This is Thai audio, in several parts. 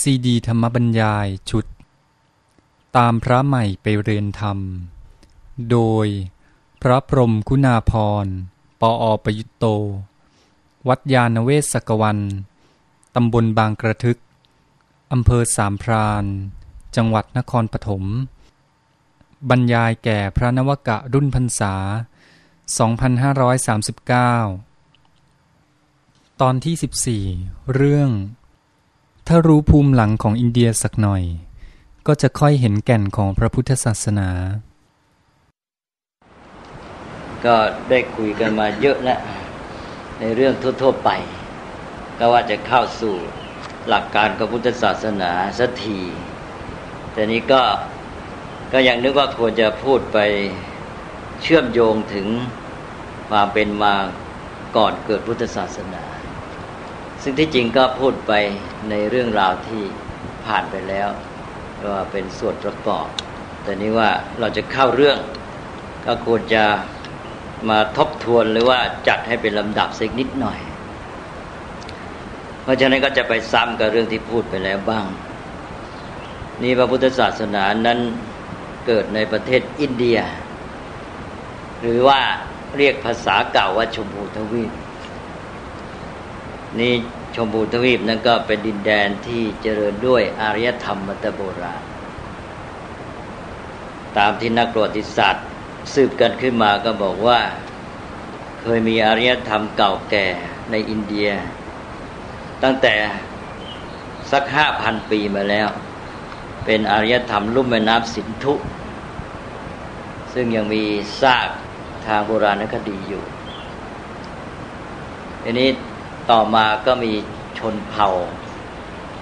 ซีดีธรรมบรรยายชุด ตามพระใหม่ไปเรียนธรรม โดยพระพรมคุณาพร ปออประยุตโต วัดยาณเวศกวัน ตำบลบางกระทึก อำเภอสามพรานจังหวัดนครปฐม บรรยายแก่พระนวกะรุ่นพรรษา 2539 ตอนที่ 14 เรื่อง ถ้ารู้ภูมิหลังของอินเดียสักหน่อย ก็จะค่อยเห็นแก่นของพระพุทธศาสนา ก็ได้คุยกันมาเยอะแล้ว ในเรื่องทั่วๆไป ก็ว่าจะเข้าสู่หลักการของพุทธศาสนาสักทีแต่นี้ก็ก็ยังนึกว่าควรจะพูดไปเชื่อมโยงถึงความเป็นมาก่อนเกิดพุทธศาสนา ซึ่งที่จริงก็พูดไปในเรื่องราวที่ผ่านไปแล้วว่าเป็นส่วนประกอบ แต่นี้ว่าเราจะเข้าเรื่อง ก็ควรจะมาทบทวนหรือว่าจัดให้เป็นลำดับสักนิดหน่อย เพราะฉะนั้นก็จะไปซ้ำกับเรื่องที่พูดไปแล้วบ้าง นี่พระพุทธศาสนานั้นเกิดในประเทศอินเดีย หรือว่าเรียกภาษาเก่าว่าชมพูทวีป นี่ชมพูทวีปนั้นก็เป็นดินแดนที่เจริญด้วยอารยธรรมมัตโบราณ ตามที่นักประวัติศาสตร์สืบกันขึ้นมาก็บอกว่า เคยมีอารยธรรมเก่าแก่ในอินเดีย ตั้งแต่สักห้าพันปีมาแล้ว เป็นอารยธรรมลุ่มแม่น้ำสินธุ ซึ่งยังมีซากทางโบราณคดีอยู่อันนี้ ต่อมาก็มีชนเผ่า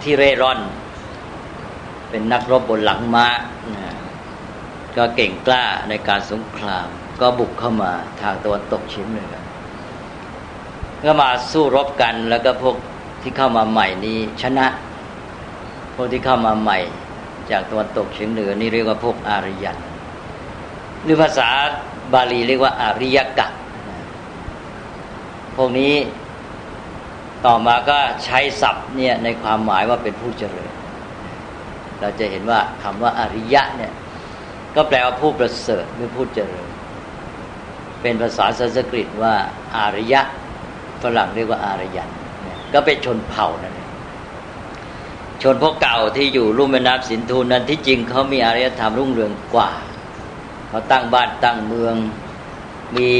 ที่เร่ร่อน เป็นนักรบบนหลังม้าก็เก่งกล้าในการสงคราม ก็บุกเข้ามาทางตะวันตกเฉียงเหนือก็มาสู้รบกันแล้วก็พวกที่เข้ามาใหม่นี้ชนะ พวกที่เข้ามาใหม่ จากตะวันตกเฉียงเหนือนี่เรียกว่าพวกอารยันหรือภาษาบาลีเรียกว่าอาริยกะ พวกนี้ ต่อมาก็ใช้ศัพท์เนี่ยในความหมายว่าเป็นผู้เจริญ เราจะเห็นว่าคำว่าอริยะเนี่ยก็แปลว่าผู้ประเสริฐหรือผู้เจริญ เป็นภาษาสันสกฤตว่าอารยะฝรั่งเรียกว่าอารยันก็เป็นชนเผ่านั่นเองชนพวกเก่าที่อยู่รุ่มแม่น้ำสินธุนั้นที่จริงเขามีอารยธรรมรุ่งเรืองกว่าเขาตั้งบ้านตั้งเมือง มี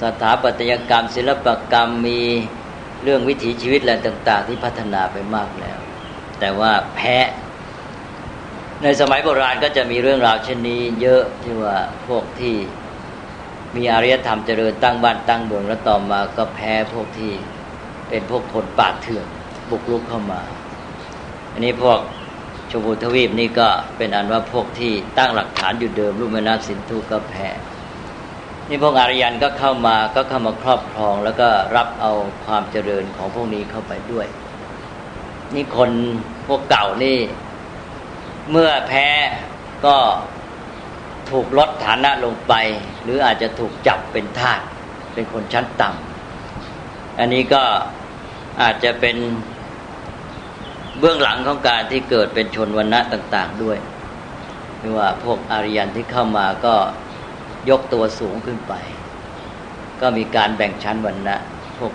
สถาปัตยกรรม ศิลปกรรมมี เรื่องวิถีชีวิตอะไรต่าง ๆ ที่พัฒนาไปมากแล้ว แต่ว่าแพ้ในสมัยโบราณก็จะมีเรื่องราวเช่นนี้ เยอะที่ว่าพวกที่มีอารยธรรมเจริญตั้งบ้านตั้งเมืองแล้วต่อมาก็แพ้พวกที่เป็นพวกคนป่าเถื่อนบุกรุกเข้ามา อันนี้พวกชมพูทวีปนี่ก็เป็นอันว่าพวกที่ตั้งหลักฐานอยู่เดิม รูปแม่น้ำสินธุก็แพ้ นี่พวกอารยันก็เข้ามาก็เข้ามาครอบครอง แล้วก็รับเอาความเจริญของพวกนี้เข้าไปด้วย นี่คนพวกเก่านี่ เมื่อแพ้ก็ถูกลดฐานะลงไป หรืออาจจะถูกจับเป็นทาสเป็นคนชั้นต่ำอันนี้ก็อาจจะเป็นเบื้องหลังของการที่เกิดเป็นชนวันณะต่าง ๆด้วยไม่ว่าพวกอารยันที่เข้ามาก็ ยกตัวสูงขึ้นไป ก็มีการแบ่งชั้นวันนะพวก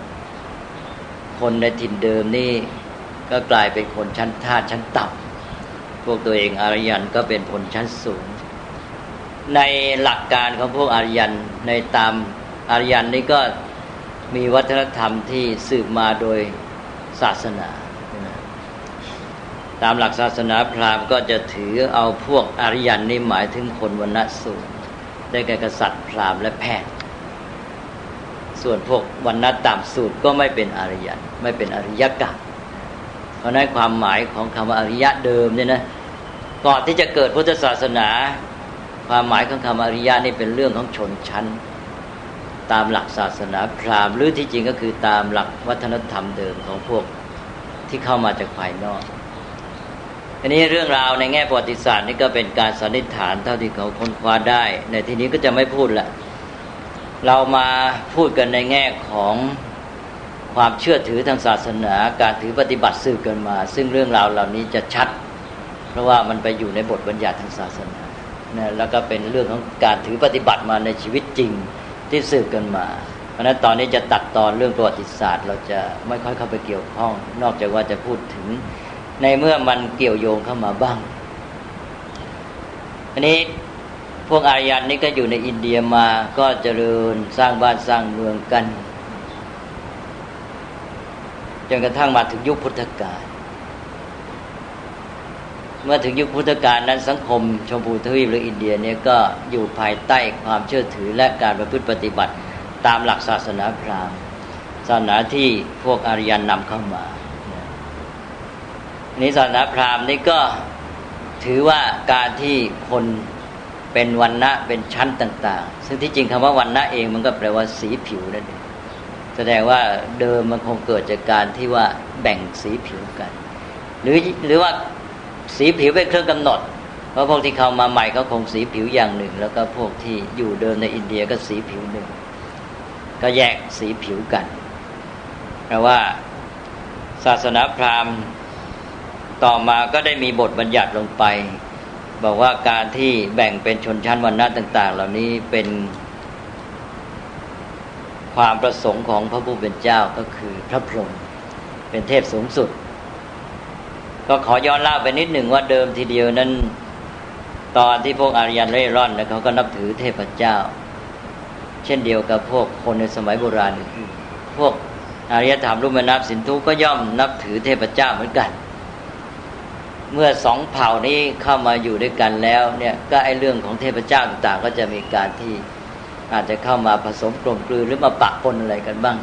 คนในถิ่นเดิมนี่ก็กลายเป็นคนชั้นทาสชั้นต่ำพวกตัวเองอารยันก็เป็นคนชั้นสูง ในหลักการของพวกอารยันในตามอารยันนี่ก็มีวัฒนธรรมที่สืบมาโดยศาสนา ตามหลักศาสนาพราหมณ์ก็จะถือเอาพวกอารยันนี่หมายถึงคนวันณะสูง ได้แก่กษัตริย์พราหมณ์และแพทย์ ส่วนพวกวันนัต่ำสูตรก็ไม่เป็นอริยะไม่เป็นอริยกะเพราะนั้นความหมายของคำว่าอริยะเดิมเนี่ยนะก่อนที่จะเกิดพุทธศาสนา ความหมายของคำอริยะนี่เป็นเรื่องของชนชั้น ตามหลักศาสนาพราหมณ์หรือที่จริงก็คือตามหลักวัฒนธรรมเดิมของพวกที่เข้ามาจากภายนอก อันนี้เรื่องราวในแง่ประวัติศาสตร์นี่ก็เป็นการสันนิษฐานเท่าที่เขาค้นคว้าได้ ในที่นี้ก็จะไม่พูดละเรามาพูดกันในแง่ของความเชื่อถือทางศาสนา การถือปฏิบัติสืบกันมา ซึ่งเรื่องราวเหล่านี้จะชัด เพราะว่ามันไปอยู่ในบทบัญญัติทางศาสนานะแล้วก็เป็นเรื่องของการถือปฏิบัติมาในชีวิตจริงที่สืบกันมา เพราะนั้นตอนนี้จะตัดตอนเรื่องประวัติศาสตร์ เราจะไม่ค่อยเข้าไปเกี่ยวข้อง นอกจากว่าจะพูดถึง ในเมื่อมันเกี่ยวโยงเข้ามาบ้าง อันนี้พวกอารยันนี่ก็อยู่ในอินเดียมาก็เจริญสร้างบ้านสร้างเมืองกันจนกระทั่งมาถึงยุคพุทธกาลเมื่อถึงยุคพุทธกาลนั้นสังคมชมพูทวีปหรืออินเดียเนี่ยก็อยู่ภายใต้ความเชื่อถือและการประพฤติปฏิบัติตามหลักศาสนาพราหมณ์ศาสนาที่พวกอารยันนำเข้ามา นี้ศาสนาพราหมณ์นี่ก็ถือว่าการที่คนเป็นวันณะเป็นชั้นต่าง ๆ ซึ่งที่จริงคำว่าวันณะเองมันก็แปลว่าสีผิวนั่นเองแสดงว่าเดิมมันคงเกิดจากการที่ว่าแบ่งสีผิวกัน หรือหรือว่าสีผิวเป็นเครื่องกำหนด เพราะพวกที่เข้ามาใหม่เขาคงสีผิวอย่างหนึ่ง แล้วก็พวกที่อยู่เดิมในอินเดียก็สีผิวหนึ่ง ก็แยกสีผิวกันแปลว่า ศาสนาพราหมณ์ ต่อมาก็ได้มีบทบัญญัติลงไป บอกว่าการที่แบ่งเป็นชนชั้นวรรณะต่าง ๆ เหล่านี้เป็นความประสงค์ของพระผู้เป็นเจ้าก็คือพระพรหมเป็นเทพสูงสุด ก็ขอย้อนเล่าไปนิดหนึ่งว่าเดิมทีเดียวนั้น ตอนที่พวกอารยันเร่ร่อนเขาก็นับถือเทพเจ้า เช่นเดียวกับพวกคนในสมัยโบราณพวกอารยธรรมรุ่มนับสินธุก็ย่อมนับถือเทพเจ้าเหมือนกัน เมื่อสองเผ่านี้เข้ามาอยู่ด้วยกันแล้วเนี่ยก็ไอเรื่องของเทพเจ้าต่างๆ ก็จะมีการที่อาจจะเข้ามาผสมกลมกลืนหรือมาปะปนอะไรกันบ้าง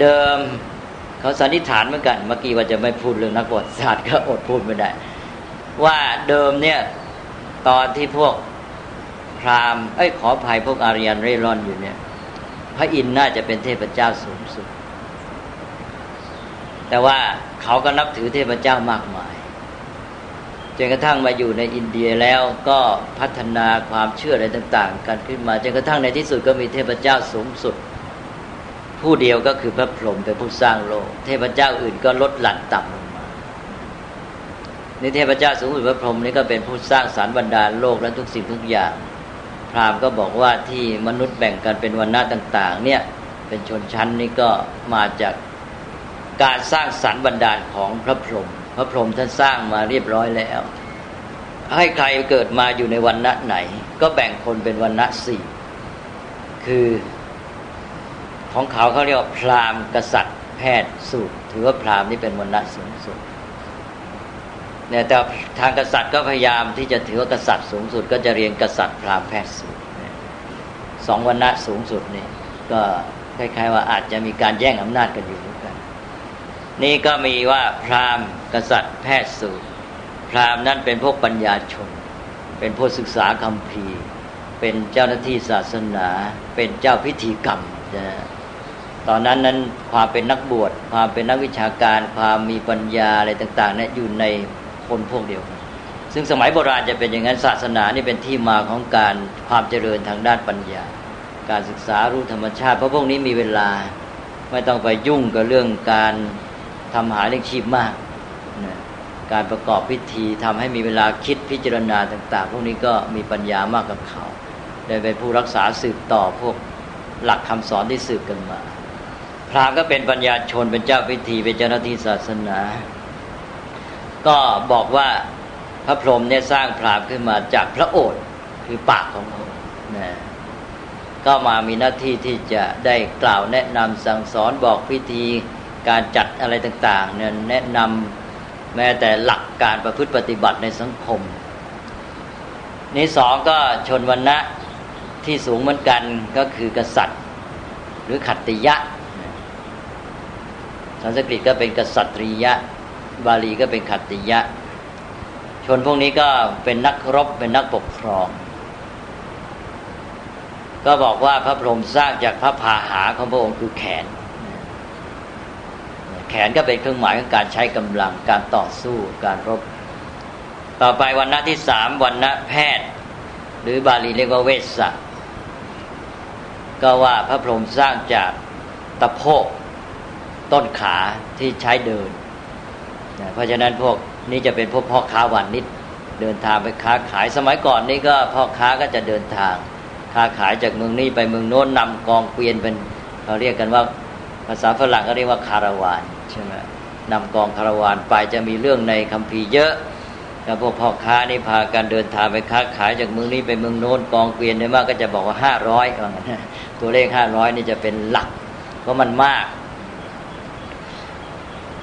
เดิมเขาสันนิษฐานเหมือนกัน เมื่อกี้ว่าจะไม่พูดเรื่องนักบวชศาสตร์ก็อดพูดไม่ได้ ว่าเดิมเนี่ยตอนที่พวกพราหมณ์เอ้ยขออภัยพวกอารยันเร่ร่อนอยู่เนี่ย พระอินทร์น่าจะเป็นเทพเจ้าสูงสุด แต่ว่าเขาก็นับถือเทพเจ้ามากมาย จนกระทั่งมาอยู่ในอินเดียแล้วก็พัฒนาความเชื่ออะไรต่าง ๆ กันขึ้นมาจนกระทั่งในที่สุดก็มีเทพเจ้าสูงสุด ผู้เดียวก็คือพระพรหมเป็นผู้สร้างโลก เทพเจ้าอื่นก็ลดหลั่นต่ำลงมาในเทพเจ้าสูงสุดพระพรหมนี่ก็เป็นผู้สร้างสารบรรดาโลกและทุกสิ่งทุกอย่าง พราหมณ์ก็บอกว่าที่มนุษย์แบ่งกันเป็นวันณะต่าง ๆ เนี่ยเป็นชนชั้นนี่ก็มาจากการสร้างสารบรรดาของพระพรหม พระพรหมท่านสร้างมาเรียบร้อยแล้ว ให้ใครเกิดมาอยู่ในวันณะไหน ก็แบ่งคนเป็นวันณะสี่คือของเขาเขาเรียกว่าพราหมณ์กษัตริย์ แพทย์สูตรถือว่าพราหมณ์นี่เป็นวันณะสูงสุดเนี่ยแต่ทางกษัตริย์ก็พยายามที่จะถือว่ากษัตริย์สูงสุด ก็จะเรียนกษัตริย์พราหมณ์แพทย์สูตรสองวันณะสูงสุดนี่ก็คล้ายๆว่าอาจจะมีการแย่งอำนาจกันอยู่ นี่ก็มีว่าพราหมณ์กษัตริย์แพทย์สูตร พราหมณ์นั้นเป็นพวกปัญญาชน เป็นผู้ศึกษาคำพีเป็นเจ้าหน้าที่ศาสนา เป็นเจ้าพิธีกรรมนะตอนนั้นนั้นความเป็นนักบวชความเป็นนักวิชาการ ความมีปัญญาอะไรต่างๆเนี่ยอยู่ในคนพวกเดียวกันซึ่งสมัยโบราณจะเป็นอย่างนั้นศาสนานี่เป็นที่มาของการความเจริญทางด้านปัญญา การศึกษารู้ธรรมชาติ เพราะพวกนี้มีเวลาไม่ต้องไปยุ่งกับเรื่องการ ทำหาเลี้ยงชีพมากนะการประกอบพิธีทำให้มีเวลาคิดพิจารณาต่าง ๆ พวกนี้ก็มีปัญญามากกับเขาได้เป็นผู้รักษาสืบต่อพวกหลักคำสอนที่สืบกันมา พราหมณ์ก็เป็นปัญญาชนเป็นเจ้าพิธีเป็นเจ้าหน้าที่ศาสนา ก็บอกว่าพระพรหมเนี่ยสร้างพรามขึ้นมาจากพระโอษฐ์คือปากของพระนะก็มามีหน้าที่ที่จะได้กล่าวแนะนำสั่งสอนบอกพิธี การจัดอะไรต่างๆเนี่ยแนะนำแม้แต่หลักการประพฤติปฏิบัติในสังคม นี้สองก็ชนวันณะที่สูงเหมือนกันก็คือกษัตริย์ หรือขัตติยะสันสกฤตก็เป็นกษัตริยะ บาลีก็เป็นขัตติยะ ชนพวกนี้ก็เป็นนักรบเป็นนักปกครอง ก็บอกว่าพระพรหมสร้างจากพระพาหาของพระองค์คือแขน แขนก็เป็นเครื่องหมายของการใช้กำลังการต่อสู้การรบ ต่อไปวันณะที่สามวันณะแพทย์ หรือบาลีเรียกว่าเวสสะก็ว่าพระพรหมสร้างจากตะโพกต้นขาที่ใช้เดินเพราะฉะนั้นพวกนี้จะเป็นพวกพ่อค้าวันนิดเดินทางไปค้าขายสมัยก่อนนี่ก็พ่อค้าก็จะเดินทาง ค้าขายจากเมืองนี้ไปเมืองโน้นนำกองเกวียนเป็นเราเรียกกันว่าภาษาฝรั่งก็เรียกว่าคาราวาน ใช่ไหมนำกองคารวานไปจะมีเรื่องในคัมภีร์เยอะแล้วพวกพ่อค้านี่พากันเดินทางไปค้าขายจากเมืองนี้ไปเมืองโน้นกองเกวียนได้มากก็จะบอกว่าห้าร้อยตัวเลขห้าร้อยนี่จะเป็นหลัก เพราะมันมาก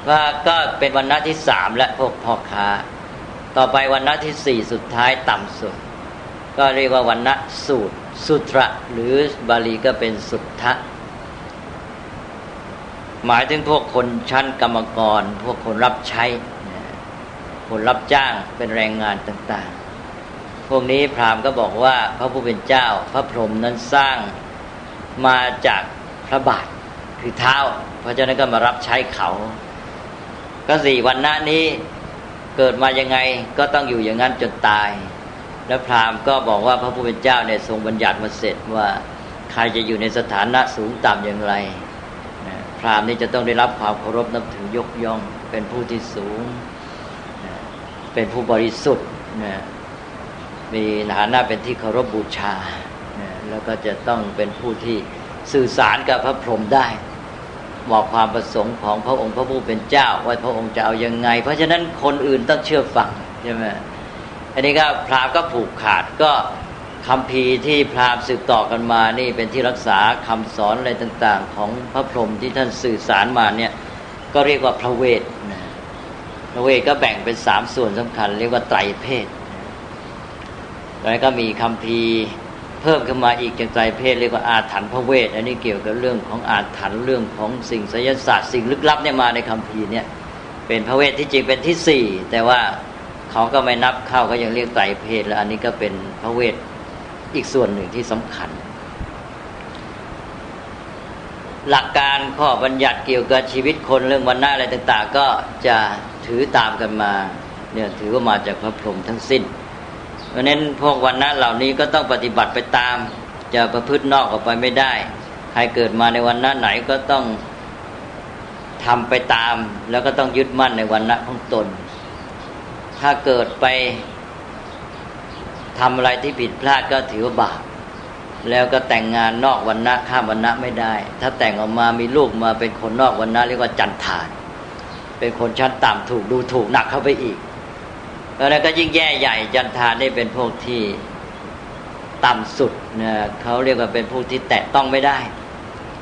ว่าก็เป็นวันนัดที่สามและพวกพ่อค้า ต่อไปวันนัดที่สี่สุดท้ายต่ำสุด ก็เรียกว่าวันนัดสูตรสุตระหรือบาลีก็เป็นสุทธะ หมายถึงพวกคนชั้นกรรมกร พวกคนรับใช้ คนรับจ้างเป็นแรงงานต่างๆ พวกนี้พราหมณ์ก็บอกว่าพระผู้เป็นเจ้า พระพรหมนั้นสร้างมาจากพระบาทคือเท้า เพราะฉะนั้นก็มารับใช้เขา ก็สี่วันหน้านี้เกิดมายังไงก็ต้องอยู่อย่างนั้นจนตาย แล้วพราหมณ์ก็บอกว่าพระผู้เป็นเจ้าเนี่ยทรงบัญญัติมาเสร็จว่าใครจะอยู่ในสถานะสูงต่ำอย่างไร พราหมณ์นี่จะต้องได้รับความเคารพนับถือยกย่อง เป็นผู้ที่สูง เป็นผู้บริสุทธิ์มีฐานะเป็นที่เคารพบูชาแล้วก็จะต้องเป็นผู้ที่สื่อสารกับพระพรหมได้บอกความประสงค์ของพระองค์พระผู้เป็นเจ้าว่าพระองค์จะเอายังไง เพราะฉะนั้นคนอื่นต้องเชื่อฟังใช่ไหมอันนี้ก็พราหมณ์ก็ผูกขาดก็ คำพีที่พราหมณ์สืบต่อกันมานี่เป็นที่รักษาคำสอนอะไรต่างๆ ของพระพรหมที่ท่านสื่อสารมาเนี่ยก็เรียกว่าพระเวทนะพระเวทก็แบ่งเป็นสามส่วนสำคัญ เรียกว่าไตรเพศแล้วก็มีคำพีเพิ่มขึ้นมาอีกจากใจเพศเรียกว่าอาถรรพ์พระเวทอันนี้เกี่ยวกับเรื่องของอาถรรพ์เรื่องของสิ่งไสยศาสตร์สิ่งลึกลับเนี่ยมาในคำพีเนี่ยเป็นพระเวทที่จริงเป็นที่สี่แต่ว่าเขาก็ไม่นับเข้าก็ยังเรียกไตรเพศแล้วอันนี้ก็เป็นพระเวท อีกส่วนหนึ่งที่สำคัญ หลักการข้อบัญญัติเกี่ยวกับชีวิตคนเรื่องวันหน้าอะไรต่าง ๆ ก็จะถือตามกันมาเนี่ยถือว่ามาจากพระพรหมทั้งสิ้น เพราะนั้นพวกวันนั้นเหล่านี้ก็ต้องปฏิบัติไปตาม จะประพฤตินอกออกไปไม่ได้ ใครเกิดมาในวันนั้นไหนก็ต้องทำไปตาม แล้วก็ต้องยึดมั่นในวันนั้นของตน ถ้าเกิดไป ทำอะไรที่ผิดพลาดก็ถือว่าบาปแล้วก็แต่งงานนอกวันนะข้ามวันนะไม่ได้ ถ้าแต่งออกมามีลูกมาเป็นคนนอกวันนะเรียกว่าจันทานเป็นคนชั้นต่ำถูกดูถูกหนักเข้าไปอีกแล้วนั้นก็ยิ่งแย่ใหญ่จันทานได้เป็นพวกที่ต่ำสุดนะเขาเรียกว่าเป็นพวกที่แตะต้องไม่ได้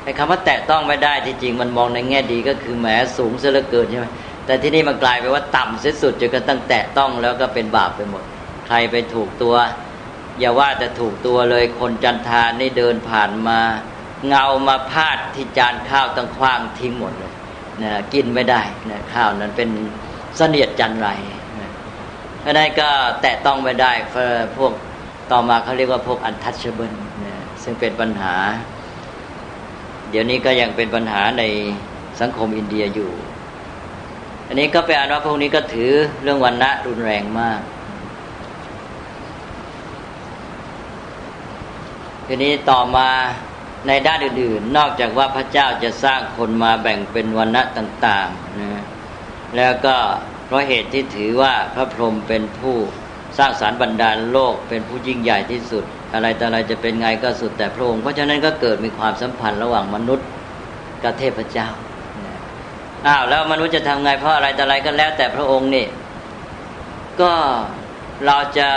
ไอ้คำว่าแตะต้องไม่ได้ที่จริงมันมองในแง่ดีก็คือแหมสูงเสียเหลือเกินใช่ไหมแต่ที่นี่มันกลายไปว่าต่ำเสียสุดจนกระทั่งแตะต้องแล้วก็เป็นบาปไปหมด ใครไปถูกตัว อย่าว่าแต่ถูกตัวเลยคนจันทานนี่เดินผ่านมา เงามาพาดที่จานข้าวตั้งคว้างทิ้งหมดเลยนะกินไม่ได้นะข้าวนั้นเป็นเสนียดจันไรราะนั้นก็แตะต้องไม่ได้พวกต่อมาเขาเรียกว่าพวกอันทัชเบิลซึ่งเป็นปัญหา เดี๋ยวนี้ก็ยังเป็นปัญหาในสังคมอินเดียอยู่ อันนี้ก็เป็นอันว่าพวกนี้ก็ถือเรื่องวันณะรุนแรงมาก ทีนี้ต่อมาในด้านอื่นๆ นอกจากว่าพระเจ้าจะสร้างคนมาแบ่งเป็นวันณะต่างๆนะแล้วก็เพราะเหตุที่ถือว่าพระพรหมเป็นผู้สร้างสารบรรดาลโลกเป็นผู้ยิ่งใหญ่ที่สุด อะไรแต่อะไรจะเป็นไงก็สุดแต่พระองค์เพราะฉะนั้นก็เกิดมีความสัมพันธ์ระหว่างมนุษย์กับเทพเจ้าอ้าวแล้วมนุษย์จะทำไงเพราะอะไรแต่อะไรก็แล้วแต่พระองค์นี่ ก็เราจะ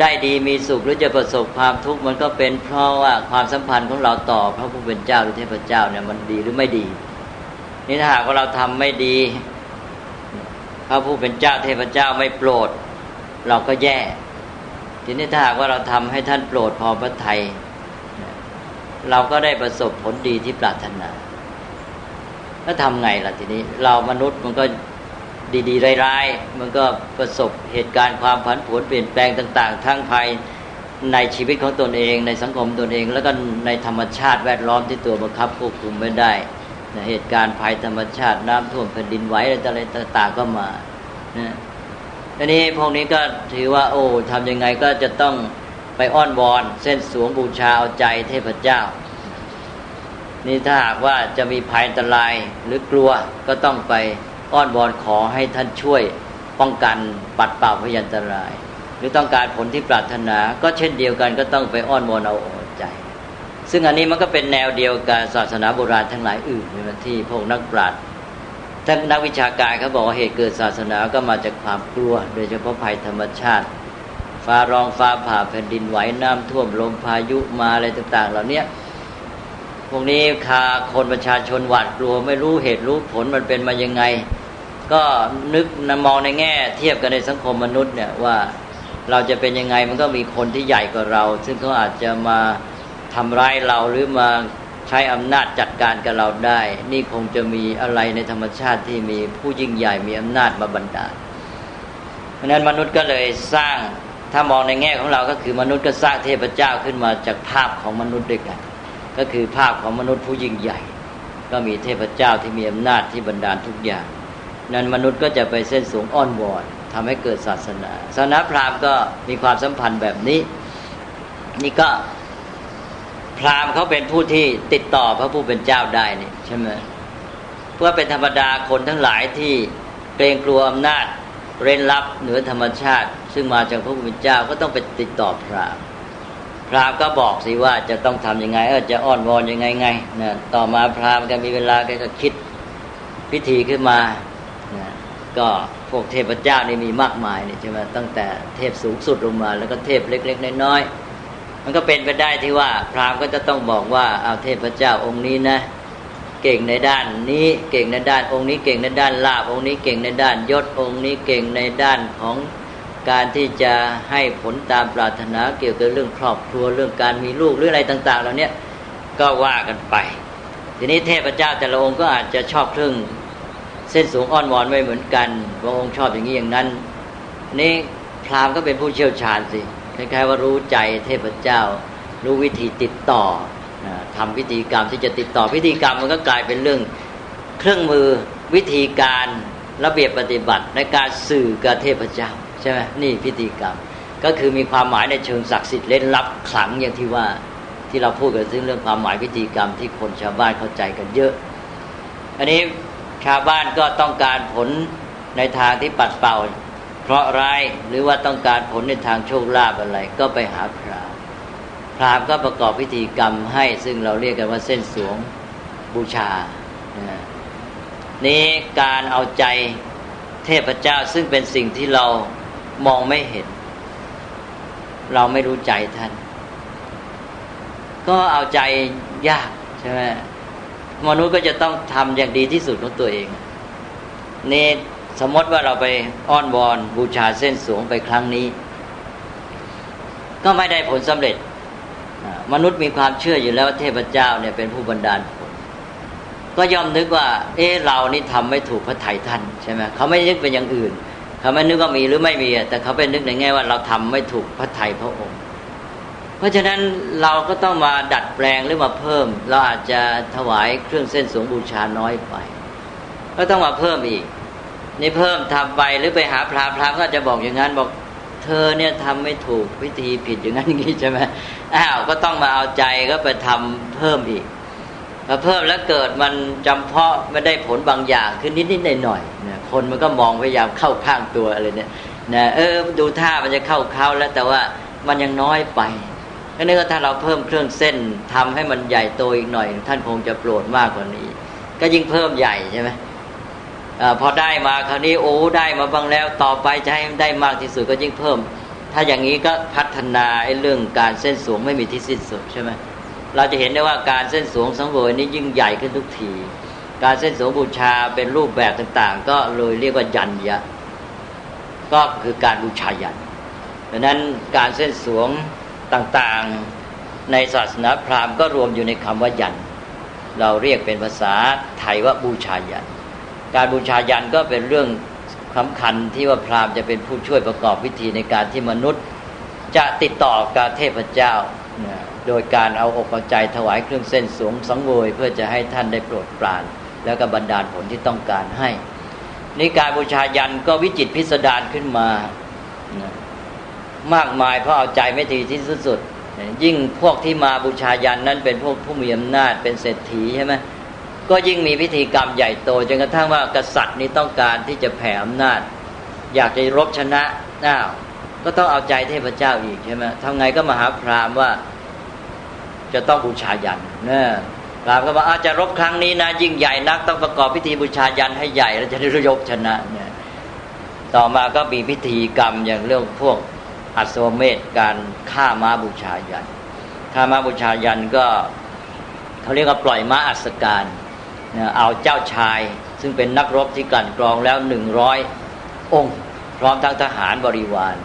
ได้ดีมีสุขหรือจะประสบความทุกข์มันก็เป็นเพราะว่าความสัมพันธ์ของเราต่อพระผู้เป็นเจ้าหรือเทพเจ้าเนี่ยมันดีหรือไม่ดี นี่ถ้าหากว่าเราทำไม่ดี พระผู้เป็นเจ้าเทพเจ้าไม่โปรด เราก็แย่ ทีนี้ถ้าหากว่าเราทำให้ท่านโปรดพอพระทัยเราก็ได้ประสบผลดีที่ปรารถนาแล้วทำไงล่ะทีนี้ เรามนุษย์มันก็ ดีๆ ร้ายๆ มันก็ประสบเหตุการณ์ความผันผวนเปลี่ยนแปลงต่าง ๆ ทั้งภายในชีวิตของตนเอง ในสังคมตนเอง แล้วก็ในธรรมชาติแวดล้อมที่ตัวบังคับควบคุมไม่ได้เหตุการณ์ภัยธรรมชาติน้ำท่วมแผ่นดินไหวอะไรต่าง ๆ ก็มานะทีนี้พวกนี้ก็ถือว่า โอ้ทำยังไงก็จะต้องไปอ้อนวอน เส้นสวงบูชาเอาใจเทพเจ้า นี่ถ้าหากว่าจะมีภัยอันตรายหรือกลัวก็ต้องไป อ้อนวอนขอให้ท่านช่วยป้องกันปัดเป่าพยันตราย หรือต้องการผลที่ปรารถนา ก็เช่นเดียวกันก็ต้องไปอ้อนวอนเอาอกใจ ซึ่งอันนี้มันก็เป็นแนวเดียวกับศาสนาโบราณทั้งหลายอื่นในที่พวกนักปราชญ์ทั้งนักวิชาการเขาบอกว่าเหตุเกิดศาสนาก็มาจากความกลัว โดยเฉพาะภัยธรรมชาติ ฟ้าร้องฟ้าผ่าแผ่นดินไหวน้ำท่วมลมพายุมาอะไรต่าง ๆ เหล่านี้พวกนี้คาคนประชาชนหวาดกลัวไม่รู้เหตุรู้ผลมันเป็นมายังไง ก็นึกนมองในแง่ เทียบกันในสังคมมนุษย์เนี่ยว่าเราจะเป็นยังไงมันก็มีคนที่ใหญ่กว่าเรา ซึ่งเขาอาจจะมาทำร้ายเราหรือมาใช้อำนาจจัดการกับเราได้ นี่คงจะมีอะไรในธรรมชาติที่มีผู้ยิ่งใหญ่มีอำนาจมาบันดาลเพราะนั้นมนุษย์ก็เลยสร้างถ้ามองในแง่ของเราก็คือมนุษย์ก็สร้างเทพเจ้าขึ้นมาจากภาพของมนุษย์ด้วยกัน ก็คือภาพของมนุษย์ผู้ยิ่งใหญ่ ก็มีเทพเจ้าที่มีอำนาจที่บรรดาลทุกอย่าง นั้นมนุษย์ก็จะไปเส้นสูงอ้อนวอนทำให้เกิดศาสนาศาสนาพราหมณ์ก็มีความสัมพันธ์แบบนี้ นี่ก็พราหมณ์เขาเป็นผู้ที่ติดต่อพระผู้เป็นเจ้าได้นี่ใช่ไหมเพื่อเป็นธรรมดาคนทั้งหลายที่เกรงกลัวอำนาจ เร้นลับเหนือธรรมชาติ ซึ่งมาจากพระผู้เป็นเจ้าก็ต้องไปติดต่อพราหมณ์พราหมณ์ก็บอกสิว่าจะต้องทํำยังไงเออจะอ้อนวอนยังไงไงนะต่อมาพราหมณ์ก็มีเวลาแกก็คิดพิธีขึ้นมา ก็พวกเทพเจ้านี่มีมากมายนี่ใช่ไหมตั้งแต่เทพสูงสุดลงมา แล้วก็เทพเล็ก ๆ น้อยๆมันก็เป็นไปได้ที่ว่า พราหมณ์ก็จะต้องบอกว่าเอาเทพเจ้าองค์นี้นะ เก่งในด้านนี้เก่งในด้านองค์นี้เก่งในด้านลาบองค์นี้เก่งในด้านยศองค์นี้เก่งในด้านของการที่จะให้ผลตามปรารถนาเกี่ยวกับเรื่องครอบครัวเรื่องการมีลูกหรืออะไรต่าง ๆ เหล่านี้ก็ว่ากันไป ทีนี้เทพเจ้าแต่ละองค์ก็อาจจะชอบเครื่อง เส้นสูงอ้อนวอนไม่เหมือนกันบางองค์ชอบอย่างนี้อย่างนั้น นี่พราหมณ์ก็เป็นผู้เชี่ยวชาญสิคล้ายๆว่ารู้ใจเทพเจ้า รู้วิธีติดต่อทำพิธีกรรมที่จะติดต่อพิธีกรรมมันก็กลายเป็นเรื่องเครื่องมือวิธีการระเบียบปฏิบัติในการสื่อกับเทพเจ้าใช่ไหมนี่พิธีกรรม ก็คือมีความหมายในเชิงศักดิ์สิทธิ์เล่นลับขลังอย่างที่ว่าที่เราพูดกันซึ่งเรื่องความหมายพิธีกรรมที่คนชาวบ้านเข้าใจกันเยอะ อันนี้ ชาวบ้านก็ต้องการผลในทางที่ปัดเป่า เพราะร้ายหรือว่าต้องการผลในทางโชคลาภอะไร ก็ไปหาพรามพรามก็ประกอบพิธีกรรมให้ ซึ่งเราเรียกกันว่าเส้นสวงบูชานี้การเอาใจเทพเจ้าซึ่งเป็นสิ่งที่เรามองไม่เห็น เราไม่รู้ใจท่าน ก็เอาใจยากใช่ไหม มนุษย์ก็จะต้องทำอย่างดีที่สุดของตัวเอง นี่สมมติว่าเราไปอ้อนวอนบูชาเส้นสูงไปครั้งนี้ ก็ไม่ได้ผลสำเร็จ มนุษย์มีความเชื่ออยู่แล้วว่าเทพเจ้าเนี่ยเป็นผู้บันดาลผล ก็ยอมนึกว่า เอ๊ะเรานี่ทำไม่ถูกพระไถ่ท่านใช่ไหมเขาไม่นึกเป็นอย่างอื่น เขาไม่นึกว่ามีหรือไม่มี แต่เขาเป็นนึกในแง่ว่าเราทำไม่ถูกพระไทยพระองค์ เพราะฉะนั้นเราก็ต้องมาดัดแปลงหรือมาเพิ่ม เราอาจจะถวายเครื่องเส้นสวงบูชาน้อยไป ก็ต้องมาเพิ่มอีก นี่เพิ่มทำไปหรือไปหาพระพระก็จะบอกอย่างนั้นบอกเธอเนี่ยทำไม่ถูกวิธีผิดอย่างนั้นอย่างนี้ใช่ไหมอ้าวก็ต้องมาเอาใจก็ไปทำเพิ่มอีกพอเพิ่มแล้วเกิดมันจำเพาะไม่ได้ผลบางอย่างขึ้นนิดๆหน่อยๆนะคนมันก็มองพยายามเข้าข้างตัวอะไรเนี่ยนะเออดูท่ามันจะเข้าเข้าแล้วแต่ว่ามันยังน้อยไป ก็นึกว่าถ้าเราเพิ่มเครื่องเส้นทำให้มันใหญ่โตอีกหน่อย ท่านคงจะโปรดมากกว่านี้ ก็ยิ่งเพิ่มใหญ่ใช่ไหมอพอได้มาคราวนี้โอ้ได้มาบ้างแล้วต่อไปจะให้ได้มากที่สุดก็ยิ่งเพิ่ม ถ้าอย่างนี้ก็พัฒนาไอ้เรื่องการเส้นสูงไม่มีที่สิ้นสุดใช่ไหมเราจะเห็นได้ว่าการเส้นสวงสังเวยนี้ยิ่งใหญ่ขึ้นทุกที การเส้นสวงบูชาเป็นรูปแบบต่างๆ ก็เลยเรียกว่ายันยะ ก็คือการบูชายันดังนั้นการเส้นสวง ต่างๆในศาสนาพราหมณ์ก็รวมอยู่ในคำว่ายัน เราเรียกเป็นภาษาไทยว่าบูชายัน การบูชายันก็เป็นเรื่องสำคัญที่ว่าพราหมณ์จะเป็นผู้ช่วยประกอบพิธีในการที่มนุษย์ จะติดต่อกับเทพเจ้า โดยการเอาอกเอาใจถวายเครื่องเส้นสวงสังเวยเพื่อจะให้ท่านได้โปรดปราน แล้วก็บรรดาลผลที่ต้องการให้นี่การบูชายันก็วิจิตพิสดารขึ้นมา มากมายเพราะเอาใจไม่ทีที่สุดยิ่งพวกที่มาบูชายันนั้นเป็นพวกผู้มีอำนาจเป็นเศรษฐีใช่ไหมก็ยิ่งมีพิธีกรรมใหญ่โตจนกระทั่งว่ากษัตริย์นี้ต้องการที่จะแผ่อำนาจ อยากจะรบชนะน้าก็ต้องเอาใจเทพเจ้าอีกใช่ไหมทำไงก็มาหาพราหมณ์ว่า จะต้องบูชายันนะพราหมณ์ก็บอกอาจจะรบครั้งนี้นะยิ่งใหญ่นักต้องประกอบพิธีบูชายันให้ใหญ่แล้วจะได้รบชนะเนี่ยต่อมาก็มีพิธีกรรมอย่างเรื่องพวก อัศวเมธการฆ่าม้าบูชายันฆ่าม้าบูชายันก็เขาเรียกว่าปล่อยม้าอัศการเอาเจ้าชาย ซึ่งเป็นนักรบที่กลั่นกรองแล้วหนึ่งร้อยองค์ พร้อมทั้งทหารบริวาร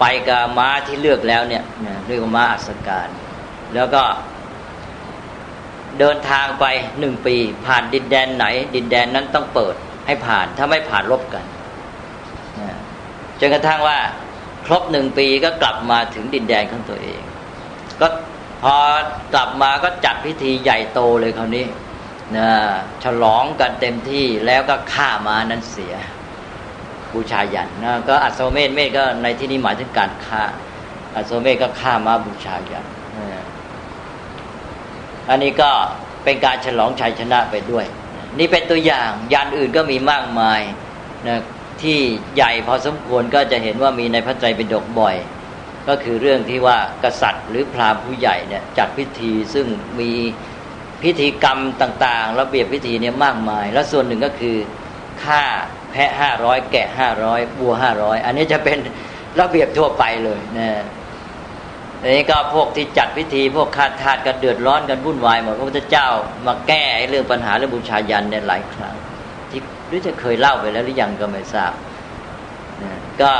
ไปกับม้าที่เลือกแล้วเนี่ยเรียกว่าม้าอัศการ แล้วก็เดินทางไปหนึ่งปี ผ่านดินแดนไหน ดินแดนนั้นต้องเปิดให้ผ่านถ้าไม่ผ่านรบกันจนกระทั่งว่า ครบหนึ่งปีก็กลับมาถึงดินแดนของตัวเอง ก็พอกลับมาก็จัดพิธีใหญ่โตเลยคราวนี้นะฉลองกันเต็มที่แล้วก็ฆ่ามานั้นเสีย บูชายันนะก็อัศวเมธเมธก็ในที่นี้หมายถึงการฆ่า อัศวเมธก็ฆ่ามาบูชายันอันนี้ก็เป็นการฉลองชัยชนะไปด้วย นี่เป็นตัวอย่างยันอื่นก็มีมากมายนะ ที่ใหญ่พอสมควรก็จะเห็นว่ามีในพระไตรปิฎกบ่อย ก็คือเรื่องที่ว่ากษัตริย์ หรือพราหมณ์ผู้ใหญ่เนี่ยจัดพิธีซึ่งมีพิธีกรรมต่างๆ ระเบียบพิธีเนี่ยมากมาย แล้วส่วนหนึ่งก็คือฆ่าแพะห้าร้อยแกะห้าร้อยบัวห้าร้อยอันนี้จะเป็นระเบียบทั่วไปเลยนะอันนี้ก็พวกที่จัดพิธีพวกคาทาสกันเดือดร้อนกันวุ่นวายหมดพระพุทธเจ้ามาแก้เรื่องปัญหาเรื่องบูชายันเนี่ยหลายครั้ง หรือจะเคยเล่าไปแล้วหรือยังก็ไม่ทราบนะก็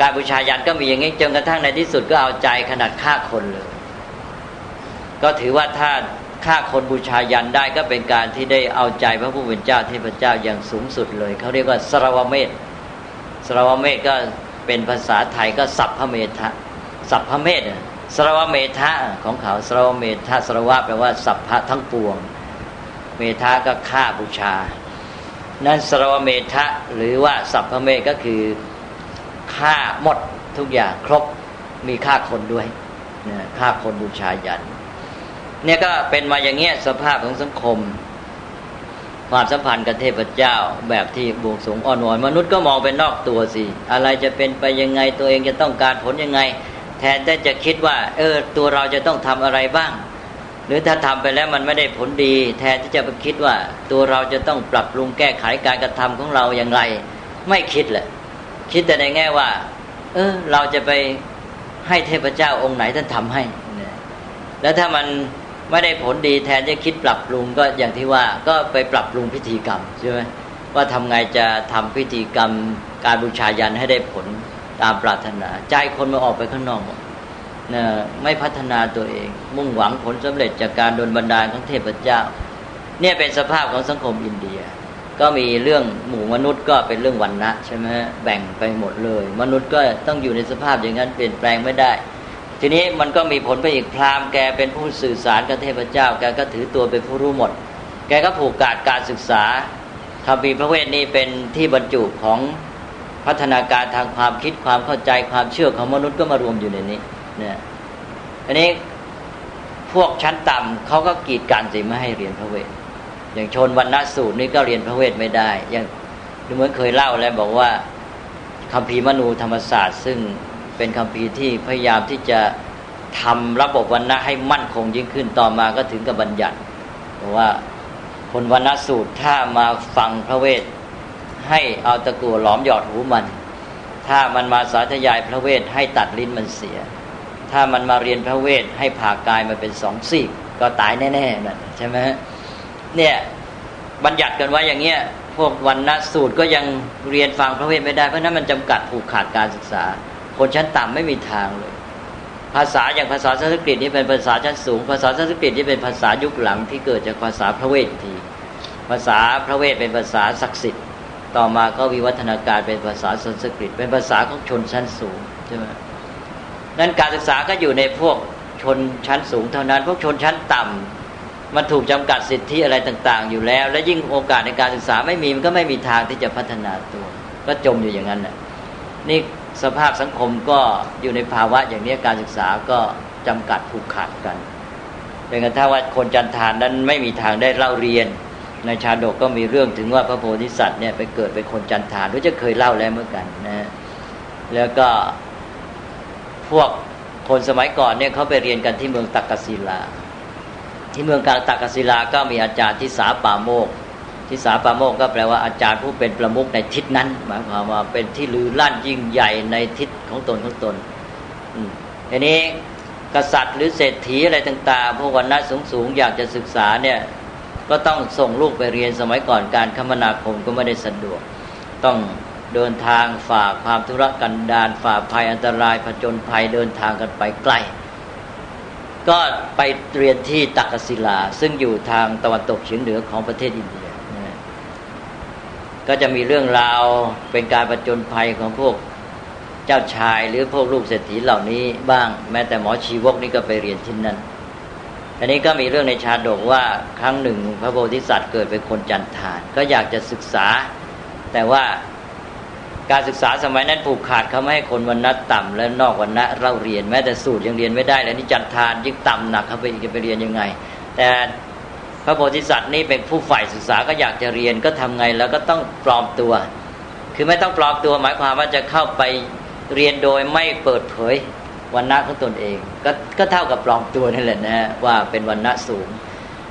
การบูชายันก็มีอย่างนี้จนกระทั่งในที่สุดก็เอาใจขนาดฆ่าคนเลย ก็ถือว่าถ้าฆ่าคนบูชายันได้ก็เป็นการที่ได้เอาใจพระผู้เป็นเจ้าเทพเจ้าอย่างสูงสุดเลย เขาเรียกว่าสรวเมธสรวเมธก็เป็นภาษาไทยก็สัพพเมธะสัพพเมธสรวเมธะของเขาสรวเมธะสรวะแปลว่าสัพพะทั้งปวง เมธะก็ฆ่าบูชา นั้นสรวเมธะหรือว่าสัพพเมก็คือฆ่าหมดทุกอย่างครบมีฆ่าคนด้วยฆ่าคนบูชายัน เนี่ยก็เป็นมาอย่างเงี้ยสภาพของสังคม ความสัมพันธ์กับเทพเจ้าแบบที่บวงสงอ่อนวอนมนุษย์ก็มองเป็นนอกตัวสิ อะไรจะเป็นไปยังไงตัวเองจะต้องการผลยังไง แทนที่จะคิดว่า เออ ตัวเราจะต้องทำอะไรบ้าง หรือถ้าทำไปแล้วมันไม่ได้ผลดี แทนที่จะไปคิดว่าตัวเราจะต้องปรับปรุงแก้ไขการกระทำของเราอย่างไร ไม่คิดแหละคิดแต่ในแง่ว่า เออเราจะไปให้เทพเจ้าองค์ไหนท่านทำให้ แล้วถ้ามันไม่ได้ผลดีแทนจะคิดปรับปรุงก็อย่างที่ว่าก็ไปปรับปรุงพิธีกรรมใช่ไหมว่าทำไงจะทำพิธีกรรมการบูชายันให้ได้ผลตามปรารถนา ใจคนมาออกไปข้างนอก นะไม่พัฒนาตัวเอง มุ่งหวังผลสำเร็จจากการโดนบันดาลของเทพเจ้า เนี่ยเป็นสภาพของสังคมอินเดีย ก็มีเรื่องหมู่มนุษย์ก็เป็นเรื่องวันนะใช่ไหมแบ่งไปหมดเลย มนุษย์ก็ต้องอยู่ในสภาพอย่างนั้นเปลี่ยนแปลงไม่ได้ ทีนี้มันก็มีผลไปอีกพราหมณ์แกเป็นผู้สื่อสารกับเทพเจ้า แกก็ถือตัวเป็นผู้รู้หมด แกก็ผูกกาดการศึกษาคำพีพระเวทนี้เป็นที่บรรจุของพัฒนาการทางความคิดความเข้าใจความเชื่อของมนุษย์ก็มารวมอยู่ในนี้ เนี่ยอันนี้พวกชั้นต่ำเขาก็กีดกันสิไม่ให้เรียนพระเวท อย่างชนวันนสูตรนี่ก็เรียนพระเวทไม่ได้ อย่างเหมือนเคยเล่าแล้วบอกว่าคำพีมนูธรรมศาสตร์ ซึ่งเป็นคำพีที่พยายามที่จะทำระบบวันณะให้มั่นคงยิ่งขึ้นต่อมาก็ถึงกับบัญญัติบอกว่าคนวันณะสูตรถ้ามาฟังพระเวท ให้เอาตะกัวหลอมหยอดหูมัน ถ้ามันมาสาธยายพระเวทให้ตัดลิ้นมันเสีย ถ้ามันมาเรียนพระเวทให้ผ่ากายมาเป็นสองซีกก็ตายแน่ๆนั่นใช่ไหมเนี่ยบัญญัติกันไว้อย่างเงี้ยพวกวันณะสูตรก็ยังเรียนฟังพระเวทไม่ได้เพราะนั้นมันจำกัดผูกขาดการศึกษา คนชั้นต่ำไม่มีทางเลย ภาษาอย่างภาษาสันสกฤตนี่เป็นภาษาชั้นสูง ภาษาสันสกฤตนี่เป็นภาษายุคหลังที่เกิดจากภาษาพระเวทที ภาษาพระเวทเป็นภาษาศักดิ์สิทธิ์ ต่อมาก็วิวัฒนาการเป็นภาษาสันสกฤต เป็นภาษาของชนชั้นสูงใช่ไหม นั้นการศึกษาก็อยู่ในพวกชนชั้นสูงเท่านั้น พวกชนชั้นต่ำมันถูกจำกัดสิทธิอะไรต่าง ๆ อยู่แล้ว และยิ่งโอกาสในการศึกษาไม่มีมันก็ไม่มีทางที่จะพัฒนาตัว ก็จมอยู่อย่างนั้นแหละนี่สภาพสังคมก็อยู่ในภาวะอย่างนี้การศึกษาก็จำกัดผูกขาดกันเป็นกระทั่งว่าคนจันทานนั้นไม่มีทางได้เล่าเรียน ในชาดกก็มีเรื่องถึงว่าพระโพธิสัตว์เนี่ยไปเกิดเป็นคนจันทานรู้จะเคยเล่าแล้วเมื่อกันนะแล้วก็ พวกคนสมัยก่อนเนี่ยเขาไปเรียนกันที่เมืองตักกศิลา ที่เมืองกลางตักกศิลาก็มีอาจารย์ที่สาป่าโมกทิสาปาโมกก็แปลว่าอาจารย์ผู้เป็นประมุขในทิศนั้นหมายความว่าเป็นที่ลือลั่นยิ่งใหญ่ในทิศของตนของตนทีนี้กษัตริย์หรือเศรษฐีอะไรต่างๆ พวกวันณะสูงๆอยากจะศึกษาเนี่ยก็ต้องส่งลูกไปเรียนสมัยก่อนการคมนาคมก็ไม่ได้สะดวก ต้อง เดินทางฝ่าความทุรกันดารฝ่าภัยอันตรายผจญภัยเดินทางกันไปไกล ก็ไปเรียนที่ตักกศิลา ซึ่งอยู่ทางตะวันตกเฉียงเหนือของประเทศอินเดียก็จะมีเรื่องราวเป็นการประจนภัยของพวกเจ้าชายหรือพวกลูกเศรษฐีเหล่านี้บ้างแม้แต่หมอชีวกนี่ก็ไปเรียนที่นั่นอันนี้ก็มีเรื่องในชาดกว่าครั้งหนึ่งพระโพธิสัตว์เกิดเป็นคนจันทาน ก็อยากจะศึกษา แต่ว่า การศึกษาสมัยนั้นผูกขาดเขาไม่ให้คนวันนัต่ำและนอกวันนะเล่าเรียนแม้แต่สูตรยังเรียนไม่ได้ แล้วนี่จันทานยิ่งต่ำหนักเขาไปจะไปเรียนยังไง แต่พระโพธิสัตว์นี่เป็นผู้ฝ่ายศึกษาก็อยากจะเรียนก็ทำไงแล้วก็ต้องปลอมตัว คือไม่ต้องปลอมตัวหมายความว่าจะเข้าไปเรียนโดยไม่เปิดเผยวันณะของตนเองก็ก็เท่ากับปลอมตัวนั่นแหละนะว่าเป็นวันณะสูง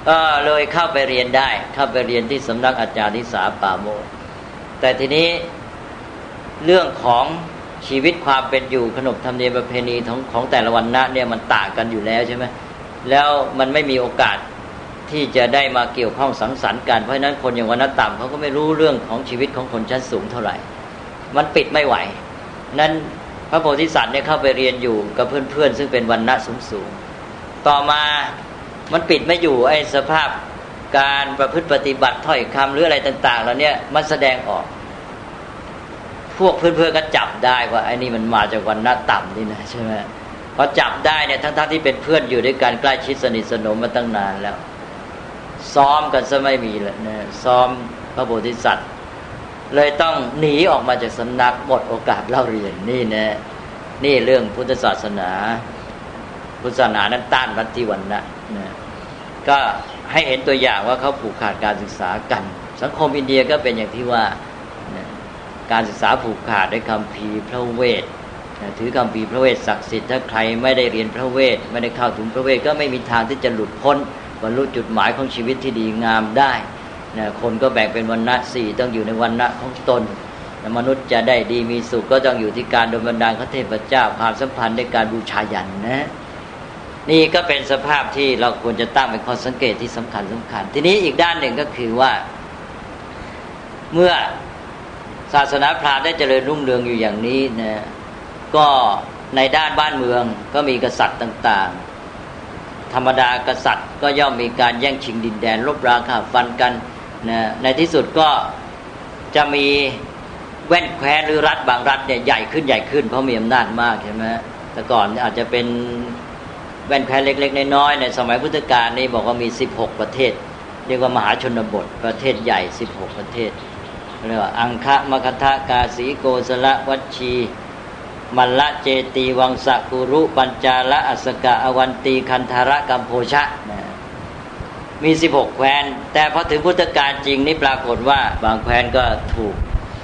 ก็เลยเข้าไปเรียนได้ เข้าไปเรียนที่สำนักอาจารย์ทิสาป่าโมแต่ทีนี้ เรื่องของชีวิตความเป็นอยู่ขนบธรรมเนียมประเพณีของของแต่ละวันณะเนี่ยมันต่างกันอยู่แล้วใช่ไหมแล้วมันไม่มีโอกาสที่จะได้มาเกี่ยวข้องสังสรรค์กันเพราะฉะนั้นคนอย่างวันต่ำเขาก็ไม่รู้เรื่องของชีวิตของคนชั้นสูงเท่าไหร่ มันปิดไม่ไหว นั้นพระโพธิสัตว์เนี่ยเข้าไปเรียนอยู่กับเพื่อนๆ ซึ่งเป็นวันณะสูงสูงต่อมามันปิดไม่อยู่ไอ้สภาพการประพฤติปฏิบัติถ้อยคำหรืออะไรต่างๆแล้วเนี่ยมันแสดงออก พวกเพื่อนๆก็จับได้ว่าไอ้นี่มันมาจากวันณะต่ำนี่นะใช่ไหมพอจับได้เนี่ยทั้งๆที่เป็นเพื่อนอยู่ด้วยกันใกล้ชิดสนิทสนมมาตั้งนานแล้ว ซ้อมกันซะไม่มีเลยนะซ้อมพระโพธิสัตว์ เลยต้องหนีออกมาจากสำนักหมดโอกาสเล่าเรียนนี่นะนี่เรื่องพุทธศาสนา พุทธศาสนานั้นต้านรัฐิวันนะนะก็ให้เห็นตัวอย่างว่าเขาผูกขาดการศึกษากัน สังคมอินเดียก็เป็นอย่างที่ว่า การศึกษาผูกขาดด้วยคำพีพระเวทถือคำพีพระเวทศักดิ์สิทธิ์ถ้าใครไม่ได้เรียนพระเวทไม่ได้เข้าถึงพระเวทก็ไม่มีทางที่จะหลุดพ้นบรรลุจุดหมายของชีวิตที่ดีงามได้นะคนก็แบ่งเป็นวันณะสี่ต้องอยู่ในวันณะของตนนะมนุษย์จะได้ดีมีสุขก็ต้องอยู่ที่การดลบันดาลพระเทพเจ้าความสัมพันธ์ในการบูชายันนะนี่ก็เป็นสภาพที่เราควรจะตั้งเป็นข้อสังเกตที่สำคัญสำคัญ ทีนี้อีกด้านหนึ่งก็คือว่า เมื่อ ศาสนาพราหมณ์ได้เจริญรุ่งเรืองอยู่อย่างนี้นะก็ในด้านบ้านเมืองก็มีกษัตริย์ต่างๆ ธรรมดากษัตริย์ก็ย่อมมีการแย่งชิงดินแดนลบราค่าฟันกันนะในที่สุดก็จะมีแว่นแคว้นหรือรัฐบางรัฐเนี่ยใหญ่ขึ้นใหญ่ขึ้นเพราะมีอำนาจมากใช่ไหมแต่ก่อนอาจจะเป็นแว่นแคว้นเล็กๆน้อยๆในสมัยพุทธกาลนี่บอกว่ามี 16 ประเทศ เรียกว่ามหาชนบทประเทศใหญ่ 16 ประเทศ เรียกว่าอังคะมคทากาสีโกสละวัชี มัลละเจตีวังสกุรุ ปัญจาละอัสกะอวันตีคันธาระกัมโพชะนะมีสิบหกแคว้น แต่พอถึงพุทธกาลจริงนี่ปรากฏว่า บางแคว้นก็ถูก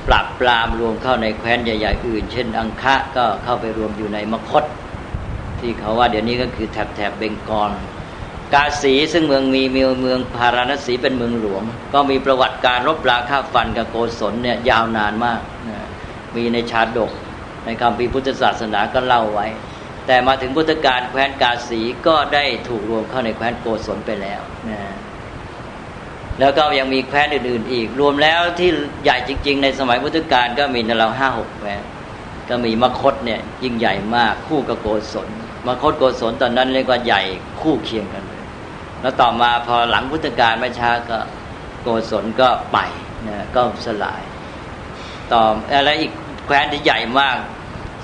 ปรับปรามรวมเข้าในแคว้นใหญ่ๆอื่น เช่น อังคะก็เข้าไปรวมอยู่ในมคต ที่เขาว่าเดี๋ยวนี้ก็คือแถบแถบเบงกอล กาสีซึ่งเมืองมีมีเมืองพาราณสีเป็นเมืองหลวง ก็มีประวัติการรบราฆ่าฟันกับโกศลเนี่ยยาวนานมากนะมีในชาดกในคำพีพุทธศาสนาก็เล่าไว้ แต่มาถึงพุทธกาลแคว้นกาสีก็ได้ถูกรวมเข้าในแคว้นโกศลไปแล้วนะแล้วก็ยังมีแคว้นอื่นๆ อีก รวมแล้วที่ใหญ่จริง ๆ ในสมัยพุทธกาลก็มีในเราห้าหกแคว้นก็มีมคตเนี่ยยิ่งใหญ่มากคู่กับโกศลมคตโกศลตอนนั้นเรียกว่าใหญ่คู่เคียงกันเลย แล้วต่อมาพอหลังพุทธกาลไม่ช้าก็โกศลก็ไปนะก็สลาย ต่ออะไรอีกแคว้นที่ใหญ่มาก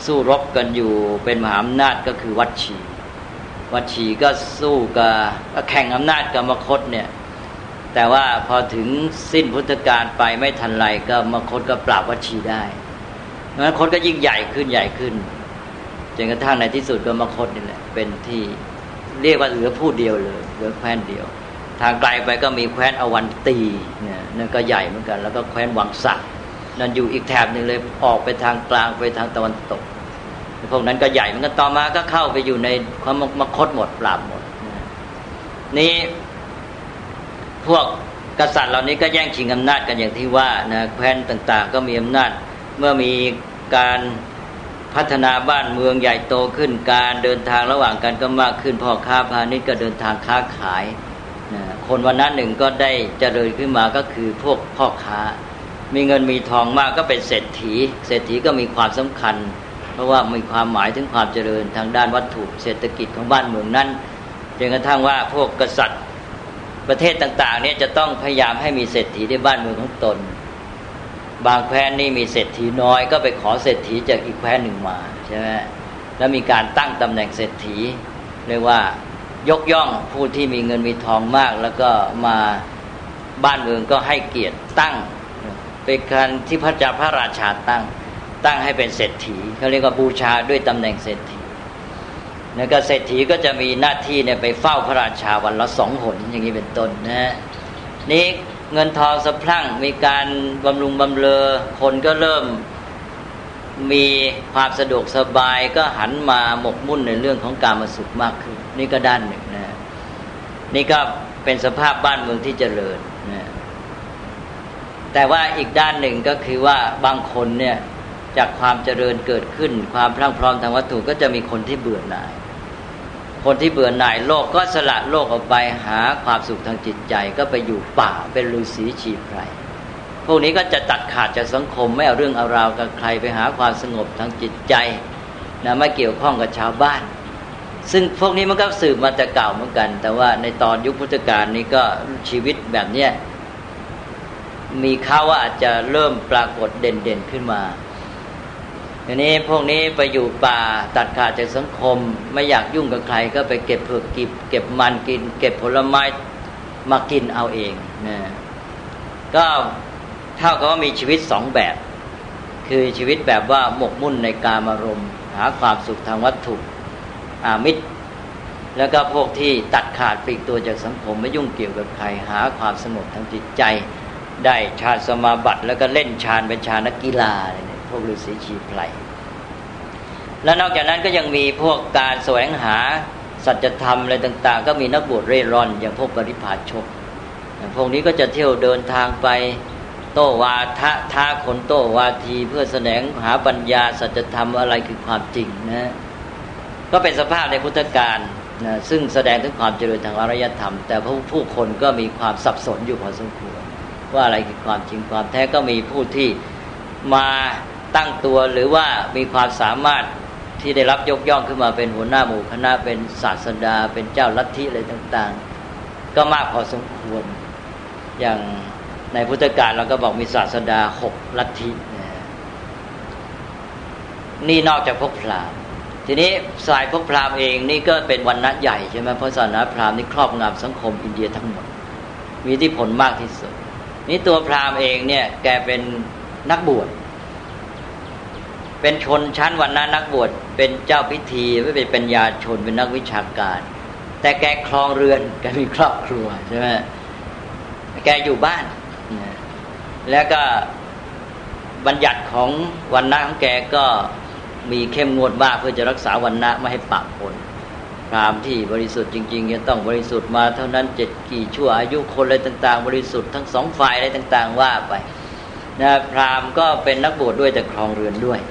สู้รบกันอยู่เป็นมหาอำนาจก็คือวัดชี วัดชีก็สู้กับแข่งอำนาจกับมคตเนี่ยแต่ว่าพอถึงสิ้นพุทธกาลไปไม่ทันไรก็มคตก็ปราบวัดชีได้เพราะนั้นคตก็ยิ่งใหญ่ขึ้นใหญ่ขึ้นจนกระทั่งในที่สุดก็มคตนี่แหละเป็นที่ เรียกว่าเหลือผู้เดียวเลยเหลือแคว้นเดียว ทางไกลไปก็มีแคว้นอวันตีเนี่ยนั่นก็ใหญ่เหมือนกัน แล้วก็แคว้นวังสักนั่นอยู่อีกแถบหนึ่งเลยออกไปทางกลางไปทางตะวันตกพวกนั้นก็ใหญ่เหมือนกันต่อมาก็เข้าไปอยู่ในความมคตหมดปราบหมดนี่พวกกษัตริย์เหล่านี้ก็แย่งชิงอำนาจกันอย่างที่ว่านะแคว้นต่าง ๆ ก็มีอำนาจเมื่อมีการ พัฒนาบ้านเมืองใหญ่โตขึ้นการเดินทางระหว่างกันก็มากขึ้นพ่อค้าพาณิชย์ก็เดินทางค้าขายนะคนวันนั้นหนึ่งก็ได้เจริญขึ้นมาก็คือพวกพ่อค้า มีเงินมีทองมากก็เป็นเศรษฐี เศรษฐีก็มีความสำคัญ เพราะว่ามีความหมายถึงความเจริญทางด้านวัตถุเศรษฐกิจของบ้านเมืองนั้นจนกระทั่งว่าพวกกษัตริย์ประเทศต่างๆเนี่ยจะต้องพยายามให้มีเศรษฐีในบ้านเมืองของตน บางแคว้นนี่มีเศรษฐีน้อยก็ไปขอเศรษฐีจากอีกแคว้นหนึ่งมาใช่ไหมแล้วมีการตั้งตำแหน่งเศรษฐีเรียกว่ายกย่องผู้ที่มีเงินมีทองมาก แล้วก็มาบ้านเมืองก็ให้เกียรติตั้งเป็นการที่พระเจ้าพระราชาตั้งตั้งให้เป็นเศรษฐีเขาเรียกว่าบูชาด้วยตำแหน่งเศรษฐีแล้วก็เศรษฐีก็จะมีหน้าที่เนี่ยไปเฝ้าพระราชาวันละสองหนอย่างนี้เป็นต้นนะฮะนี้ เงินทองสะพรั่งมีการบำรุงบำเรอคนก็เริ่มมีความสะดวกสบายก็หันมาหมกมุ่นในเรื่องของการมาสุขมากขึ้น นี่ก็ด้านหนึ่งนะนี่ก็เป็นสภาพบ้านเมืองที่เจริญนะแต่ว่าอีกด้านหนึ่งก็คือว่าบางคนเนี่ยจากความเจริญเกิดขึ้น ความพรั่งพร้อมทางวัตถุก็จะมีคนที่เบื่อหน่าย คนที่เบื่อหน่ายโลกก็สละโลกออกไปหาความสุขทางจิตใจก็ไปอยู่ป่าเป็นฤาษีชีไพรพวกนี้ก็จะตัดขาดจากสังคมไม่เอาเรื่องเอาราวกับใครไปหาความสงบทางจิตใจนะไม่เกี่ยวข้องกับชาวบ้าน ซึ่งพวกนี้มันก็สืบมาแต่เก่าเหมือนกัน แต่ว่าในตอนยุคพุทธกาลนี้ก็ชีวิตแบบเนี้ยมีข่าวว่าอาจจะเริ่มปรากฏเด่นๆขึ้นมา ทีนี้พวกนี้ไปอยู่ป่าตัดขาดจากสังคม ไม่อยากยุ่งกับใครก็ไปเก็บเผือกกิบเก็บมันกิน เก็บผลไม้มากินเอาเองนะก็เท่ากับว่ามีชีวิตสองแบบ คือชีวิตแบบว่าหมกมุ่นในการอารมณ์หาความสุขทางวัตถุอามิตร แล้วก็พวกที่ตัดขาดปลีกตัวจากสังคมไม่ยุ่งเกี่ยวกับใครหาความสงบทางจิตใจ ได้ฌานสมาบัติแล้วก็เล่นฌานเป็นฌานนักกีฬาเนี่ย วกฤาษีชีไพรแล้วนอกจากนั้นก็ยังมีพวกการแสวงหาสัจธรรมอะไรต่าง ๆ ก็มีนักบวชเร่ร่อน อย่างพวกปริพาชกพวกนี้ก็จะเที่ยวเดินทางไปโตวาทะท้าคนโตวาทีเพื่อแสดงหาปัญญาสัจธรรมอะไรคือความจริงนะก็เป็นสภาพในพุทธการนะซึ่งแสดงถึงความเจริญทางอารยธรรม แต่ผู้ผู้คนก็มีความสับสนอยู่พอสมควรว่าอะไรคือความจริงความแท้ก็มีผู้ที่มา ตั้งตัวหรือว่ามีความสามารถที่ได้รับยกย่องขึ้นมาเป็นหัวหน้าหมู่คณะเป็นศาสดา เป็นเจ้าลัทธิอะไรต่างๆ ก็มากพอสมควร อย่างในพุทธกาลเราก็บอกมีศาสดาหกลัทธินี่นอกจากพวกพราหมณ์ทีนี้สายพวกพราหมณ์เองนี่ก็เป็นวันนัดใหญ่ใช่ไหมเพราะศาสนาพราหมณ์นี่ครอบงำสังคมอินเดียทั้งหมด มีที่ผลมากที่สุด นี่ตัวพราหมณ์เองเนี่ยแกเป็นนักบวช เป็นชนชั้นวันนั้นนักบวชเป็นเจ้าพิธีไม่เป็นปัญญาชนเป็นนักวิชาการ แต่แกคลองเรือนแกมีครอบครัวใช่ไหมแกอยู่บ้าน แล้วก็บัญญัติของวันนะของแกก็มีเข้มงวดมากเพื่อจะรักษาวันนะไม่ให้ปะปนพรามที่บริสุทธิ์จริงๆจะต้องบริสุทธิ์มาเท่านั้นเจ็ดกี่ชั่วอายุคนอะไรต่างๆ บริสุทธิ์ทั้งสองฝ่ายอะไรต่าง ๆ ว่าไปนะพรามก็เป็นนักบวชดด้วยแต่ครองเรือนด้วย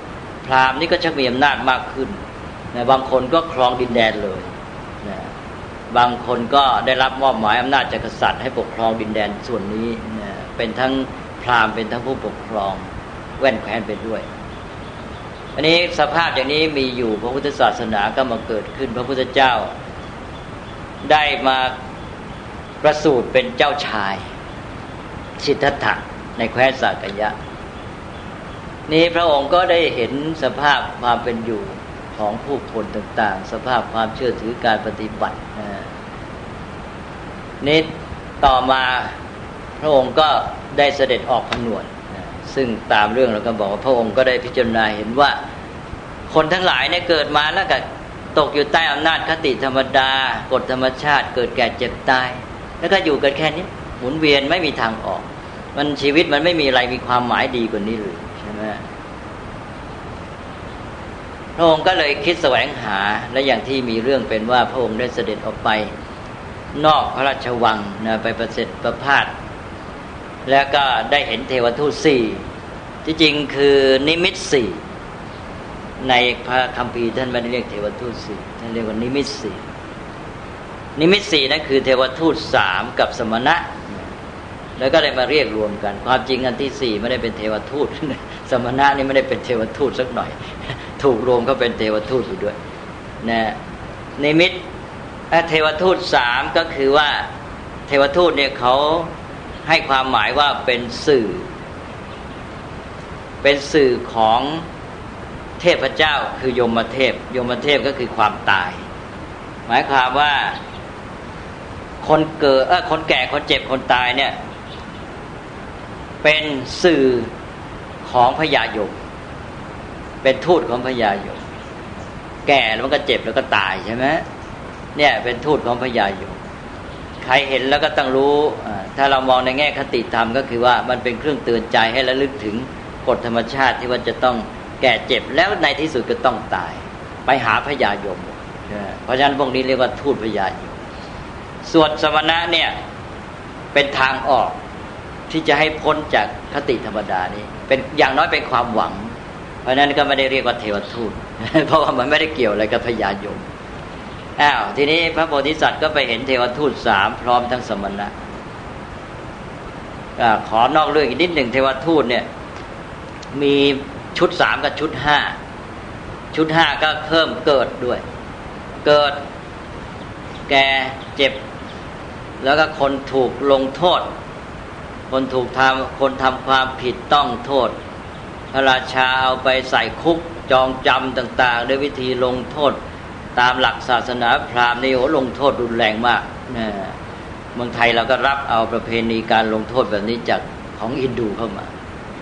พราหมณ์นี่ก็ชักมีอำนาจมากขึ้นนะบางคนก็ครองดินแดนเลยนะบางคนก็ได้รับมอบหมายอำนาจจากกษัตริย์ให้ปกครองดินแดนส่วนนี้นะเป็นทั้งพราหมณ์เป็นทั้งผู้ปกครองแว่นแคว้นไปด้วยอันนี้สภาพอย่างนี้มีอยู่พระพุทธศาสนาก็มาเกิดขึ้น พระพุทธเจ้า ได้มาประสูติเป็นเจ้าชาย สิทธัตถะในแคว้นสากยะ นี้พระองค์ก็ได้เห็นสภาพความเป็นอยู่ของผู้คนต่างๆ สภาพความเชื่อถือการปฏิบัตินี้ต่อมาพระองค์ก็ได้เสด็จออกผนวดซึ่งตามเรื่องเราก็บอกว่าพระองค์ก็ได้พิจารณาเห็นว่า คนทั้งหลายเนี่ยเกิดมาแล้วก็ตกอยู่ใต้อำนาจคติธรรมดากฎธรรมชาติ เกิดแก่เจ็บตาย แล้วก็อยู่กันแค่นี้หมุนเวียนไม่มีทางออก มันชีวิตมันไม่มีอะไรมีความหมายดีกว่านี้เลย พระองค์ก็เลยคิดแสวงหาและอย่างที่มีเรื่องเป็นว่าพระองค์ได้เสด็จออกไป นอกพระราชวังนะไปประเสริฐประพาสแล้วก็ได้เห็นเทวทูตสี่ที่จริงคือนิมิตสี่ในพระคัมภีร์ท่านไม่ได้เรียกเทวทูตสี่ท่านเรียกว่านิมิตสี่นิมิตสี่นั่นคือเทวทูตสามกับสมณะ แล้วก็เลยมาเรียกรวมกัน ความจริงอันที่สี่ไม่ได้เป็นเทวทูต สมณะนี่ไม่ได้เป็นเทวทูตสักหน่อย ถูกรวมก็เป็นเทวทูตอยู่ด้วยนะนิมิตเทวทูตสามก็คือว่าเทวทูตเนี่ยเขาให้ความหมายว่าเป็นสื่อ เป็นสื่อของเทพเจ้าคือยมเทพ ยมเทพก็คือความตาย หมายความว่าคนเกิดเออคนแก่คนเจ็บคนตายเนี่ย เป็นสื่อของพญายมเป็นทูตของพญายมแก่แล้วมันก็เจ็บแล้วก็ตายใช่ไหมเนี่ยเป็นทูตของพญายมใครเห็นแล้วก็ต้องรู้ ถ้าเรามองในแง่คติธรรมก็คือว่ามันเป็นเครื่องเตือนใจให้ระลึกถึงกฎธรรมชาติที่ว่าจะต้องแก่เจ็บแล้วในที่สุดก็ต้องตาย ไปหาพญายม เพราะฉะนั้นพวกนี้เรียกว่าทูตพญายมส่วนสมณะเนี่ยเป็นทางออก ที่จะให้พ้นจากคติธรรมดานี้ เป็นอย่างน้อยเป็นความหวัง เพราะนั้นก็ไม่ได้เรียกว่าเทวทูตเพราะว่ามันไม่ได้เกี่ยวอะไรกับพญายมอ้าวทีนี้พระโพธิสัตว์ก็ไปเห็นเทวทูตสามพร้อมทั้งสมณะขอนอกเรื่องอีกนิดหนึ่งเทวทูตเนี่ย มีชุดสามกับชุดห้าชุดห้าก็เพิ่มเกิดด้วย เกิดแก่เจ็บ แล้วก็คนถูกลงโทษ คนถูกทำคนทำความผิดต้องโทษ พระราชาเอาไปใส่คุกจองจำต่าง ๆ ด้วยวิธีลงโทษ ตามหลักศาสนาพราหมณ์นี่โอ้ลงโทษรุนแรงมากนะเมืองไทยเราก็รับเอาประเพณีการลงโทษแบบนี้จากของอินดูเข้ามา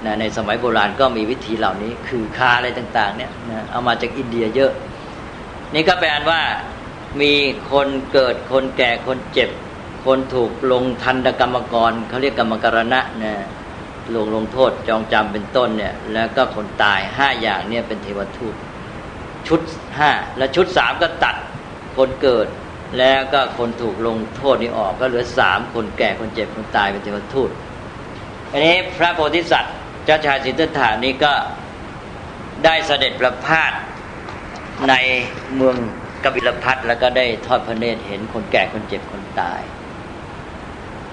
นะในสมัยโบราณก็มีวิธีเหล่านี้ คือคาอะไรต่าง ๆ เนี่ยนะเอามาจากอินเดียเยอะ นี่ก็แปลว่ามีคนเกิดคนแก่คนเจ็บ คนถูกลงทันตกรรมกรเขาเรียกกรรมกรณะนะลงลงโทษจองจำเป็นต้นเนี่ย แล้วก็คนตายห้าอย่างเนี่ยเป็นเทวทูตชุดห้าแล้วชุดสามก็ตัดคนเกิด แล้วก็คนถูกลงโทษนี่ออกก็เหลือสามคนแก่คนเจ็บคนตายเป็นเทวทูตอันนี้พระโพธิสัตว์เจ้าชายสิทธัตถานี้ก็ได้เสด็จประพาสในเมืองกบิลพัทแล้วก็ได้ทอดพระเนตรเห็นคนแก่คนเจ็บคนตาย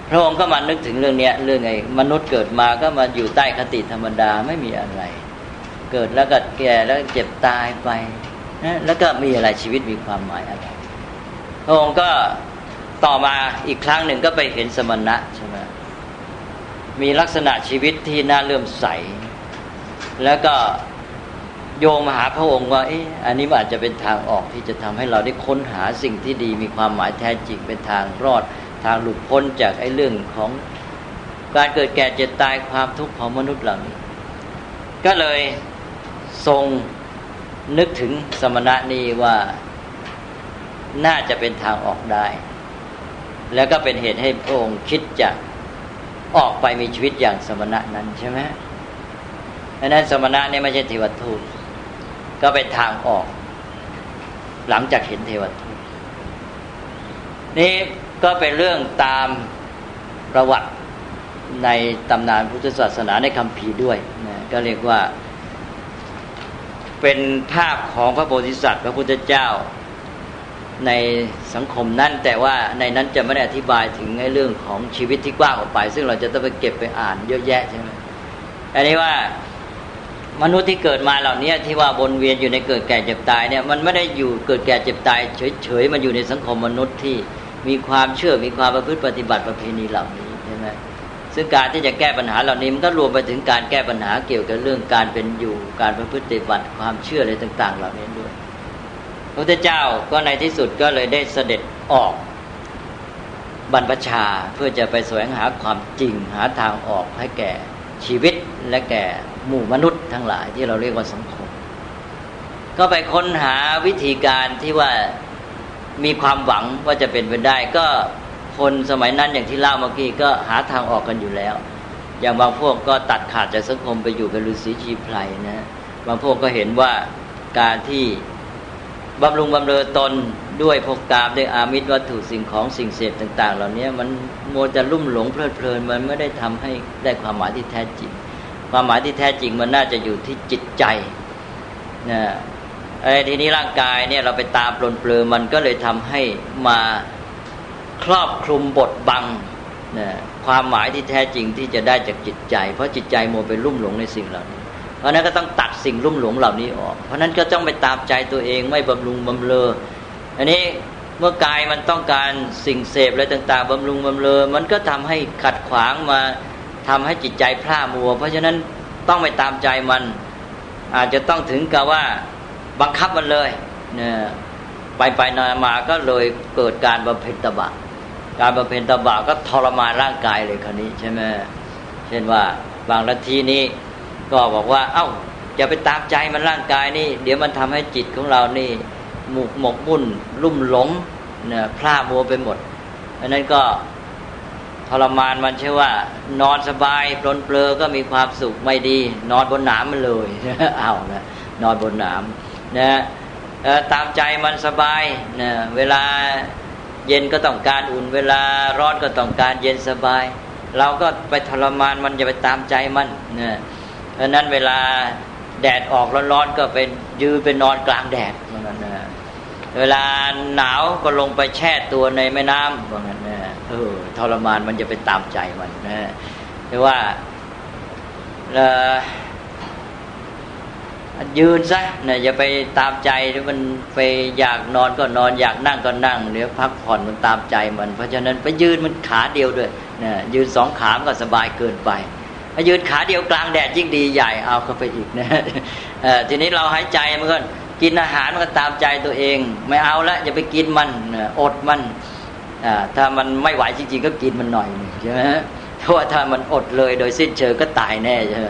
พระองค์ก็มานึกถึงเรื่องนี้เรื่องไอ้มนุษย์เกิดมาก็มาอยู่ใต้คติธรรมดาไม่มีอะไร เกิดแล้วก็แก่แล้วเจ็บตายไปนะแล้วก็มีอะไรชีวิตมีความหมายอะไรพระองค์ก็ต่อมาอีกครั้งหนึ่งก็ไปเห็นสมณะใช่ไหมมีลักษณะชีวิตที่น่าเลื่อมใส แล้วก็โยงมาหาพระองค์ว่าเอ๊ะอันนี้อาจจะเป็นทางออกที่จะทำให้เราได้ค้นหาสิ่งที่ดีมีความหมายแท้จริงเป็นทางรอด ทางหลุดพ้นจากไอ้เรื่องของการเกิดแก่เจ็บตายความทุกข์ของมนุษย์เหล่านี้ ก็เลยทรงนึกถึงสมณะนี้ว่าน่าจะเป็นทางออกได้ แล้วก็เป็นเหตุให้พระองค์คิดจะออกไปมีชีวิตอย่างสมณะนั้นใช่ไหมดังนั้นสมณะนี่ไม่ใช่เทวทูตก็เป็นทางออก หลังจากเห็นเทวทูตนี่ ก็เป็นเรื่องตามประวัติในตำนานพุทธศาสนาในคำพีด้วยนะก็เรียกว่า เป็นภาพของพระโพธิสัตว์พระพุทธเจ้าในสังคมนั้นแต่ว่าในนั้นจะไม่ได้อธิบายถึงในเรื่องของชีวิตที่กว้างออกไป ซึ่งเราจะต้องไปเก็บไปอ่านเยอะแยะใช่ไหมอันนี้ว่ามนุษย์ที่เกิดมาเหล่านี้ที่ว่าวนเวียนอยู่ในเกิดแก่เจ็บตายเนี่ยมันไม่ได้อยู่เกิดแก่เจ็บตายเฉยๆมันอยู่ในสังคมมนุษย์ที่ มีความเชื่อมีความประพฤติปฏิบัติประเพณีเหล่านี้ใช่ไหมซึ่งการที่จะแก้ปัญหาเหล่านี้มันก็รวมไปถึงการแก้ปัญหาเกี่ยวกับเรื่องการเป็นอยู่การประพฤติปฏิบัติความเชื่ออะไรต่าง ๆ เหล่านี้ด้วยพระพุทธเจ้าก็ในที่สุดก็เลยได้เสด็จออกบรรพชาเพื่อจะไปแสวงหาความจริงหาทางออกให้แก่ชีวิตและแก่หมู่มนุษย์ทั้งหลายที่เราเรียกว่าสังคม ก็ไปค้นหาวิธีการที่ว่า มีความหวังว่าจะเป็นไปได้ ก็คนสมัยนั้นอย่างที่เล่าเมื่อกี้ก็หาทางออกกันอยู่แล้ว อย่างบางพวกก็ตัดขาดจากสังคมไปอยู่เป็นฤาษีชีไพรนะบางพวกก็เห็นว่าการที่บำรุงบำเรอตนด้วยพกกามด้วยอามิตรวัตถุสิ่งของสิ่งเสพต่าง ๆ เหล่านี้มันโมจะลุ่มหลงเพลิดเพลินมันไม่ได้ทำให้ได้ความหมายที่แท้จริง ความหมายที่แท้จริงมันน่าจะอยู่ที่จิตใจนะ ไอ้ทีนี้ร่างกายเนี่ยเราไปตามปลนเปลือมันก็เลยทำให้มาครอบคลุมบทบังนะความหมายที่แท้จริงที่จะได้จากจิตใจ เพราะจิตใจโมไปลุ่มหลงในสิ่งเหล่านี้ เพราะนั้นก็ต้องตัดสิ่งลุ่มหลงเหล่านี้ออก เพราะนั้นก็ต้องไปตามใจตัวเองไม่บำรุงบำเรออันนี้เมื่อกายมันต้องการสิ่งเสพอะไรต่าง ๆบำรุงบำเรอมันก็ทำให้ขัดขวางมาทำให้จิตใจพร่ามัว เพราะฉะนั้นต้องไปตามใจมันอาจจะต้องถึงกับว่า บังคับมันเลยเนี่ยไปไปนานมาก็เลยเกิดการบำเพ็ญตบะ การบำเพ็ญตบะก็ทรมานร่างกายเลยคราวนี้ใช่ไหมเช่นว่าบางละทีนี้ก็บอกว่า เอา้าอย่าไปตามใจมันร่างกายนี่ เดี๋ยวมันทำให้จิตของเรานี่หมกหมกมุ่นลุ่มหลงเนี่ยพลามัวไปหมดอันนั้นก็ทรมานมันใช่ว่า นอนสบายปลนเปลือก็มีความสุขไม่ดี นอนบนหนามมันเลยเอานะนอนบนหนาม นะตามใจมันสบายนะเวลาเย็นก็ต้องการอุ่น เวลาร้อนก็ต้องการเย็นสบาย เราก็ไปทรมานมันอย่าไปตามใจมันนะเพราะนั้นเวลาแดดออกร้อนๆก็เป็นยืนเป็นนอนกลางแดดเหมือนกันนะเวลาหนาวก็ลงไปแช่ตัวในแม่น้ำเหมือนกันนะเออทรมานมันจะไปตามใจมันนะแต่ว่า ยืนซะนะอย่าไปตามใจที่มันไปอยากนอนก็นอนอยากนั่งก็นั่งเดี๋ยวพักผ่อนมันตามใจมัน เพราะฉะนั้นไปยืนมันขาเดียวด้วยนะยืนสองขามก็สบายเกินไปยืนขาเดียวกลางแดดยิ่งดีใหญ่เอาเข้าไปอีกนะทีนี้เราหายใจมันก็กินอาหารมันก็ตามใจตัวเอง ไม่เอาละอย่าไปกินมันอดมันถ้ามันไม่ไหวจริงๆ ก็กินมันหน่อยใช่ไหมเพราะว่าถ้ามันอดเลยโดยสิ้นเชิงก็ตายแน่ใช่ไหม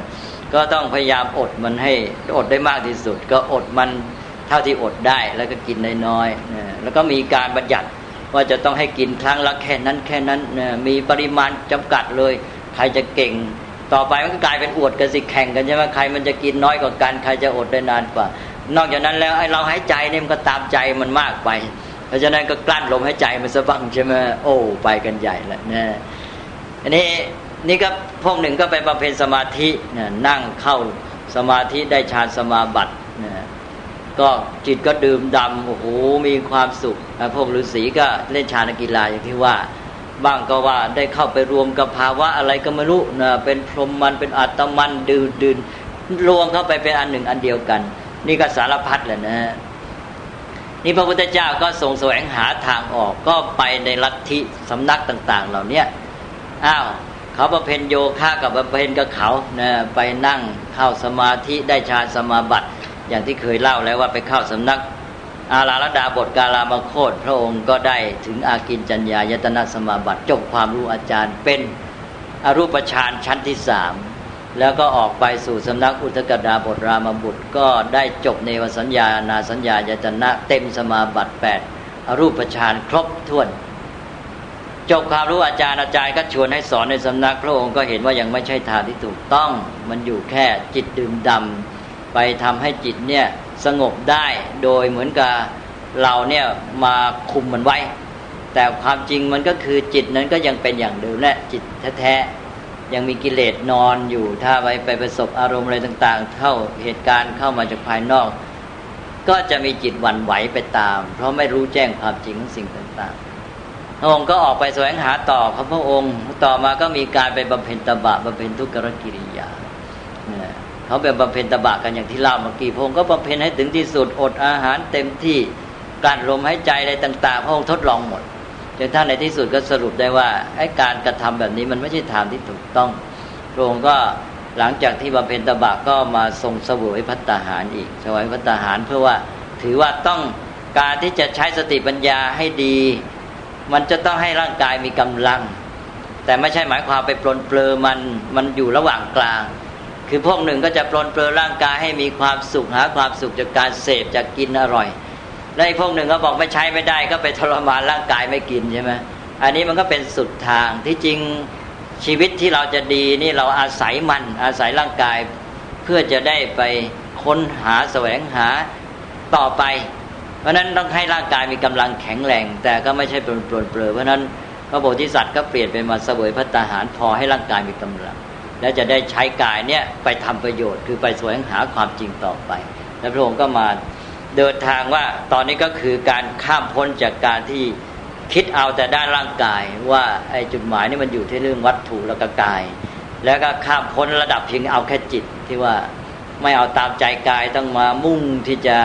ก็ต้องพยายามอดมันให้อดได้มากที่สุด ก็อดมันเท่าที่อดได้แล้วก็กินน้อยๆแล้วก็มีการบัญญัติว่าจะต้องให้กินครั้งละแค่นั้นแค่นั้นมีปริมาณจำกัดเลย ใครจะเก่ง ต่อไปมันก็กลายเป็นอวดกันสิแข่งกันใช่ไหมใครมันจะกินน้อยกว่ากันใครจะอดได้นานกว่า นอกจากนั้นแล้วไอ้เราหายใจเนี่ยมันก็ตามใจมันมากไป เพราะฉะนั้นก็กลั้นลมหายใจมันสะบังใช่ไหมโอ้ไปกันใหญ่แล้วนะอันนี้ นี่ก็พวกหนึ่งก็ไปบำเพ็ญสมาธินี่ยนั่งเข้าสมาธิได้ฌานสมาบัตินี่ยก็จิตก็ดื่มดำโอ้โหมีความสุขพวกฤาษีก็เล่นฌานกีฬาอย่างที่ว่าบ้างก็ว่าได้เข้าไปรวมกับภาวะอะไรก็ไม่รู้นะเป็นพรหมมันเป็นอัตมันดื่นดื่นรวมเข้าไปเป็นอันหนึ่งอันเดียวกัน นี่ก็สารพัดแหละนะนี่พระพุทธเจ้าก็ทรงแสวงหาทางออกก็ไปในลัทธิสำนักต่าง ๆ เหล่านี้อ้าว เขาบำเพ็ญโยคะกับบำเพ็ญกับเขานะไปนั่งเข้าสมาธิได้ฌานสมาบัติ อย่างที่เคยเล่าแล้วว่าไปเข้าสำนัก อาลาลดาบทกาลามโคตพระองค์ก็ได้ถึงอากินจัญญายตนะสมาบัติจบความรู้อาจารย์เป็นอรูปฌานชั้นที่สามแล้วก็ออกไปสู่สำนักอุทกดาบทรามบุตร ก็ได้จบในวสัญญานาสัญญายตนะเต็มสมาบัติแปดอรูปฌานครบถ้วน จบความรู้อาจารย์อาจารย์ก็ชวนให้สอนในสำนักพระองค์ก็เห็นว่ายังไม่ใช่ทางที่ถูกต้อง มันอยู่แค่จิตดื่มดำไปทำให้จิตเนี่ยสงบได้โดยเหมือนกับเราเนี่ยมาคุมมันไว้ แต่ความจริงมันก็คือจิตนั้นก็ยังเป็นอย่างเดิมแหละจิตแท้ๆยังมีกิเลสนอนอยู่ถ้าไปไปประสบอารมณ์อะไรต่างๆ เข้าเหตุการณ์เข้ามาจากภายนอก ก็จะมีจิตหวั่นไหวไปตาม เพราะไม่รู้แจ้งความจริงของสิ่งต่างๆ องค์ก็ออกไปแสวงหาต่อพระพระองค์ ต่อมาก็มีการไปบำเพ็ญตบะบำเพ็ญทุกขกิริยาเขาไปบำเพ็ญตบะกันอย่างที่เล่าเมื่อกี้พระองค์ก็บำเพ็ญให้ถึงที่สุดอดอาหารเต็มที่การลมหายใจอะไรต่าง ๆ พระองค์ทดลองหมดจนท่านในที่สุดก็สรุปได้ว่าไอ้การกระทำแบบนี้มันไม่ใช่ทางที่ถูกต้องพระองค์ก็หลังจากที่บำเพ็ญตบะก็มาทรงสวยพัตตาหารอีกสวยพัตตาหารเพื่อว่าถือว่าต้องการที่จะใช้สติปัญญาให้ดี มันจะต้องให้ร่างกายมีกำลัง แต่ไม่ใช่หมายความไปปลนเปลือมันมันอยู่ระหว่างกลาง คือพวกหนึ่งก็จะปลนเปลือร่างกายให้มีความสุขหาความสุขจากการเสพจากกินอร่อย และอีกพวกหนึ่งก็บอกไม่ใช้ไม่ได้ก็ไปทรมานร่างกายไม่กินใช่ไหมอันนี้มันก็เป็นสุดทางที่จริงชีวิตที่เราจะดีนี่เราอาศัยมันอาศัยร่างกาย เพื่อจะได้ไปค้นหาแสวงหาต่อไป เพราะนั้นต้องให้ร่างกายมีกำลังแข็งแรง แต่ก็ไม่ใช่ปลนปลนเปลือเพราะนั้นพระโพธิสัตว์ก็เปลี่ยนเป็นมาเสวยพระตาหารพอให้ร่างกายมีกำลัง และจะได้ใช้กายเนี่ยไปทำประโยชน์คือไปสวงหาความจริงต่อไป แล้วพระองค์ก็มาเดินทางว่าตอนนี้ก็คือการข้ามพ้นจากการที่คิดเอาแต่ด้านร่างกายว่าไอ้จุดหมายนี่มันอยู่ที่เรื่องวัตถุแล้วก็กาย แล้วก็ข้ามพ้นระดับเพียงเอาแค่จิตที่ว่าไม่เอาตามใจกายต้องมามุ่งที่จะ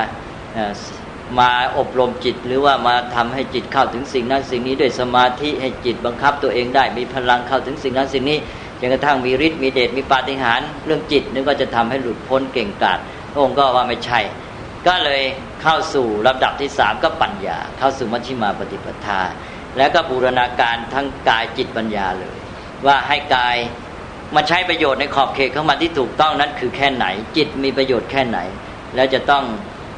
มาอบรมจิตหรือว่ามาทำให้จิตเข้าถึงสิ่งนั้นสิ่งนี้ด้วยสมาธิให้จิตบังคับตัวเองได้มีพลังเข้าถึงสิ่งนั้นสิ่งนี้จนกระทั่งมีฤทธิ์มีเดชมีปาฏิหาริย์เรื่องจิตนึกว่าจะทำให้หลุดพ้นเก่งกาจองค์ก็ว่าไม่ใช่ ก็เลยเข้าสู่ลำดับที่สามก็ปัญญา เข้าสู่มัชฌิมาปฏิปทา แล้วก็บูรณาการทั้งกายจิตปัญญาเลย ว่าให้กายมาใช้ประโยชน์ในขอบเขตของมันที่ถูกต้องนั้นคือแค่ไหน จิตมีประโยชน์แค่ไหน แล้วจะต้อง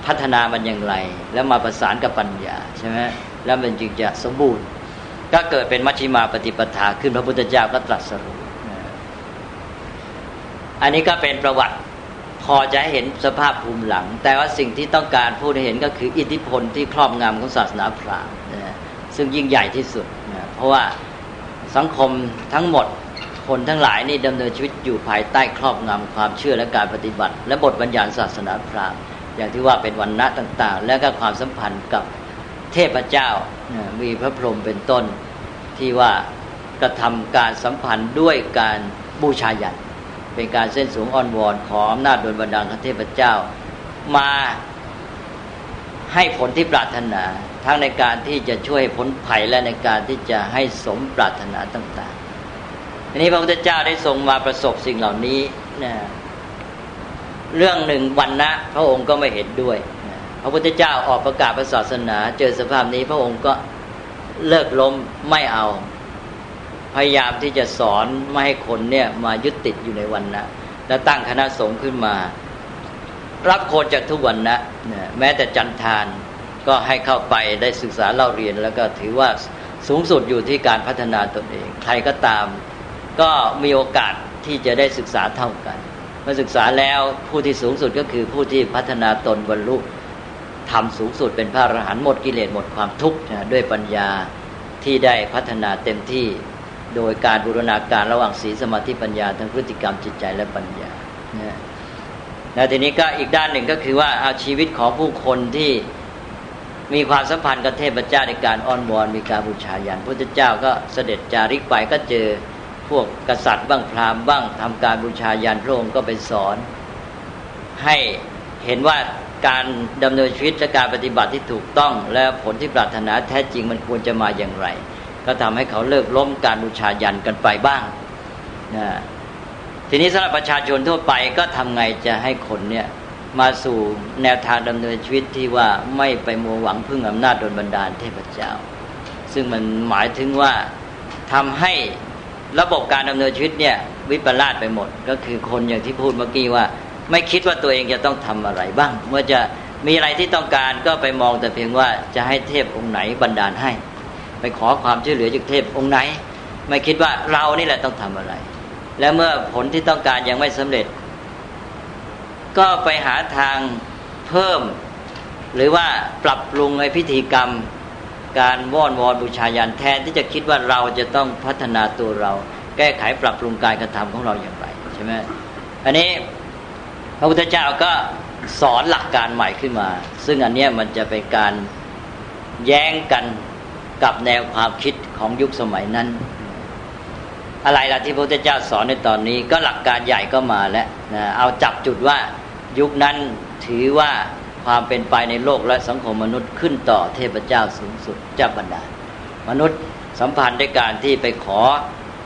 พัฒนามันอย่างไร แล้วมาประสานกับปัญญาใช่ไหมแล้วมันจึงจะสมบูรณ์ ก็เกิดเป็นมัชฌิมาปฏิปทาขึ้นพระพุทธเจ้าก็ตรัสรู้อันนี้ก็เป็นประวัติพอจะให้เห็นสภาพภูมิหลัง แต่ว่าสิ่งที่ต้องการพูดให้เห็นก็คืออิทธิพลที่ครอบงำของศาสนาพราหมณ์ซึ่งยิ่งใหญ่ที่สุดนะเพราะว่าสังคมทั้งหมดคนทั้งหลายนี่ดำเนินชีวิตอยู่ภายใต้ครอบงำความเชื่อและการปฏิบัติ และบทบัญญัติศาสนาพราหมณ์ อย่างที่ว่าเป็นวันณะต่างๆ และก็ความสัมพันธ์กับเทพเจ้ามีพระพรหมเป็นต้นที่ว่ากระทำการสัมพันธ์ด้วยการบูชายันเป็นการเส้นสูงอ่อนวอนขออำนาจโดนบันดาลของเทพเจ้า มาให้ผลที่ปรารถนา ทั้งในการที่จะช่วยพ้นภัยและในการที่จะให้สมปรารถนาต่างๆทีนี้พระพุทธเจ้าได้ทรงมาประสบสิ่งเหล่านี้นะ เรื่องหนึ่งวันนะพระองค์ก็ไม่เห็นด้วย พระพุทธเจ้าออกประกาศศาสนา เจอสภาพนี้พระองค์ก็เลิกล้มไม่เอา พยายามที่จะสอนไม่ให้คนเนี่ยมายึดติดอยู่ในวันนะและตั้งคณะสงฆ์ขึ้นมา รับคนจากทุกวันนะแม้แต่จันทานก็ให้เข้าไปได้ศึกษาเล่าเรียน แล้วก็ถือว่าสูงสุดอยู่ที่การพัฒนาตนเอง ใครก็ตาม ก็มีโอกาสที่จะได้ศึกษาเท่ากัน มื่อศึกษาแล้วผู้ที่สูงสุดก็คือผู้ที่พัฒนาตนบรรลุทำสูงสุดเป็นพระอรหันต์หมดกิเลสหมดความทุกข์ด้วยปัญญาที่ได้พัฒนาเต็มที่โดยการบูรณาการระหว่างศีลสมาธิปัญญาทั้งพฤติกรรมจิตใจและปัญญานะแล้วทีนี้ก็อีกด้านหนึ่งก็คือว่าเอาชีวิตของผู้คนที่มีความสัมพันธ์กับเทพเจ้าในการอ้อนวอนมีการบูชายันพระเจ้าก็เสด็จจาริกไปก็เจอ พวกกษัตริย์บ้างพราหมณ์บ้างทำการบูชายันพระองค์ก็ไปสอน ให้เห็นว่าการดำเนินชีวิตและการปฏิบัติที่ถูกต้อง และผลที่ปรารถนาแท้จริงมันควรจะมาอย่างไร ก็ทำให้เขาเลิกล้มการบูชายันกันไปบ้างนะทีนี้สำหรับประชาชนทั่วไปก็ทำไงจะให้คนเนี่ยมาสู่แนวทางดำเนินชีวิตที่ว่าไม่ไปมัวหวังพึ่งอำนาจโดนบันดาลเทพเจ้า ซึ่งมันหมายถึงว่าทำให้ ระบบการดำเนินชีวิตเนี่ยวิปลาสไปหมด ก็คือคนอย่างที่พูดเมื่อกี้ว่า ไม่คิดว่าตัวเองจะต้องทำอะไรบ้าง เมื่อจะมีอะไรที่ต้องการก็ไปมองแต่เพียงว่าจะให้เทพองค์ไหนบันดาลให้ ไปขอความช่วยเหลือจากเทพองค์ไหน ไม่คิดว่าเรานี่แหละต้องทำอะไร แล้วเมื่อผลที่ต้องการยังไม่สำเร็จ ก็ไปหาทางเพิ่ม หรือว่าปรับปรุงในพิธีกรรม การว่อนวอนบูชายันแทนที่จะคิดว่าเราจะต้องพัฒนาตัวเรา แก้ไขปรับปรุงการกระทำของเราอย่างไรใช่ไหมอันนี้พระพุทธเจ้าก็สอนหลักการใหม่ขึ้นมา ซึ่งอันนี้มันจะเป็นการแย้งกันกับแนวความคิดของยุคสมัยนั้น อะไรล่ะที่พระพุทธเจ้าสอนในตอนนี้ ก็หลักการใหญ่ก็มาแล้วนะเอาจับจุดว่ายุคนั้นถือว่า ความเป็นไปในโลกและสังคมมนุษย์ขึ้นต่อเทพเจ้าสูงสุดเจ้าบรรดาลมนุษย์สัมพันธ์ด้วยการที่ไปขอ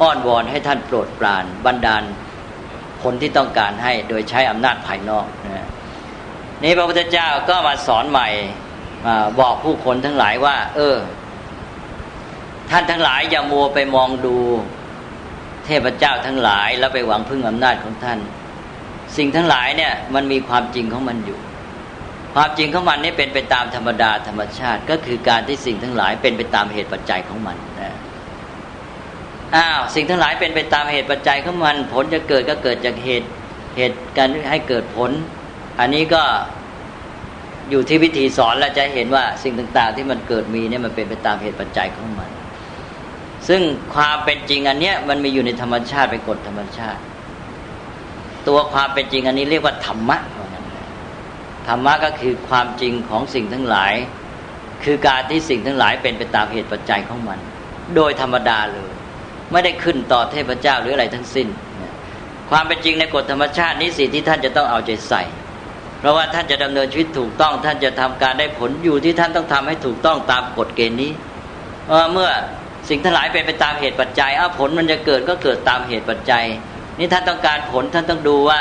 อ้อนวอนให้ท่านโปรดปรานบันดาลคนที่ต้องการให้โดยใช้อำนาจภายนอกนะนี่พระพุทธเจ้าก็มาสอนใหม่บอกผู้คนทั้งหลายว่า เออ ท่านทั้งหลายอย่ามัวไปมองดู เทพเจ้าทั้งหลาย แล้วไปหวังพึ่งอำนาจของท่าน สิ่งทั้งหลายเนี่ย มันมีความจริงของมันอยู่ ความจริงของมันนี่เป็นไปตามธรรมดาธรรมชาติ ก็คือการที่สิ่งทั้งหลายเป็นไปตามเหตุปัจจัยของมันนะอ้าวสิ่งทั้งหลายเป็นไปตามเหตุปัจจัยของมัน ผลจะเกิดก็เกิดจากเหตุเหตุการให้เกิดผล อันนี้ก็อยู่ที่วิธีสอนแล้วจะเห็นว่าสิ่งต่าง ๆ ที่มันเกิดมีเนี่ยมันเป็นไปตามเหตุปัจจัยของมัน ซึ่งความเป็นจริงอันเนี้ยมันมีอยู่ในธรรมชาติเป็นกฎธรรมชาติ ตัวความเป็นจริงอันนี้เรียกว่าธรรมะ ธรรมะก็คือความจริงของสิ่งทั้งหลาย คือการที่สิ่งทั้งหลายเป็นไปตามเหตุปัจจัยของมัน โดยธรรมดาเลย ไม่ได้ขึ้นต่อเทพเจ้าหรืออะไรทั้งสิ้น ความเป็นจริงในกฎธรรมชาตินี้สิที่ท่านจะต้องเอาใจใส่ เพราะว่าท่านจะดำเนินชีวิตถูกต้อง ท่านจะทำการได้ผลอยู่ที่ท่านต้องทำให้ถูกต้องตามกฎเกณฑ์นี้เมื่อสิ่งทั้งหลายเป็นไปตามเหตุปัจจัยอ้าผลมันจะเกิดก็เกิดตามเหตุปัจจัย นี่ท่านต้องการผลท่านต้องดูว่า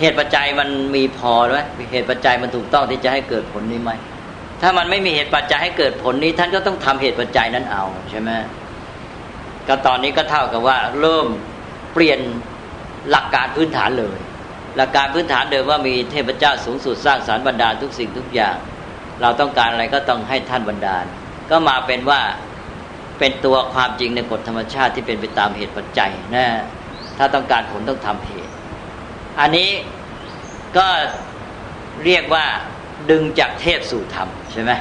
เหตุปัจจัยมันมีพอไหมเหตุปัจจัยมันถูกต้องที่จะให้เกิดผลนี้ไหมถ้ามันไม่มีเหตุปัจจัยให้เกิดผลนี้ ท่านก็ต้องทำเหตุปัจจัยนั้นเอาใช่ไหมก็ตอนนี้ก็เท่ากับว่า เริ่มเปลี่ยนหลักการพื้นฐานเลย หลักการพื้นฐานเดิมว่ามีเทพเจ้าสูงสุดสร้างสารค์บรรดาทุกสิ่งทุกอย่าง เราต้องการอะไรก็ต้องให้ท่านบรรดาล ก็มาเป็นว่าเป็นตัวความจริงในกฎธรรมชาติที่เป็นไปตามเหตุปัจจัยนะถ้าต้องการผลต้องทำเหตุ อันนี้ก็เรียกว่าดึงจากเทพสู่ธรรมใช่ไหม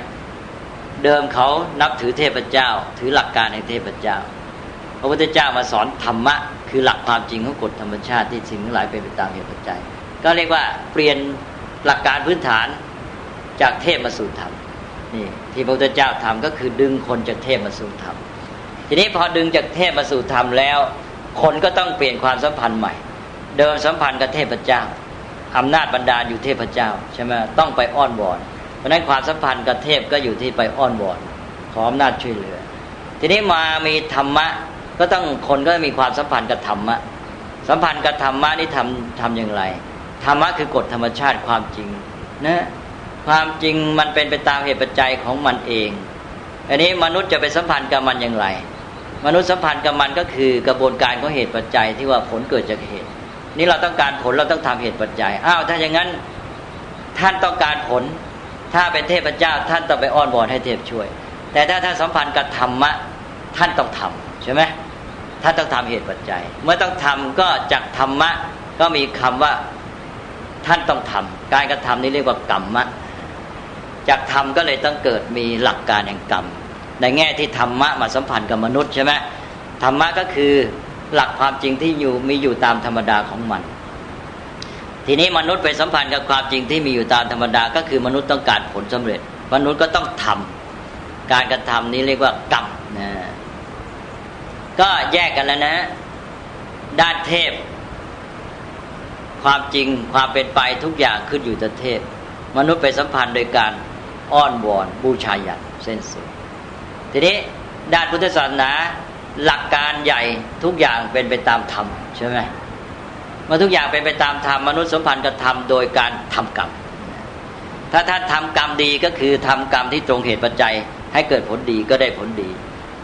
เดิมเขานับถือเทพเจ้า ถือหลักการในเทพเจ้า พระพุทธเจ้ามาสอนธรรมะ คือหลักความจริงของกฎธรรมชาติที่สิ่งทั้งหลายเป็นไปตามเหตุปัจจัย ก็เรียกว่าเปลี่ยนหลักการพื้นฐานจากเทพมาสู่ธรรมนี่ที่พระพุทธเจ้าทำก็คือดึงคนจากเทพมาสู่ธรรมทีนี้พอดึงจากเทพมาสู่ธรรมแล้ว คนก็ต้องเปลี่ยนความสัมพันธ์ใหม่ เดิมสัมพันธ์กับเทพเจ้าอำนาจบรรดาอยู่เทพเจ้าใช่ไหมต้องไปอ้อนวอน เพราะนั้นความสัมพันธ์กับเทพก็อยู่ที่ไปอ้อนวอนขออำนาจช่วยเหลือ ทีนี้มามีธรรมะ ก็ต้องคนก็มีความสัมพันธ์กับธรรมะ สัมพันธ์กับธรรมะนี่ทำทำอย่างไร ธรรมะคือกฎธรรมชาติความจริงนะความจริงมันเป็นไปตามเหตุปัจจัยของมันเอง อันนี้มนุษย์จะไปสัมพันธ์กับมันอย่างไร มนุษย์สัมพันธ์กับมันก็คือกระบวนการของเหตุปัจจัยที่ว่าผลเกิดจากเหตุ นี่เราต้องการผลเราต้องทำเหตุปัจจัยอ้าวถ้าอย่างนั้นท่านต้องการผล ถ้าเป็นเทพเจ้า ท่านต้องไปอ้อนวอนให้เทพช่วย แต่ถ้าท่านสัมพันธ์กับธรรมะ ท่านต้องทำใช่ไหมท่านต้องทำเหตุปัจจัย เมื่อต้องทำก็จากธรรมะก็มีคำว่าท่านต้องทำการกระทำนี้เรียกว่ากรรมะจากธรรมก็เลยต้องเกิดมีหลักการแห่งกรรม ในแง่ที่ธรรมะมาสัมพันธ์กับมนุษย์ใช่ไหมธรรมะก็คือ หลักความจริงที่อยู่มีอยู่ตามธรรมดาของมัน ทีนี้มนุษย์ไปสัมพันธ์กับความจริงที่มีอยู่ตามธรรมดา ก็คือมนุษย์ต้องการผลสำเร็จ มนุษย์ก็ต้องทำการกระทำนี้เรียกว่ากรรมนะก็แยกกันแล้วนะ ด้านเทพ ความจริงความเป็นไปทุกอย่างขึ้นอยู่กับเทพ มนุษย์ไปสัมพันธ์โดยการอ้อนวอนบูชายันเส้นสุดทีนี้ด้านพุทธศาสนา หลักการใหญ่ทุกอย่างเป็นไปตามธรรมใช่ไหมเมื่อทุกอย่างเป็นไปตามธรรมมนุษย์สัมพันธ์กับธรรมโดยการทำกรรม ถ้าท่านทำกรรมดีก็คือทำกรรมที่ตรงเหตุปัจจัย ให้เกิดผลดีก็ได้ผลดี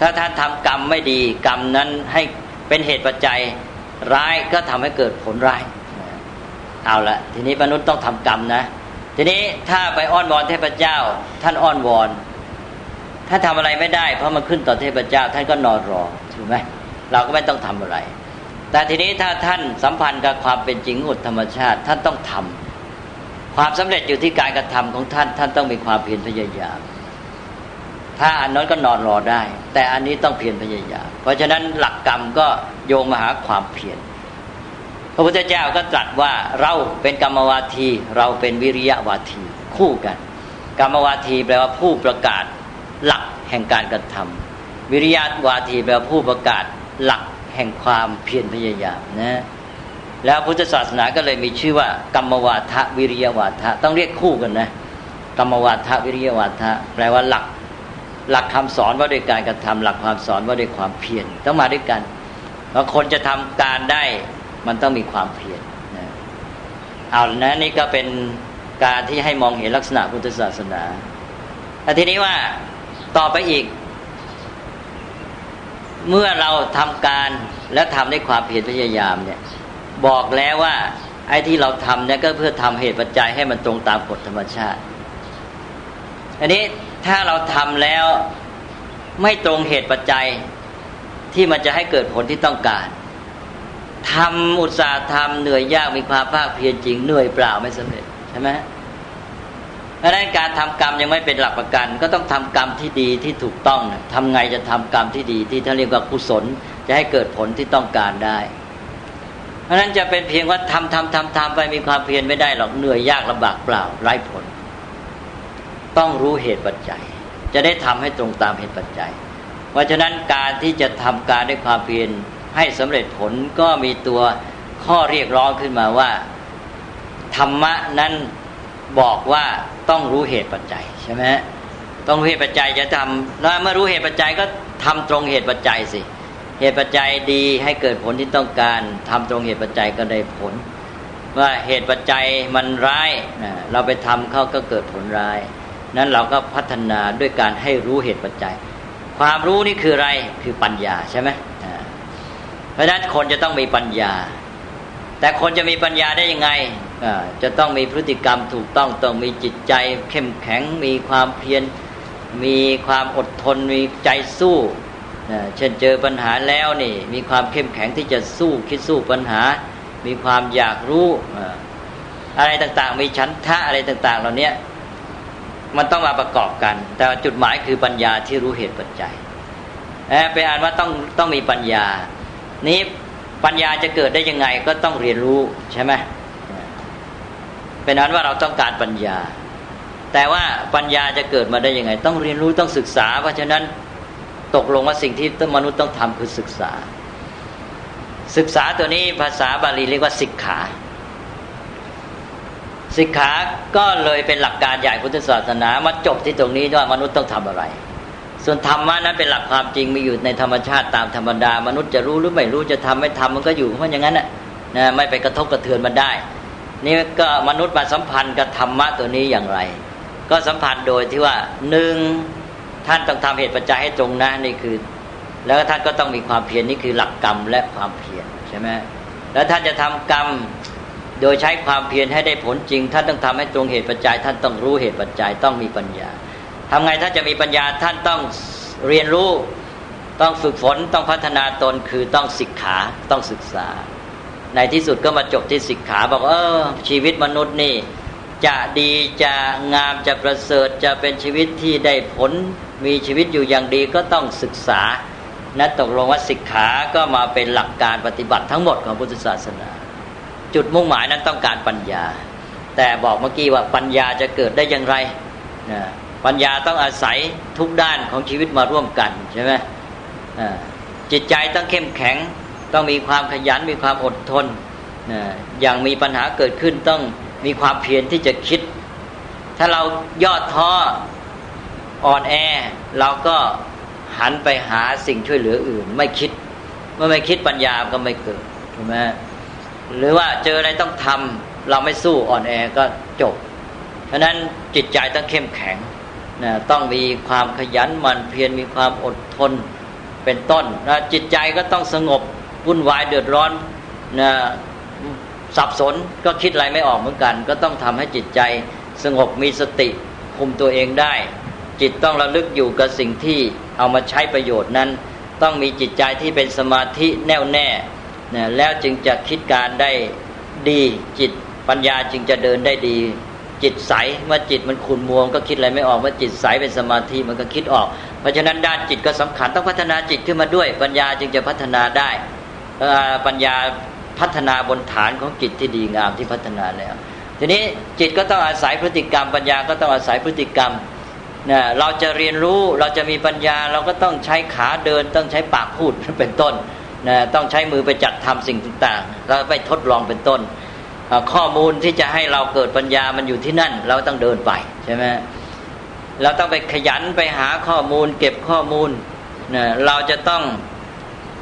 ถ้าท่านทำกรรมไม่ดีกรรมนั้นให้เป็นเหตุปัจจัยร้ายก็ทำให้เกิดผลร้าย เอาละทีนี้มนุษย์ต้องทำกรรมนะ ทีนี้ถ้าไปอ้อนวอนเทพเจ้า ท่านอ้อนวอน ถ้าทำอะไรไม่ได้ เพราะมันขึ้นต่อเทพเจ้า ท่านก็นอนรอถูกไหมเราก็ไม่ต้องทำอะไร แต่ทีนี้ถ้าท่านสัมพันธ์กับความเป็นจริงอุดธรรมชาติ ท่านต้องทำความสำเร็จอยู่ที่การกระทำของท่าน ท่านต้องมีความเพียรพยายาม ถ้าอันนั้นก็นอนรอได้ แต่อันนี้ต้องเพียรพยายาม เพราะฉะนั้นหลักกรรมก็โยงมาหาความเพียรพระพุทธเจ้าก็ตรัสว่าเราเป็นกรรมวาที เราเป็นวิริยะวาที คู่กัน กรรมวาทีแปลว่าผู้ประกาศ หลักแห่งการกระทำวิริยะวาทีแปลผู้ประกาศหลักแห่งความเพียรพยายามนะแล้วพุทธศาสนาก็เลยมีชื่อว่า กรรมวาทะวิริยวาทะต้องเรียกคู่กันนะกรรมวาทะวิริยวาทะแปลว่าหลัก หลักคำสอนว่าด้วยการกระทำหลักความสอนว่าด้วยความเพียรต้องมาด้วยกันเพราะคนจะทำการได้มันต้องมีความเพียรนะเอานะนี่ก็เป็นการที่ให้มองเห็นลักษณะพุทธศาสนาแต่ทีนี้ว่า ต่อไปอีก เมื่อเราทำการและทำด้วยความเพียรพยายามเนี่ย บอกแล้วว่า ไอ้ที่เราทำเนี่ยก็เพื่อทำเหตุปัจจัยให้มันตรงตามกฎธรรมชาติ อันนี้ถ้าเราทำแล้วไม่ตรงเหตุปัจจัยที่มันจะให้เกิดผลที่ต้องการทำอุตสาห์ทำเหนื่อยยากมีความภาคเพียรจริงเหนื่อยเปล่าไม่สำเร็จใช่ไหม ราะนั้นการทำกรรมยังไม่เป็นหลักประกัน ก็ต้องทำกรรมที่ดีที่ถูกต้องทำไงจะทำกรรมที่ดีที่ท่านเรียกว่ากุศล จะให้เกิดผลที่ต้องการได้ เพราะนั้นจะเป็นเพียงว่าทำทำทำทำไปมีความเพียรไม่ได้หรอกเหนื่อยยากลำบากเปล่าไร้ผล ต้องรู้เหตุปัจจัย จะได้ทำให้ตรงตามเหตุปัจจัย เพราะฉะนั้นการที่จะทำการด้วยความเพียรให้สำเร็จผลก็มีตัวข้อเรียกร้องขึ้นมาว่าธรรมะนั้น บอกว่าต้องรู้เหตุปัจจัยใช่ไหมต้องรู้เหตุปัจจัยจะทำแล้วเมื่อรู้เหตุปัจจัยก็ทำตรงเหตุปัจจัยสิ เหตุปัจจัยดีให้เกิดผลที่ต้องการทำตรงเหตุปัจจัยก็ได้ผล ว่าเหตุปัจจัยมันร้ายเราไปทำเขาก็เกิดผลร้าย นั้นเราก็พัฒนาด้วยการให้รู้เหตุปัจจัย ความรู้นี่คืออะไรคือปัญญาใช่ไหมเพราะฉะนั้นคนจะต้องมีปัญญา แต่คนจะมีปัญญาได้ยังไง จะต้องมีพฤติกรรมถูกต้องต้องมีจิตใจ เข้มแข็งมีความเพียรมีความอดทนมีใจสู้เช่นเจอปัญหาแล้วนี่ มีความเข้มแข็งที่จะสู้คิดสู้ปัญหา มีความอยากรู้อะไรต่างๆ มีชั้นทะอะไรต่าง ๆ เหล่านี้มันต้องมาประกอบกัน แต่จุดหมายคือปัญญาที่รู้เหตุปัจจัยไปอ่านว่าต้องต้องมีปัญญา นี้ปัญญาจะเกิดได้ยังไงก็ต้องเรียนรู้ใช่ไหม เป็นนั้นว่าเราต้องการปัญญา แต่ว่าปัญญาจะเกิดมาได้ยังไง ต้องเรียนรู้ต้องศึกษา เพราะฉะนั้นตกลงว่าสิ่งที่มนุษย์ต้องทำคือศึกษา ศึกษาตัวนี้ภาษาบาลีเรียกว่าศิกขาศิกขาก็เลยเป็นหลักการใหญ่พุทธศาสนามาจบที่ตรงนี้ว่ามนุษย์ต้องทำอะไร ส่วนธรรมะนั้นเป็นหลักความจริงมีอยู่ในธรรมชาติตามธรรมดามนุษย์จะรู้หรือไม่รู้จะทำไม่ทำมันก็อยู่เพราะอย่างนั้นนะนะไม่ไปกระทบกระเทือนมันได้ นี่ก็มนุษย์มาสัมพันธ์กับธรรมะตัวนี้อย่างไร ก็สัมพันธ์โดยที่ว่าหนึ่งท่านต้องทำเหตุปัจจัยให้ตรงนะนี่คือ แล้วท่านก็ต้องมีความเพียรนี่คือหลักกรรมและความเพียรใช่ไหมแล้วท่านจะทำกรรมโดยใช้ความเพียรให้ได้ผลจริง ท่านต้องทำให้ตรงเหตุปัจจัย ท่านต้องรู้เหตุปัจจัยต้องมีปัญญาทำไงถ้าจะมีปัญญาท่านต้องเรียนรู้ต้องฝึกฝนต้องพัฒนาตนคือต้องศึกขาต้องศึกษา ในที่สุดก็มาจบที่ศึกขาบอกเออ ชีวิตมนุษย์นี่ จะดีจะงามจะประเสริฐจะเป็นชีวิตที่ได้ผลมีชีวิตอยู่อย่างดีก็ต้องศึกษานัตกลงว่าศิกขาก็มาเป็นหลักการปฏิบัติทั้งหมดของพุทธศาสนา จุดมุ่งหมายนั้นต้องการปัญญา แต่บอกเมื่อกี้ว่าปัญญาจะเกิดได้อย่างไรนะปัญญาต้องอาศัยทุกด้านของชีวิตมาร่วมกันใช่ไหมจิตใจต้องเข้มแข็ง ต้องมีความขยันมีความอดทนอย่างมีปัญหาเกิดขึ้นต้องมีความเพียรที่จะคิด ถ้าเรายอดท้ออ่อนแอ เราก็หันไปหาสิ่งช่วยเหลืออื่น ไม่คิดเมื่อไม่คิดปัญญาก็ไม่เกิดใช่ไหมหรือว่าเจออะไรต้องทำเราไม่สู้อ่อนแอก็จบเพราะนั้นจิตใจต้องเข้มแข็งนะต้องมีความขยันหมั่นเพียรมีความอดทนเป็นต้นนะจิตใจก็ต้องสงบ วุ่นวายเดือดร้อนนะสับสนก็คิดอะไรไม่ออกเหมือนกัน ก็ต้องทำให้จิตใจสงบมีสติคุมตัวเองได้ จิตต้องระลึกอยู่กับสิ่งที่เอามาใช้ประโยชน์นั้น ต้องมีจิตใจที่เป็นสมาธิแน่วแน่นะแล้วจึงจะคิดการได้ดีจิตปัญญาจึงจะเดินได้ดี จิตใสเมื่อจิตมันขุ่นมัวก็คิดอะไรไม่ออกเมื่อจิตใสเป็นสมาธิมันก็คิดออก เพราะฉะนั้นด้านจิตก็สำคัญต้องพัฒนาจิตขึ้นมาด้วย ปัญญาจึงจะพัฒนาได้ ปัญญาพัฒนาบนฐานของจิตที่ดีงามที่พัฒนาแล้ว ทีนี้จิตก็ต้องอาศัยพฤติกรรม ปัญญาก็ต้องอาศัยพฤติกรรมนะเราจะเรียนรู้เราจะมีปัญญาเราก็ต้องใช้ขาเดิน ต้องใช้ปากพูดเป็นต้นนะต้องใช้มือไปจัดทำสิ่งต่างๆแล้วไปทดลองเป็นต้น ข้อมูลที่จะให้เราเกิดปัญญามันอยู่ที่นั่น เราต้องเดินไปใช่ไหมเราต้องไปขยันไปหาข้อมูล เก็บข้อมูลนะเราจะต้อง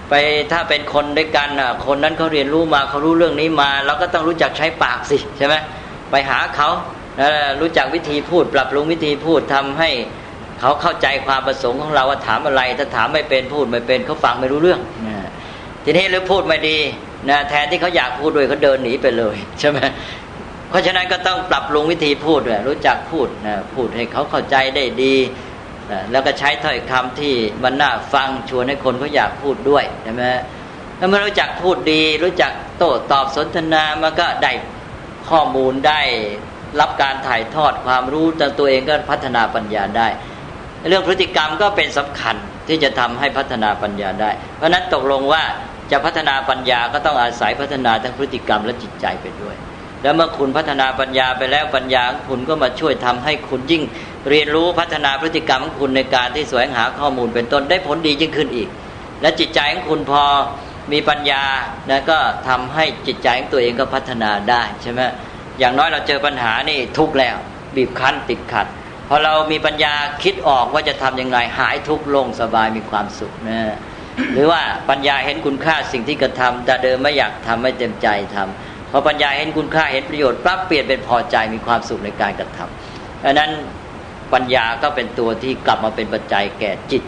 ไปถ้าเป็นคนด้วยกันคนนั้นเขาเรียนรู้มาเขารู้เรื่องนี้มาเราก็ต้องรู้จักใช้ปากสิใช่ไหมไปหาเขารู้จักวิธีพูด ปรับปรุงวิธีพูดทำให้เขาเข้าใจความประสงค์ของเราว่าถามอะไร ถ้าถามไม่เป็นพูดไม่เป็นเขาฟังไม่รู้เรื่องทีนี้หรือพูดไม่ดีนะแทนที่เขาอยากพูดด้วยเขาเดินหนีไปเลยใช่ไหมเพราะฉะนั้นก็ต้องปรับปรุงวิธีพูดด้วยรู้จักพูดนะพูดให้เขาเข้าใจได้ดี แล้วก็ใช้ถ้อยคำที่มันน่าฟังชวนให้คนเขาอยากพูดด้วยใช่ไหมถ้าไม่รู้จักพูดดี รู้จักโต้ตอบสนทนามันก็ได้ข้อมูลได้ รับการถ่ายทอดความรู้แต่ตัวเองก็พัฒนาปัญญาได้ เรื่องพฤติกรรมก็เป็นสำคัญที่จะทำให้พัฒนาปัญญาได้ เพราะนั้นตกลงว่าจะพัฒนาปัญญาก็ต้องอาศัยพัฒนาทั้งพฤติกรรมและจิตใจไปด้วย แล้วเมื่อคุณพัฒนาปัญญาไปแล้วปัญญาของคุณก็มาช่วยทำให้คุณยิ่ง เรียนรู้พัฒนาพฤติกรรมของคุณในการที่แสวงหาข้อมูลเป็นต้นได้ผลดียิ่งขึ้นอีก และจิตใจของคุณพอมีปัญญานะก็ทำให้จิตใจของตัวเองก็พัฒนาได้ใช่ไหมอย่างน้อยเราเจอปัญหานี่ทุกแล้ว บีบคั้นติดขัดพอเรามีปัญญาคิดออกว่าจะทํำยังไงหายทุกข์ลงสบายมีความสุขนะหรือว่าปัญญาเห็นคุณค่าสิ่งที่กระทำแต่เดิมไม่อยากทำไม่เต็มใจทำพอปัญญาเห็นคุณค่าเห็นประโยชน์ปั๊บเปลี่ยนเป็นพอใจมีความสุขในการกระทำดังนั้น ปัญญาก็เป็นตัวที่กลับมาเป็นปัจจัยแก่จิต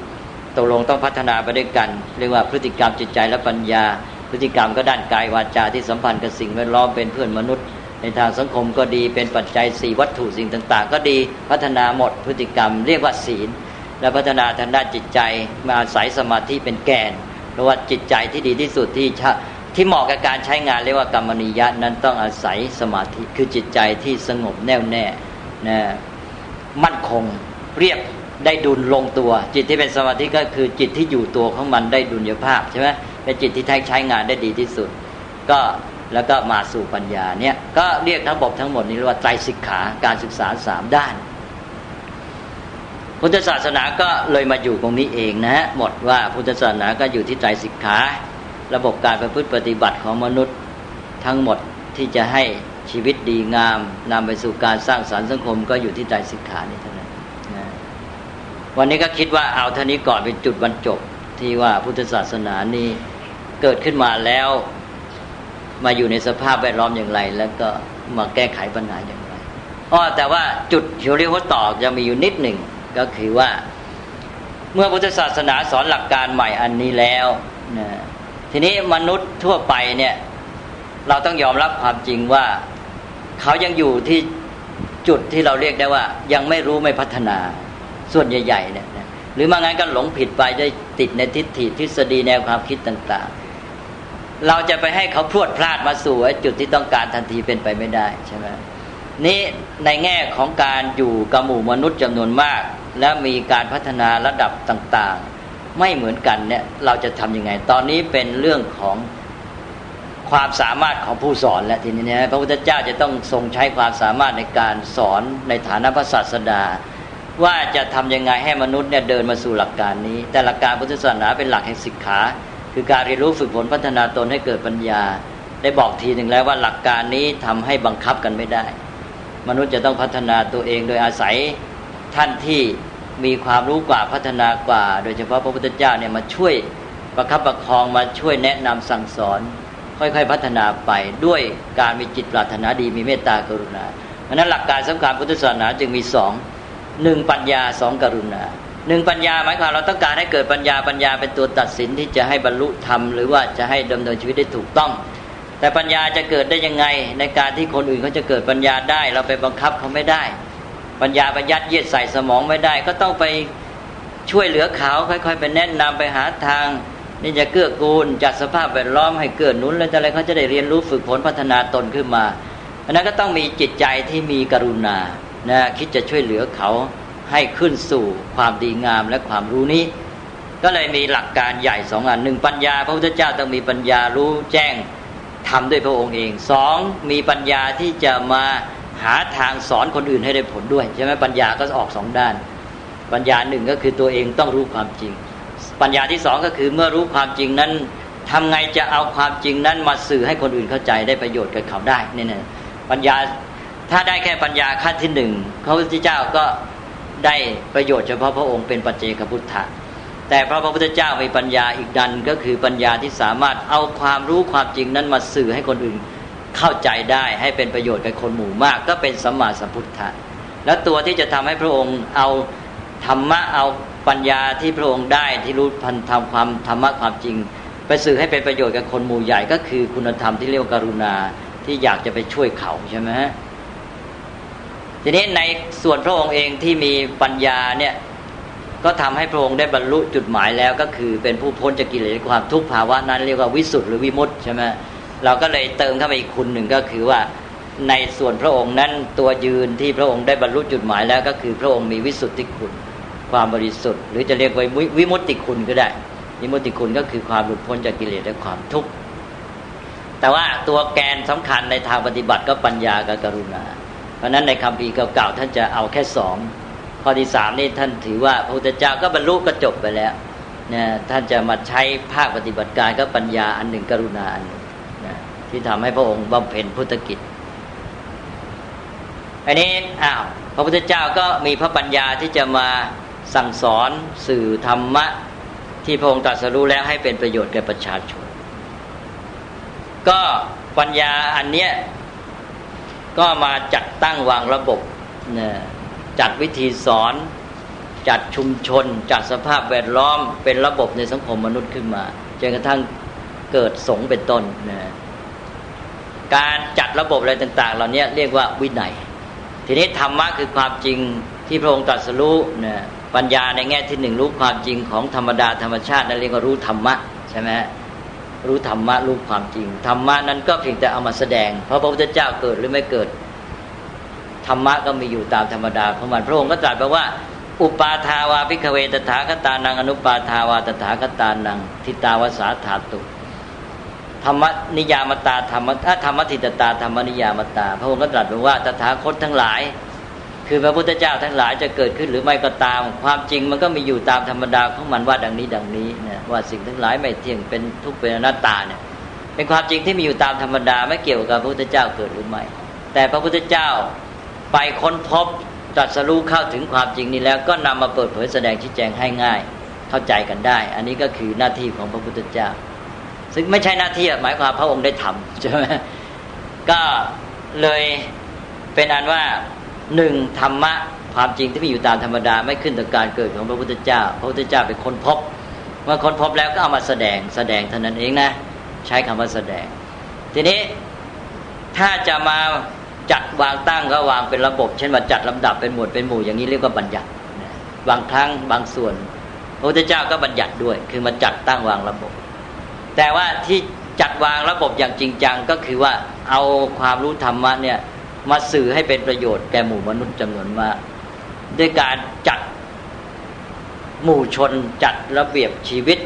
ตกลงต้องพัฒนาไปด้วยกัน เรียกว่าพฤติกรรมจิตใจและปัญญา พฤติกรรมก็ด้านกายวาจาที่สัมพันธ์กับสิ่งแวดล้อมเป็นเพื่อนมนุษย์ ในทางสังคมก็ดีเป็นปัจจัยสี่วัตถุสิ่งต่าง ๆ ก็ดีพัฒนาหมดพฤติกรรม เรียกว่าศีล และพัฒนาทางด้านจิตใจมาอาศัยสมาธิเป็นแกนเพราะว่าจิตใจที่ดีที่สุดที่ที่เหมาะกับการใช้งานเรียกว่ากรรมนิยะนั้นต้องอาศัยสมาธิคือจิตใจที่สงบแน่วแน่นะ มั่นคง เรียบได้ดุลลงตัว จิตที่เป็นสมาธิก็คือจิตที่อยู่ตัวของมันได้ดุลยภาพใช่ไหมเป็นจิตที่ใช้งานได้ดีที่สุด ก็แล้วก็มาสู่ปัญญาเนี่ยก็เรียกทั้งบบทั้งหมดนี้ว่าไตรสิกขาการศึกษาสามด้าน พุทธศาสนาก็เลยมาอยู่ตรงนี้เองนะฮะหมดว่าพุทธศาสนาก็อยู่ที่ไตรสิกขา ระบบการประพฤติปฏิบัติของมนุษย์ทั้งหมดที่จะให้ ชีวิตดีงามนำไปสู่การสร้างสารรค์สังคมก็อยู่ที่ไตรสิกขานี้เท่านั้นนะวันนี้ก็คิดว่าเอาเท่านี้ก่อนเป็นจุดบรรจบที่ว่าพุทธศาสนานี้เกิดขึ้นมาแล้ว มาอยู่ในสภาพแวดล้อมอย่างไร แล้วก็มาแก้ไขปัญหาอย่างไรอ๋อแต่ว่าจุดเียวเรียกว่าตอจะมีอยู่นิดหนึ่งก็คือว่า เมื่อพุทธศาสนาสอนหลักการใหม่อันนี้แล้วนะทีนี้มนุษย์ทั่วไปเนี่ย เราต้องยอมรับความจริงว่า เขายังอยู่ที่จุดที่เราเรียกได้ว่า ยังไม่รู้ไม่พัฒนา ส่วนใหญ่ๆเนี่ยหรือมางั้นก็หลงผิดไปได้ติดในทิฏฐิทฤษฎีแนวความคิดต่างๆ เราจะไปให้เขาพรวดพลาดมาสู่จุดที่ต้องการทันทีเป็นไปไม่ได้ใช่ไหมนี้ในแง่ของการอยู่กับหมู่มนุษย์จำนวนมาก และมีการพัฒนาระดับต่างๆ ไม่เหมือนกันเนี่ยเราจะทํำยังไง ตอนนี้เป็นเรื่องของ ความสามารถของผู้สอนและทีนี้นะพระพุทธเจ้าจะต้องทรงใช้ความสามารถในการสอนในฐานะพระศาสดา ว่าจะทํำยังไงให้มนุษย์เนี่ยเดินมาสู่หลักการนี้ แต่หลักการพุทธศาสนาเป็นหลักแห่งศิกขา คือการเรียนรู้ฝึกฝนพัฒนาตนให้เกิดปัญญา ได้บอกทีหนึ่งแล้วว่าหลักการนี้ทำให้บังคับกันไม่ได้ มนุษย์จะต้องพัฒนาตัวเองโดยอาศัยท่านที่มีความรู้กว่าพัฒนากว่า โดยเฉพาะพระพุทธเจ้าเนี่ยมาช่วยประคับประคองมาช่วยแนะนำสั่งสอน ค่อยๆ พัฒนาไปด้วยการมีจิตปรารถนาดีมีเมตตากรุณาเพราะนั้นหลักการสำคัญพุทธศาสนาจึงมีสองหนึ่งปัญญาสองกรุณาหนึ่งปัญญาหมายความเราต้องการให้เกิดปัญญาปัญญาเป็นตัวตัดสินที่จะให้บรรลุธรรมหรือว่าจะให้ดำเนินชีวิตได้ถูกต้อง แต่ปัญญาจะเกิดได้ยังไง ในการที่คนอื่นเขาจะเกิดปัญญาได้ เราไปบังคับเขาไม่ได้ ปัญญาประยัดเยียดใส่สมองไม่ได้ ก็ต้องไปช่วยเหลือเขาค่อย ๆ ไปแนะนำไปหาทาง นี่จะเกื้อกูลจัดสภาพแวดล้อมให้เกิดนุนแล้วอะไรเขาจะได้เรียนรู้ฝึกฝนพัฒนาตนขึ้นมาอันนั้นก็ต้องมีจิตใจที่มีกรุณานะคิดจะช่วยเหลือเขาให้ขึ้นสู่ความดีงามและความรู้นี้ ก็เลยมีหลักการใหญ่สองอันหนึ่งปัญญา พระพุทธเจ้าต้องมีปัญญารู้แจ้งทำด้วยพระองค์เองสองมีปัญญาที่จะมาหาทางสอนคนอื่นให้ได้ผลด้วยใช่ไหมปัญญาก็ออกสองด้าน ปัญญาหนึ่งก็คือตัวเองต้องรู้ความจริง ปัญญาที่สองก็คือเมื่อรู้ความจริงนั้นทำไงจะเอาความจริงนั้นมาสื่อให้คนอื่นเข้าใจได้ประโยชน์กับเขาได้นี่นะปัญญาถ้าได้แค่ปัญญาขั้นที่หนึ่งพระพุทธเจ้าก็ได้ประโยชน์เฉพาะพระองค์เป็นปัจเจกพุทธะแต่พระพุทธเจ้ามีปัญญาอีกดันก็คือปัญญาที่สามารถเอาความรู้ความจริงนั้นมาสื่อให้คนอื่นเข้าใจได้ให้เป็นประโยชน์กับคนหมู่มาก ก็เป็นสัมมาสัมพุทธะแล้วตัวที่จะทำให้พระองค์เอาธรรมะเอา ปัญญาที่พระองค์ได้ที่รู้พันทำความธรรมะความจริง ไปสื่อให้เป็นประโยชน์กับคนหมู่ใหญ่ก็คือคุณธรรมที่เรียกว่ากรุณาที่อยากจะไปช่วยเขาใช่ไหมฮะทีนี้ในส่วนพระองค์เองที่มีปัญญาเนี่ยก็ทำให้พระองค์ได้บรรลุจุดหมายแล้วก็คือเป็นผู้พ้นจากกิเลสความทุกข์ภาวะนั้นเรียกว่าวิสุทธิหรือวิมุตติใช่ไหมเราก็เลยเติมเข้าไปอีกคุณหนึ่งก็คือว่าในส่วนพระองค์นั้นตัวยืนที่พระองค์ได้บรรลุจุดหมายแล้วก็คือพระองค์มีวิสุทธิคุณ ความบริสุทธิ์ หรือจะเรียกว่าวิมุตติคุณก็ได้ วิมุตติคุณก็คือความหลุดพ้นจากกิเลสและความทุกข์แต่ว่าตัวแกนสำคัญในทางปฏิบัติก็ปัญญากับกรุณา เพราะนั้นในคำพีเก่าๆท่านจะเอาแค่สองข้อที่สามนี่ท่านถือว่าพระพุทธเจ้าก็บรรลุก็จบไปแล้วเนี่ยท่านจะมาใช้ภาคปฏิบัติการก็ปัญญาอันหนึ่งกรุณาอันหนึ่งนะที่ทำให้พระองค์บำเพ็ญพุทธกิจ อันนี้อ้าวพระพุทธเจ้าก็มีพระปัญญาที่จะมา สั่งสอนสื่อธรรมะ ที่พระองค์ตรัสรู้แล้วให้เป็นประโยชน์แก่ประชาชน ก็ปัญญาอันเนี้ยก็มาจัดตั้งวางระบบเนี่ยจัดวิธีสอน จัดชุมชน จัดสภาพแวดล้อม เป็นระบบในสังคมมนุษย์ขึ้นมาจนกระทั่งเกิดสงเป็นต้นนะการจัดระบบอะไรต่าง ๆ เหล่านี้เรียกว่าวินัย ทีนี้ธรรมะคือความจริงที่พระองค์ตรัสรู้เนี่ย ปัญญาในแง่ที่หนึ่งรู้ความจริงของธรรมดาธรรมชาตินั่นเรียกว่ารู้ธรรมะใช่ไหมรู้ธรรมะรู้ความจริงธรรมะนั้นก็เพียงแต่เอามาแสดง เพราะพระพุทธเจ้าเกิดหรือไม่เกิดธรรมะก็มีอยู่ตามธรรมดาของมันพระองค์ก็ตรัสไปว่า อุปาทาวาพิกเวตถาคตานังอนุปาทาวาตถาคตานังทิตาวสาถาตุธรรมนิยามตาธรรมธรรมทิตตาธรรมนิยามตา พระองค์ก็ตรัสบอกว่าตถาคตทั้งหลาย คือพระพุทธเจ้าทั้งหลายจะเกิดขึ้นหรือไม่ก็ตาม ความจริงมันก็มีอยู่ตามธรรมดาของมันว่าดังนี้ดังนี้เนี่ยว่าสิ่งทั้งหลายไม่เที่ยงเป็นทุกเป็นอนัตตาเนี่ยเป็นความจริงที่มีอยู่ตามธรรมดาไม่เกี่ยวกับพระพุทธเจ้าเกิดหรือไม่ แต่พระพุทธเจ้าไปค้นพบตรัสรู้เข้าถึงความจริงนี้แล้วก็นำมาเปิดเผยแสดงชี้แจงให้ง่าย เข้าใจกันได้ อันนี้ก็คือหน้าที่ของพระพุทธเจ้า ซึ่งไม่ใช่หน้าที่หมายความพระองค์ได้ทำใช่ไหมก็เลยเป็นอันว่า หนึ่งธรรมะความจริงที่มีอยู่ตามธรรมดาไม่ขึ้นต่อการเกิดของพระพุทธเจ้า พระพุทธเจ้าเป็นคนพบเมื่อคนพบแล้วก็เอามาแสดงแสดงเท่านั้นเองนะ ใช้คำว่าแสดง ทีนี้ถ้าจะมาจัดวางตั้งก็วางเป็นระบบ เช่นว่าจัดลำดับเป็นหมวดเป็นหมู่อย่างนี้เรียกว่าบัญญัติบางครั้งบางส่วน พระพุทธเจ้าก็บัญญัติด้วย คือมาจัดตั้งวางระบบ แต่ว่าที่จัดวางระบบอย่างจริงจังก็คือว่าเอาความรู้ธรรมะเนี่ย มาสื่อให้เป็นประโยชน์แก่หมู่มนุษย์จำนวนมากด้วยการจัดหมู่ชนจัดระเบียบชีวิต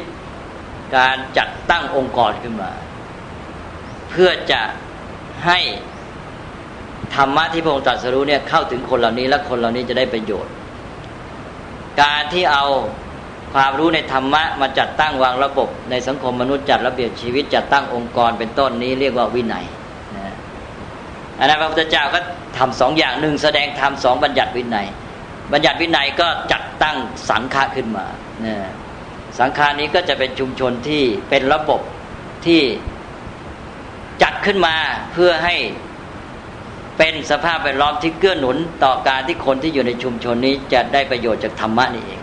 การจัดตั้งองค์กรขึ้นมา เพื่อจะให้ธรรมะที่พระองค์ตรัสรู้เนี่ยเข้าถึงคนเหล่านี้และคนเหล่านี้จะได้ประโยชน์ การที่เอาความรู้ในธรรมะมาจัดตั้งวางระบบในสังคมมนุษย์จัดระเบียบชีวิตจัดตั้งองค์กรเป็นต้นนี้เรียกว่าวินัย อันนั้นพระพุทธเจ้าก็ทำสองอย่างหนึ่งแสดงธรรมสองบัญญัติวินัย บัญญัติวินัยก็จัดตั้งสังฆะขึ้นมานะสังฆานี้ก็จะเป็นชุมชนที่เป็นระบบที่จัดขึ้นมาเพื่อให้เป็นสภาพแวดล้อมที่เกื้อหนุนต่อการที่คนที่อยู่ในชุมชนนี้จะได้ประโยชน์จากธรรมะนี่เอง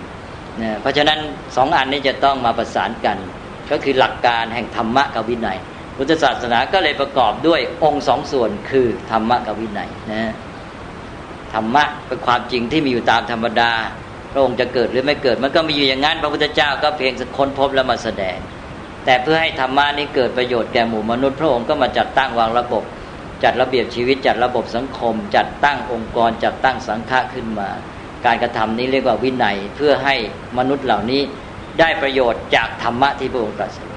นะเพราะฉะนั้นสองอันนี้จะต้องมาประสานกัน ก็คือหลักการแห่งธรรมะกับวินัย พุทธศาสนาก็เลยประกอบด้วยองค์สองส่วนคือธรรมะกับวินัยนะธรรมะเป็นความจริงที่มีอยู่ตามธรรมดาพระองค์จะเกิดหรือไม่เกิดมันก็มีอยู่อย่างนั้นพระพุทธเจ้าก็เพียงค้นพบแล้วมาแสดง แต่เพื่อให้ธรรมะนี้เกิดประโยชน์แก่หมู่มนุษย์พระองค์ก็มาจัดตั้งวางระบบ จัดระเบียบชีวิตจัดระบบสังคม จัดตั้งองค์กร จัดตั้งสังฆะขึ้นมา การกระทำนี้เรียกว่าวินัยเพื่อให้มนุษย์เหล่านี้ได้ประโยชน์จากธรรมะที่พระองค์ตรัสรู้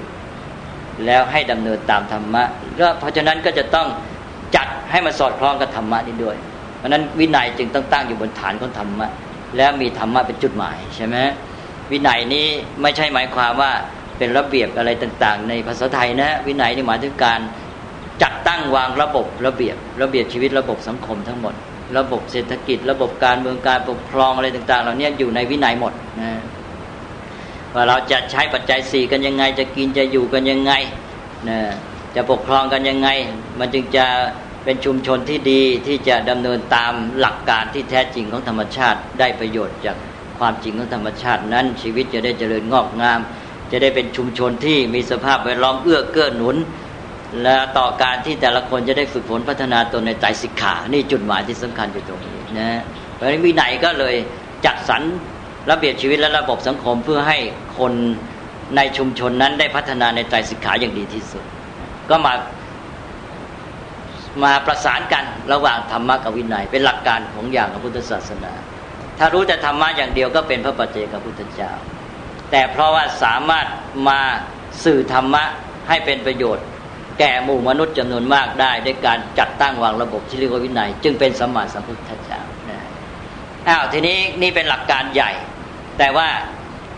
แล้วให้ดำเนินตามธรรมะก็เพราะฉะนั้นก็จะต้องจัดให้มันสอดคล้องกับธรรมะนี้ด้วย เพราะนั้นวินัยจึงต้องตั้งอยู่บนฐานของธรรมะแล้วมีธรรมะเป็นจุดหมายใช่ไหมวินัยนี้ไม่ใช่หมายความว่าเป็นระเบียบอะไรต่าง ๆ ในภาษาไทยนะวินัยนี่หมายถึงการจัดตั้งวางระบบระเบียบ ระเบียบชีวิตระบบสังคมทั้งหมด ระบบเศรษฐกิจ ระบบการเมืองการปกครองอะไรต่าง ๆ เหล่านี้อยู่ในวินัยหมดนะ ว่าเราจะใช้ปัจจัยสี่กันยังไง จะกินจะอยู่กันยังไงนะจะปกครองกันยังไง มันจึงจะเป็นชุมชนที่ดีที่จะดำเนินตามหลักการที่แท้จริงของธรรมชาติ ได้ประโยชน์จากความจริงของธรรมชาตินั้น ชีวิตจะได้เจริญงอกงาม จะได้เป็นชุมชนที่มีสภาพแวดล้อมเอื้อเกื้อหนุน และต่อการที่แต่ละคนจะได้ฝึกฝนพัฒนาตนในใจสิกขา นี่จุดหมายที่สำคัญอยู่ตรงนี้นะเพราะฉะนั้นวินัยก็เลยจัดสรร ระเบียบชีวิตและระบบสังคมเพื่อให้คนในชุมชนนั้นได้พัฒนาในใจสิกขาอย่างดีที่สุด ก็มามาประสานกันระหว่างธรรมะกับวินัย เป็นหลักการของอย่างของพุทธศาสนา ถ้ารู้แต่ธรรมะอย่างเดียวก็เป็นพระปัจเจกพุทธเจ้า แต่เพราะว่าสามารถมาสื่อธรรมะให้เป็นประโยชน์ แก่หมู่มนุษย์จำนวนมากได้ด้วยการจัดตั้งวางระบบที่เรียกว่าวินัย จึงเป็นสมมาสัมพุทธเจ้าอ้าวทีนี้นี่เป็นหลักการใหญ่ แต่ว่า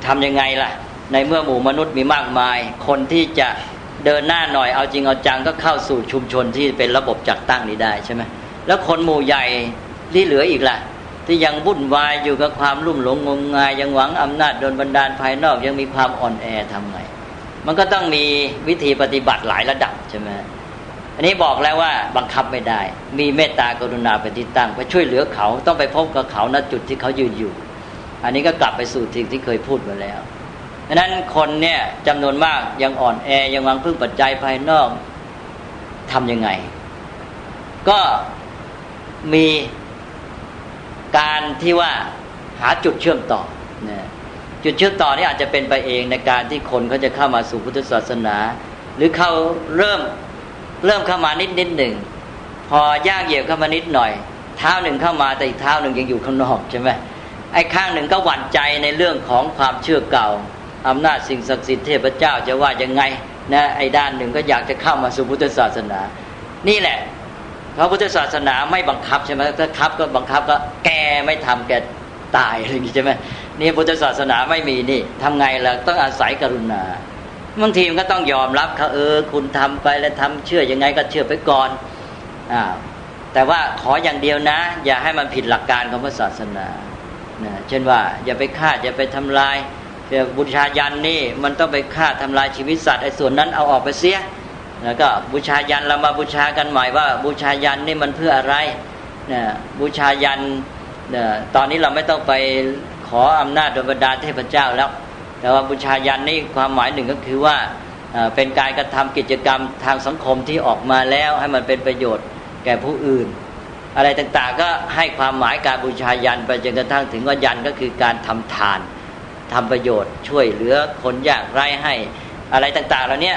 ทํำยังไงล่ะ ในเมื่อหมู่มนุษย์มีมากมาย คนที่จะเดินหน้าหน่อยเอาจริงเอาจังก็เข้าสู่ชุมชนที่เป็นระบบจัดตั้งนี้ได้ใช่ไหมแล้วคนหมู่ใหญ่ที่เหลืออีกล่ะ ที่ยังวุ่นวายอยู่กับความรุ่มหลงงมงาย ยังหวังอำนาจโดนบันดาลภายนอก ยังมีความอ่อนแอทำไงมันก็ต้องมีวิธีปฏิบัติหลายระดับใช่ไหมอันนี้บอกแล้วว่าบังคับไม่ได้ มีเมตตากรุณาเป็นที่ตั้งไปช่วยเหลือเขาต้องไปพบกับเขาณจุดที่เขายืนอยู่ อันนี้ก็กลับไปสู่สิ่งที่เคยพูดมาแล้วดังนั้นคนเนี่ยจำนวนมากยังอ่อนแอยังวางพึ่งปัจจัยภายนอกทํำยังไง ก็มีการที่ว่าหาจุดเชื่อมต่อนะจุดเชื่อมต่อนี่อาจจะเป็นไปเองในการที่คนเขาจะเข้ามาสู่พุทธศาสนา หรือเขาเริ่มเริ่มเข้ามานิดนิดหนึ่งพอย่างเหยียบเข้ามานิดหน่อย เท้าหนึ่งเข้ามาแต่อีกเท้าหนึ่งยังอยู่ข้างนอกใช่ไหม ไอ้ข้างหนึ่งก็หวั่นใจในเรื่องของความเชื่อเก่าอำนาจสิ่งศักดิ์สิทธิ์เทพเจ้าจะว่ายังไงนะไอ้ด้านหนึ่งก็อยากจะเข้ามาสู่พุทธศาสนา นี่แหละพระพุทธศาสนาไม่บังคับใช่ไหมถ้าคับก็บังคับก็แกไม่ทำแกตายอะไรอย่างนี้ใช่ไหมนี่พุทธศาสนาไม่มีนี่ทำไงล่ะต้องอาศัยกรุณาบางทีมันก็ต้องยอมรับเขาเออ คุณทำไปแล้วทำเชื่อยังไงก็เชื่อไปก่อนอ่าแต่ว่าขออย่างเดียวนะ อย่าให้มันผิดหลักการของพระศาสนา นะเช่นว่า อย่าไปฆ่าอย่าไปทำลายบูชายันนี่มันต้องไปฆ่าทำลายชีวิตสัตว์ไอ้ส่วนนั้นเอาออกไปเสียแล้วก็บูชายันเรามาบูชากันใหม่ว่า บูชายันนี่มันเพื่ออะไรนะบูชายันนะตอนนี้เราไม่ต้องไปขออำนาจโดยบรรดาเทพเจ้าแล้ว แต่ว่าบูชายันนี่ความหมายหนึ่งก็คือว่าเป็นการกระทำกิจกรรมทางสังคมที่ออกมาแล้วให้มันเป็นประโยชน์แก่ผู้อื่น อะไรต่างๆ ก็ให้ความหมายการบูชายันไปจนกระทั่งถึงว่ายันก็คือการทำทานทำประโยชน์ช่วยเหลือคนยากไร้ให้อะไรต่างๆเหล่านี้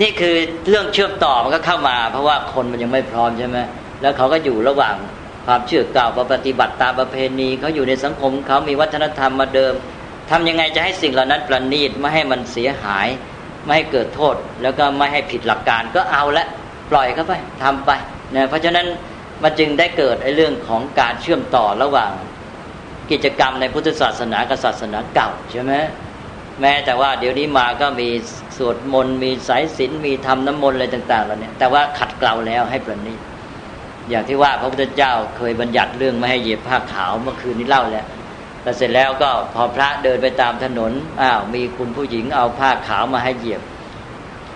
นี่คือเรื่องเชื่อมต่อมันก็เข้ามา เพราะว่าคนมันยังไม่พร้อมใช่ไหมแล้วเขาก็อยู่ระหว่างความเชื่อเก่าปฏิบัติตามประเพณีเขาอยู่ในสังคมเขามีวัฒนธรรมมาเดิมทำยังไงจะให้สิ่งเหล่านั้นประณีตไม่ให้มันเสียหาย ไม่ให้เกิดโทษ แล้วก็ไม่ให้ผิดหลักการก็เอาละปล่อยเข้าไปทำไปนะเพราะฉะนั้น มันจึงได้เกิดไอ้เรื่องของการเชื่อมต่อระหว่างกิจกรรมในพุทธศาสนากับศาสนาเก่าใช่ไหมแม้แต่ว่าเดี๋ยวนี้มาก็มีสวดมนต์มีสายศีลมีทำน้ำมนต์อะไรต่างๆแล้วเนี่ยแต่ว่าขัดเกลาแล้วให้ประณีตอย่างที่ว่าพระพุทธเจ้าเคยบัญญัติเรื่องไม่ให้เหยียบผ้าขาวเมื่อคืนนี้เล่าแล้วแต่เสร็จแล้วก็พอพระเดินไปตามถนนอ้าวมีคุณผู้หญิงเอาผ้าขาวมาให้เหยียบ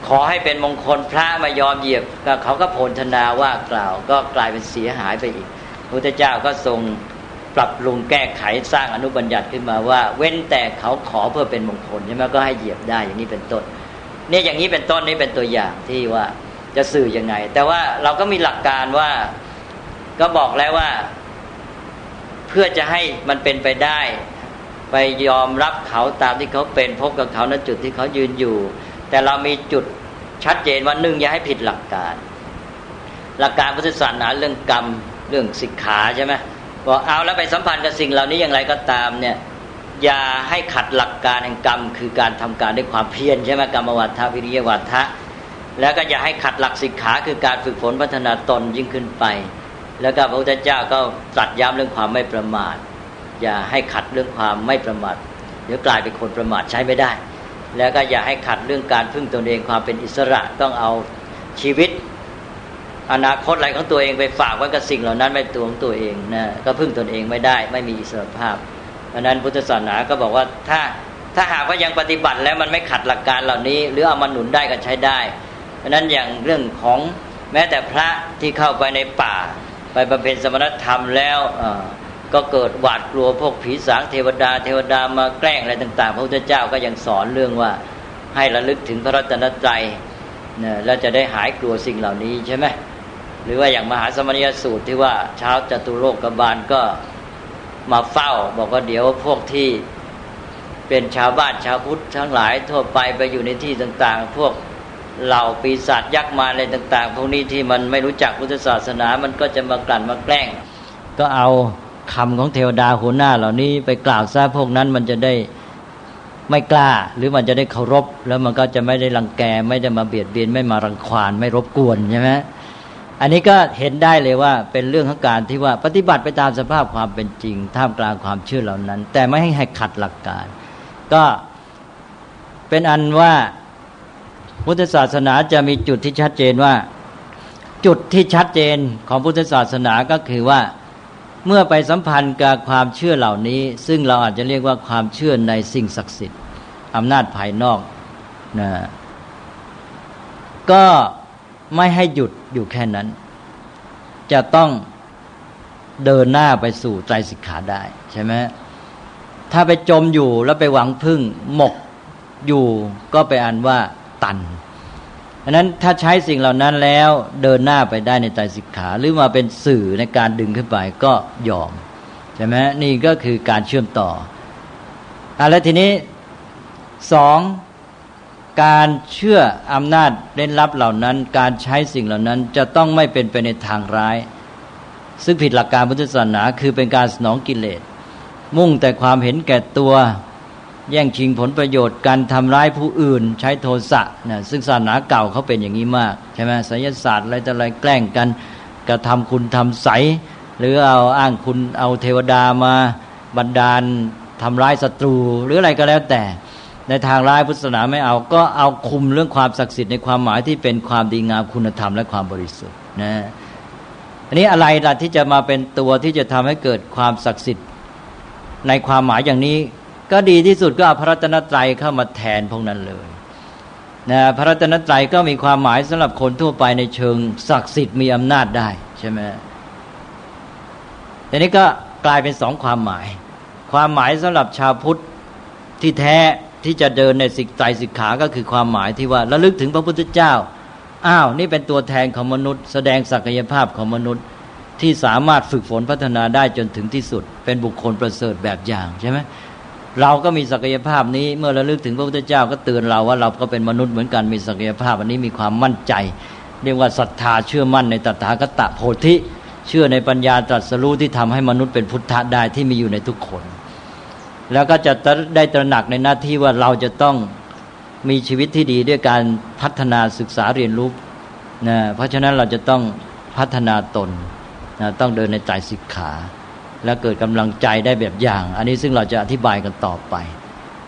ขอให้เป็นมงคลพระมายอมเหยียบก็เขาก็โพลธนาว่ากล่าว ก็กลายเป็นเสียหายไปอีกพระเจ้าก็ทรงปรับปรุงแก้ไขสร้างอนุบัญญัติขึ้นมาว่า เว้นแต่เขาขอเพื่อเป็นมงคลใช่ไหมก็ให้เหยียบได้อย่างนี้เป็นต้น เนี่ยอย่างนี้เป็นต้นนี่เป็นตัวอย่างที่ว่าจะสื่อยังไง แต่ว่าเราก็มีหลักการว่าก็บอกแล้วว่า เพื่อจะให้มันเป็นไปได้ ไปยอมรับเขาตามที่เขาเป็นพบกับเขาณจุดที่เขายืนอยู่ แต่เรามีจุดชัดเจนว่าหนึ่งอย่าให้ผิดหลักการ หลักการพุทธศาสนาเรื่องกรรมเรื่องสิกขาใช่ไหมบอกเอาแล้วไปสัมพันธ์กับสิ่งเหล่านี้อย่างไรก็ตามเนี่ยอย่าให้ขัดหลักการแห่งกรรม คือการทำการด้วยความเพียรใช่ไหมกรรมวัฏทวิริยวัฏทะแล้วก็อย่าให้ขัดหลักสิกขาคือการฝึกฝนพัฒนาตนยิ่งขึ้นไป แล้วก็พระพุทธเจ้าก็ตรัสย้ำเรื่องความไม่ประมาท อย่าให้ขัดเรื่องความไม่ประมาทเดี๋ยวกลายเป็นคนประมาทใช้ไม่ได้ แล้วก็อย่าให้ขัดเรื่องการพึ่งตนเองความเป็นอิสระต้องเอาชีวิต อนาคตอะไรของตัวเองไปฝากไว้กับสิ่งเหล่านั้นไม่ตัวของตัวเองนะก็พึ่งตนเองไม่ได้ ไม่มีอิสรภาพเพราะนั้นพุทธศาสนาก็บอกว่าถ้าถ้าหากว่ายังปฏิบัติแล้วมันไม่ขัดหลักการเหล่านี้ หรือเอามาหนุนได้ก็ใช้ได้ เพราะนั้นอย่างเรื่องของแม้แต่พระที่เข้าไปในป่า ไปบำเพ็ญสมณธรรมแล้ว ก็เกิดหวาดกลัวพวกผีสางเทวดา เทวดามาแกล้งอะไรต่าง ๆ พระพุทธเจ้าก็ยังสอนเรื่องว่าให้ระลึกถึงพระรัตนตรัยนี่ยแล้วจะได้หายกลัวสิ่งเหล่านี้ใช่ไหมหรือว่าอย่างมหาสมณียสูตรที่ว่าเช้าจตุโลกบาลก็มาเฝ้า บอกว่าเดี๋ยวพวกที่เป็นชาวบ้านชาวพุทธทั้งหลายทั่วไปไปอยู่ในที่ต่างๆ พวกเหล่าปีศาจยักษ์มาอะไรต่าง ๆ พวกนี้ที่มันไม่รู้จักพุทธศาสนา มันก็จะมากลั่นมาแกล้ง ก็เอา คำของเทวดาหัวหน้าเหล่านี้ไปกล่าวซะพวกนั้นมันจะได้ไม่กล้า หรือมันจะได้เคารพ แล้วมันก็จะไม่ได้รังแก ไม่ได้มาเบียดเบียนไม่มารังควานไม่รบกวนใช่ไหมอันนี้ก็เห็นได้เลยว่าเป็นเรื่องของการที่ว่าปฏิบัติไปตามสภาพความเป็นจริง ท่ามกลางความเชื่อเหล่านั้น แต่ไม่ให้ให้ขัดหลักการ ก็เป็นอันว่าพุทธศาสนาจะมีจุดที่ชัดเจนว่า จุดที่ชัดเจนของพุทธศาสนาก็คือว่า เมื่อไปสัมพันธ์กับความเชื่อเหล่านี้ ซึ่งเราอาจจะเรียกว่าความเชื่อในสิ่งศักดิ์สิทธิ์อำนาจภายนอกนะก็ไม่ให้หยุดอยู่แค่นั้น จะต้องเดินหน้าไปสู่ใจสิกขาได้ใช่ไหมถ้าไปจมอยู่แล้วไปหวังพึ่งหมกอยู่ก็ไปอันว่าตัน อันนั้นถ้าใช้สิ่งเหล่านั้นแล้วเดินหน้าไปได้ในใจสิกขา หรือมาเป็นสื่อในการดึงขึ้นไปก็ยอมใช่ไหมนี่ก็คือการเชื่อมต่ออะแล้วทีนี้สองการเชื่ออำนาจเล่นลับเหล่านั้น การใช้สิ่งเหล่านั้นจะต้องไม่เป็นไปในทางร้าย ซึ่งผิดหลักการพุทธศาสนาคือเป็นการสนองกิเลส มุ่งแต่ความเห็นแก่ตัว แย่งชิงผลประโยชน์การทำร้ายผู้อื่น ใช้โทสะนะซึ่งศาสนาเก่าเขาเป็นอย่างนี้มากใช่ไหมศยศาสตร์อะไรแต่อะไรแกล้งกันกระทำคุณทำใส หรือเอาอ้างคุณเอาเทวดามาบันดาลทำร้ายศัตรู หรืออะไรก็แล้วแต่ ในทางร้ายพุทธศาสนาไม่เอาก็เอาคุมเรื่องความศักดิ์สิทธิ์ในความหมายที่เป็นความดีงามคุณธรรมและความบริสุทธิ์นะอันนี้อะไรล่ะที่จะมาเป็นตัวที่จะทำให้เกิดความศักดิ์สิทธิ์ในความหมายอย่างนี้ ก็ดีที่สุดก็เอาพระรัตนตรัยเข้ามาแทนพวกนั้นเลยนะพระรัตนตรัยก็มีความหมายสำหรับคนทั่วไปในเชิงศักดิ์สิทธิ์มีอำนาจได้ใช่ไหมแต่นี้ก็กลายเป็นสองความหมาย ความหมายสำหรับชาวพุทธที่แท้ที่จะเดินในสิกใจสิกขา ก็คือความหมายที่ว่าระลึกถึงพระพุทธเจ้า อ้าว นี่เป็นตัวแทนของมนุษย์ แสดงศักยภาพของมนุษย์ที่สามารถฝึกฝนพัฒนาได้จนถึงที่สุด เป็นบุคคลประเสริฐแบบอย่างใช่ไหม เราก็มีศักยภาพนี้ เมื่อระลึกถึงพระพุทธเจ้าก็เตือนเราว่าเราก็เป็นมนุษย์เหมือนกันมีศักยภาพ อันนี้มีความมั่นใจ เรียกว่าศรัทธาเชื่อมั่นในตถาคตโพธิเชื่อในปัญญาตรัสรู้ที่ทำให้มนุษย์เป็นพุทธะได้ที่มีอยู่ในทุกคน แล้วก็จะได้ตระหนักในหน้าที่ว่าเราจะต้องมีชีวิตที่ดีด้วยการพัฒนาศึกษาเรียนรู้นะเพราะฉะนั้นเราจะต้องพัฒนาตนนะต้องเดินในใจศิกขา และเกิดกำลังใจได้แบบอย่าง อันนี้ซึ่งเราจะอธิบายกันต่อไป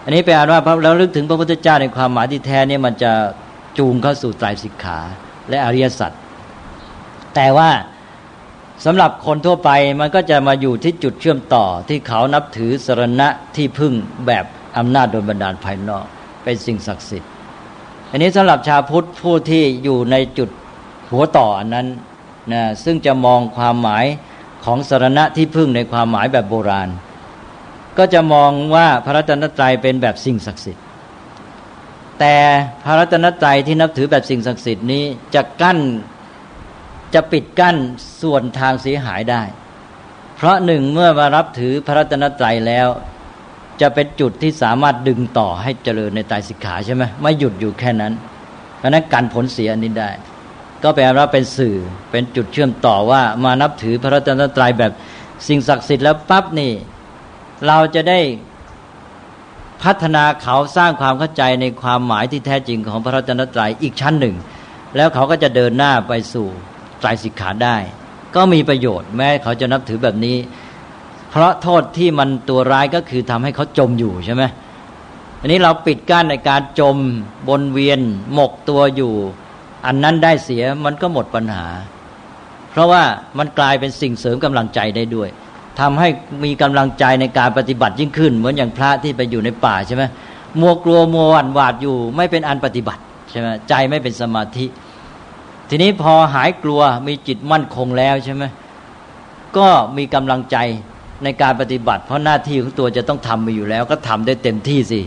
อันนี้แปลว่าเราลึกถึงพระพุทธเจ้าในความหมายที่แท้เนี่ยมันจะจูงเข้าสู่ไตรสิกขาและอริยสัจแต่ว่าสำหรับคนทั่วไปมันก็จะมาอยู่ที่จุดเชื่อมต่อที่เขานับถือสรณะที่พึ่งแบบอำนาจโดยบันดาลภายนอก เป็นสิ่งศักดิ์สิทธิ์ อันนี้สำหรับชาวพุทธผู้ที่อยู่ในจุดหัวต่ออันนั้นนะซึ่งจะมองความหมาย ของสรณะที่พึ่งในความหมายแบบโบราณ ก็จะมองว่าพระรัตนตรัยเป็นแบบสิ่งศักดิ์สิทธิ์ แต่พระรัตนตรัยที่นับถือแบบสิ่งศักดิ์สิทธิ์นี้จะกั้นจะปิดกั้นส่วนทางเสียหายได้ เพราะหนึ่งเมื่อมารับถือพระรัตนตรัยแล้ว จะเป็นจุดที่สามารถดึงต่อให้เจริญในตายสิกขาใช่ไหมไม่หยุดอยู่แค่นั้น เพราะนั้นการผลเสียอันนี้ได้ ก็แปลว่าเป็นสื่อเป็นจุดเชื่อมต่อว่ามานับถือพระรัตนตรัยแบบสิ่งศักดิ์สิทธิ์แล้วปั๊บนี่ เราจะได้พัฒนาเขาสร้างความเข้าใจในความหมายที่แท้จริงของพระรัตนตรัยอีกชั้นหนึ่ง แล้วเขาก็จะเดินหน้าไปสู่ไตรสิกขาได้ ก็มีประโยชน์แม้เขาจะนับถือแบบนี้ เพราะโทษที่มันตัวร้ายก็คือทำให้เขาจมอยู่ใช่ไหมอันนี้เราปิดกั้นในการจมบนเวียนหมกตัวอยู่ อันนั้นได้เสียมันก็หมดปัญหา เพราะว่ามันกลายเป็นสิ่งเสริมกำลังใจได้ด้วยทำให้มีกำลังใจในการปฏิบัติยิ่งขึ้น เหมือนอย่างพระที่ไปอยู่ในป่าใช่ไหมมัวกลัวมัวหวั่นหวาดอยู่ ไม่เป็นอันปฏิบัติใช่ไหมใจไม่เป็นสมาธิ ทีนี้พอหายกลัวมีจิตมั่นคงแล้วใช่ไหมก็มีกำลังใจในการปฏิบัติ เพราะหน้าที่ของตัวจะต้องทำมาอยู่แล้ว ก็ทำได้เต็มที่สิ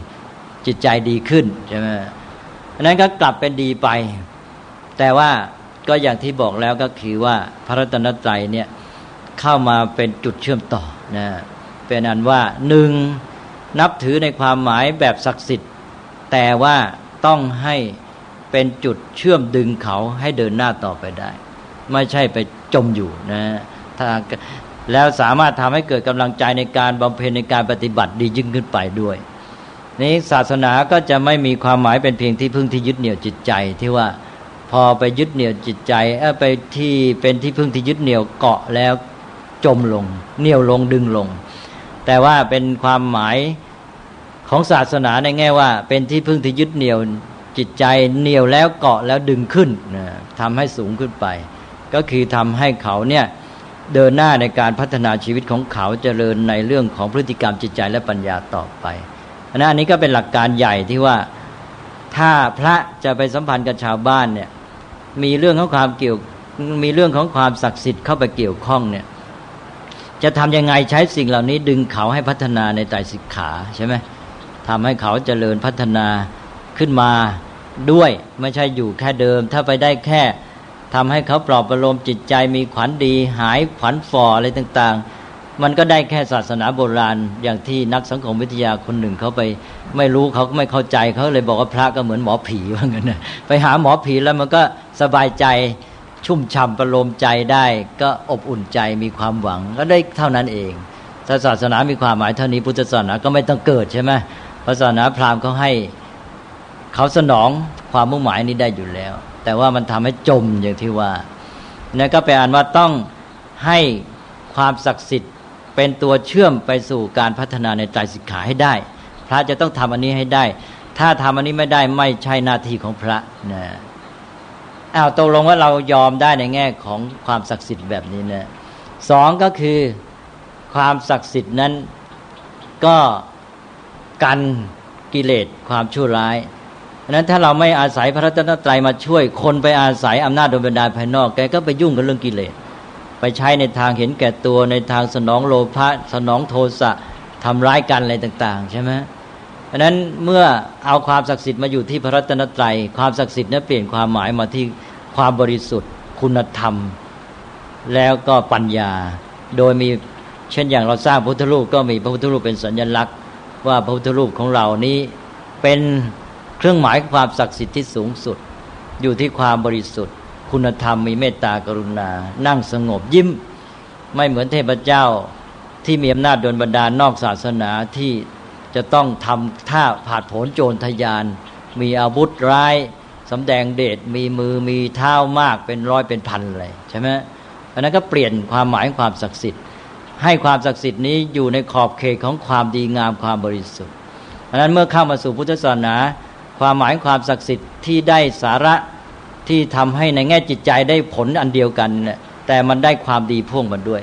จิตใจดีขึ้นใช่ไหมอันนั้นก็กลับเป็นดีไป แต่ว่าก็อย่างที่บอกแล้วก็คือว่าพระรัตนตรัยเนี่ยเข้ามาเป็นจุดเชื่อมต่อนะเป็นอันว่าหนึ่งนับถือในความหมายแบบศักดิ์สิทธิ์ แต่ว่าต้องให้เป็นจุดเชื่อมดึงเขาให้เดินหน้าต่อไปได้ ไม่ใช่ไปจมอยู่นะถ้าแล้วสามารถทำให้เกิดกำลังใจในการบำเพ็ญในการปฏิบัติดียิ่งขึ้นไปด้วยนี้ศาสนาก็จะไม่มีความหมายเป็นเพียงที่พึ่งที่ยึดเหนี่ยวจิตใจที่ว่า อไปยึดเหนี่ยวจิตใจไปที่เป็นที่พึ่งที่ยึดเหนี่ยวเกาะแล้วจมลงเหนี่ยวลงดึงลง แต่ว่าเป็นความหมายของศาสนาในแง่ว่า เป็นที่พึ่งที่ยึดเหนี่ยวจิตใจเหนี่ยวแล้วเกาะแล้วดึงขึ้นนะทำให้สูงขึ้นไป ก็คือทำให้เขาเนี่ยเดินหน้าในการพัฒนาชีวิตของเขาเจริญในเรื่องของพฤติกรรมจิตใจและปัญญาต่อไปอันนี้ก็เป็นหลักการใหญ่ที่ว่าถ้าพระจะไปสัมพันธ์กับชาวบ้านเนี่ย มีเรื่องของความเกี่ยวมีเรื่องของความศักดิ์สิทธิ์เข้าไปเกี่ยวข้องเนี่ย จะทำยังไงใช้สิ่งเหล่านี้ ดึงเขาให้พัฒนาในใจสิกขาใช่ไหมทำให้เขาเจริญพัฒนาขึ้นมาด้วยไม่ใช่อยู่แค่เดิม ถ้าไปได้แค่ทำให้เขาปลอบประโลมจิตใจมีขวัญดี หายขวัญฝ่ออะไรต่างๆ มันก็ได้แค่ศาสนาโบราณ อย่างที่นักสังคมวิทยาคนหนึ่งเขาไป ไม่รู้เขาก็ไม่เข้าใจเขาเลยบอกว่าพระก็เหมือนหมอผีว่างั้นนะไปหาหมอผีแล้วมันก็สบายใจชุ่มฉ่าประโลมใจได้ก็อบอุ่นใจมีความหวังก็ได้เท่านั้นเองศาสนามีความหมายเท่านี้พุทธศาสนาก็ไม่ต้องเกิดใช่ไหมศาสนาพราหมณ์เขาให้เขาสนองความมุ่งหมายนี้ได้อยู่แล้ว แต่ว่ามันทำให้จมอย่างที่ว่านั่นก็แปลว่าต้องให้ความศักดิ์สิทธิ์ เป็นตัวเชื่อมไปสู่การพัฒนาในใจสิกขาให้ได้ พระจะต้องทำอันนี้ให้ได้ ถ้าทำอันนี้ไม่ได้ไม่ใช่หน้าที่ของพระนะอ้าวตกลงว่าเรายอมได้ในแง่ของความศักดิ์สิทธิ์แบบนี้นะสองก็คือความศักดิ์สิทธิ์นั้นก็กันกิเลสความชั่วร้ายเพราะนั้นถ้าเราไม่อาศัยพระรัตนตรัยมาช่วยคนไปอาศัยอำนาจโดยบันดาลภายนอกแกก็ไปยุ่งกับเรื่องกิเลส ไปใช้ในทางเห็นแก่ตัวในทางสนองโลภะสนองโทสะทำร้ายกันอะไรต่าง ๆ ใช่ไหมเพราะนั้นเมื่อเอาความศักดิ์สิทธิ์มาอยู่ที่พระรัตนตรัย ความศักดิ์สิทธิ์นั้นเปลี่ยนความหมายมาที่ความบริสุทธิ์ คุณธรรม แล้วก็ปัญญา โดยมีเช่นอย่างเราสร้างพุทธรูปก็มีพระพุทธรูปเป็นสัญลักษณ์ ว่าพระพุทธรูปของเรานี้เป็นเครื่องหมายความศักดิ์สิทธิ์ที่สูงสุด อยู่ที่ความบริสุทธิ์ คุณธรรมมีเมตตากรุณา นั่งสงบยิ้ม ไม่เหมือนเทพเจ้าที่มีอำนาจโดนบันดาลนอกศาสนาที่จะต้องทำท่าผาดผนโจรทยาน มีอาวุธร้ายสำแดงเดชมีมือมีเท้ามากเป็นร้อยเป็นพันเลยใช่ไหมอันนั้นก็เปลี่ยนความหมายความศักดิ์สิทธิ์ ให้ความศักดิ์สิทธิ์นี้อยู่ในขอบเขตของความดีงามความบริสุทธิ์เพราะนั้นเมื่อเข้ามาสู่พุทธศาสนา ความหมายความศักดิ์สิทธิ์ที่ได้สาระ ที่ทำให้ในแง่จิตใจได้ผลอันเดียวกันเนี่ยแต่มันได้ความดีพ่วงมาด้วย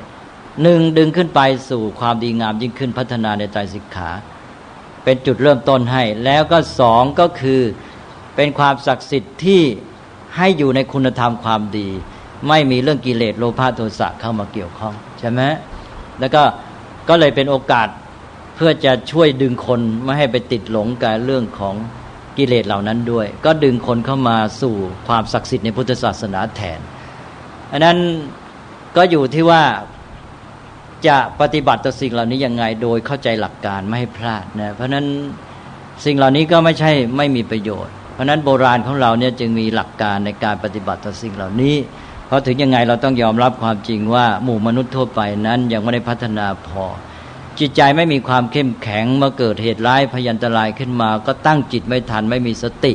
หนึ่งดึงขึ้นไปสู่ความดีงามยิ่งขึ้นพัฒนาในใจสิกขา เป็นจุดเริ่มต้นให้ แล้วก็สองก็คือเป็นความศักดิ์สิทธิ์ที่ให้อยู่ในคุณธรรมความดี ไม่มีเรื่องกิเลสโลภะโทสะเข้ามาเกี่ยวข้องใช่ไหมแล้วก็ก็เลยเป็นโอกาสเพื่อจะช่วยดึงคนไม่ให้ไปติดหลงกับเรื่องของ กิเลสเหล่านั้นด้วย ก็ดึงคนเข้ามาสู่ความศักดิ์สิทธิ์ในพุทธศาสนาแทนอันนั้นก็อยู่ที่ว่าจะปฏิบัติต่อสิ่งเหล่านี้ยังไงโดยเข้าใจหลักการไม่ให้พลาดนะเพราะนั้นสิ่งเหล่านี้ก็ไม่ใช่ไม่มีประโยชน์ เพราะนั้นโบราณของเราเนี่ยจึงมีหลักการในการปฏิบัติต่อสิ่งเหล่านี้ เพราะถึงยังไงเราต้องยอมรับความจริงว่าหมู่มนุษย์ทั่วไปนั้นยังไม่ได้พัฒนาพอ จิตใจไม่มีความเข้มแข็งเมื่อเกิดเหตุร้ายพยันตรายขึ้นมา ก็ตั้งจิตไม่ทันไม่มีสติ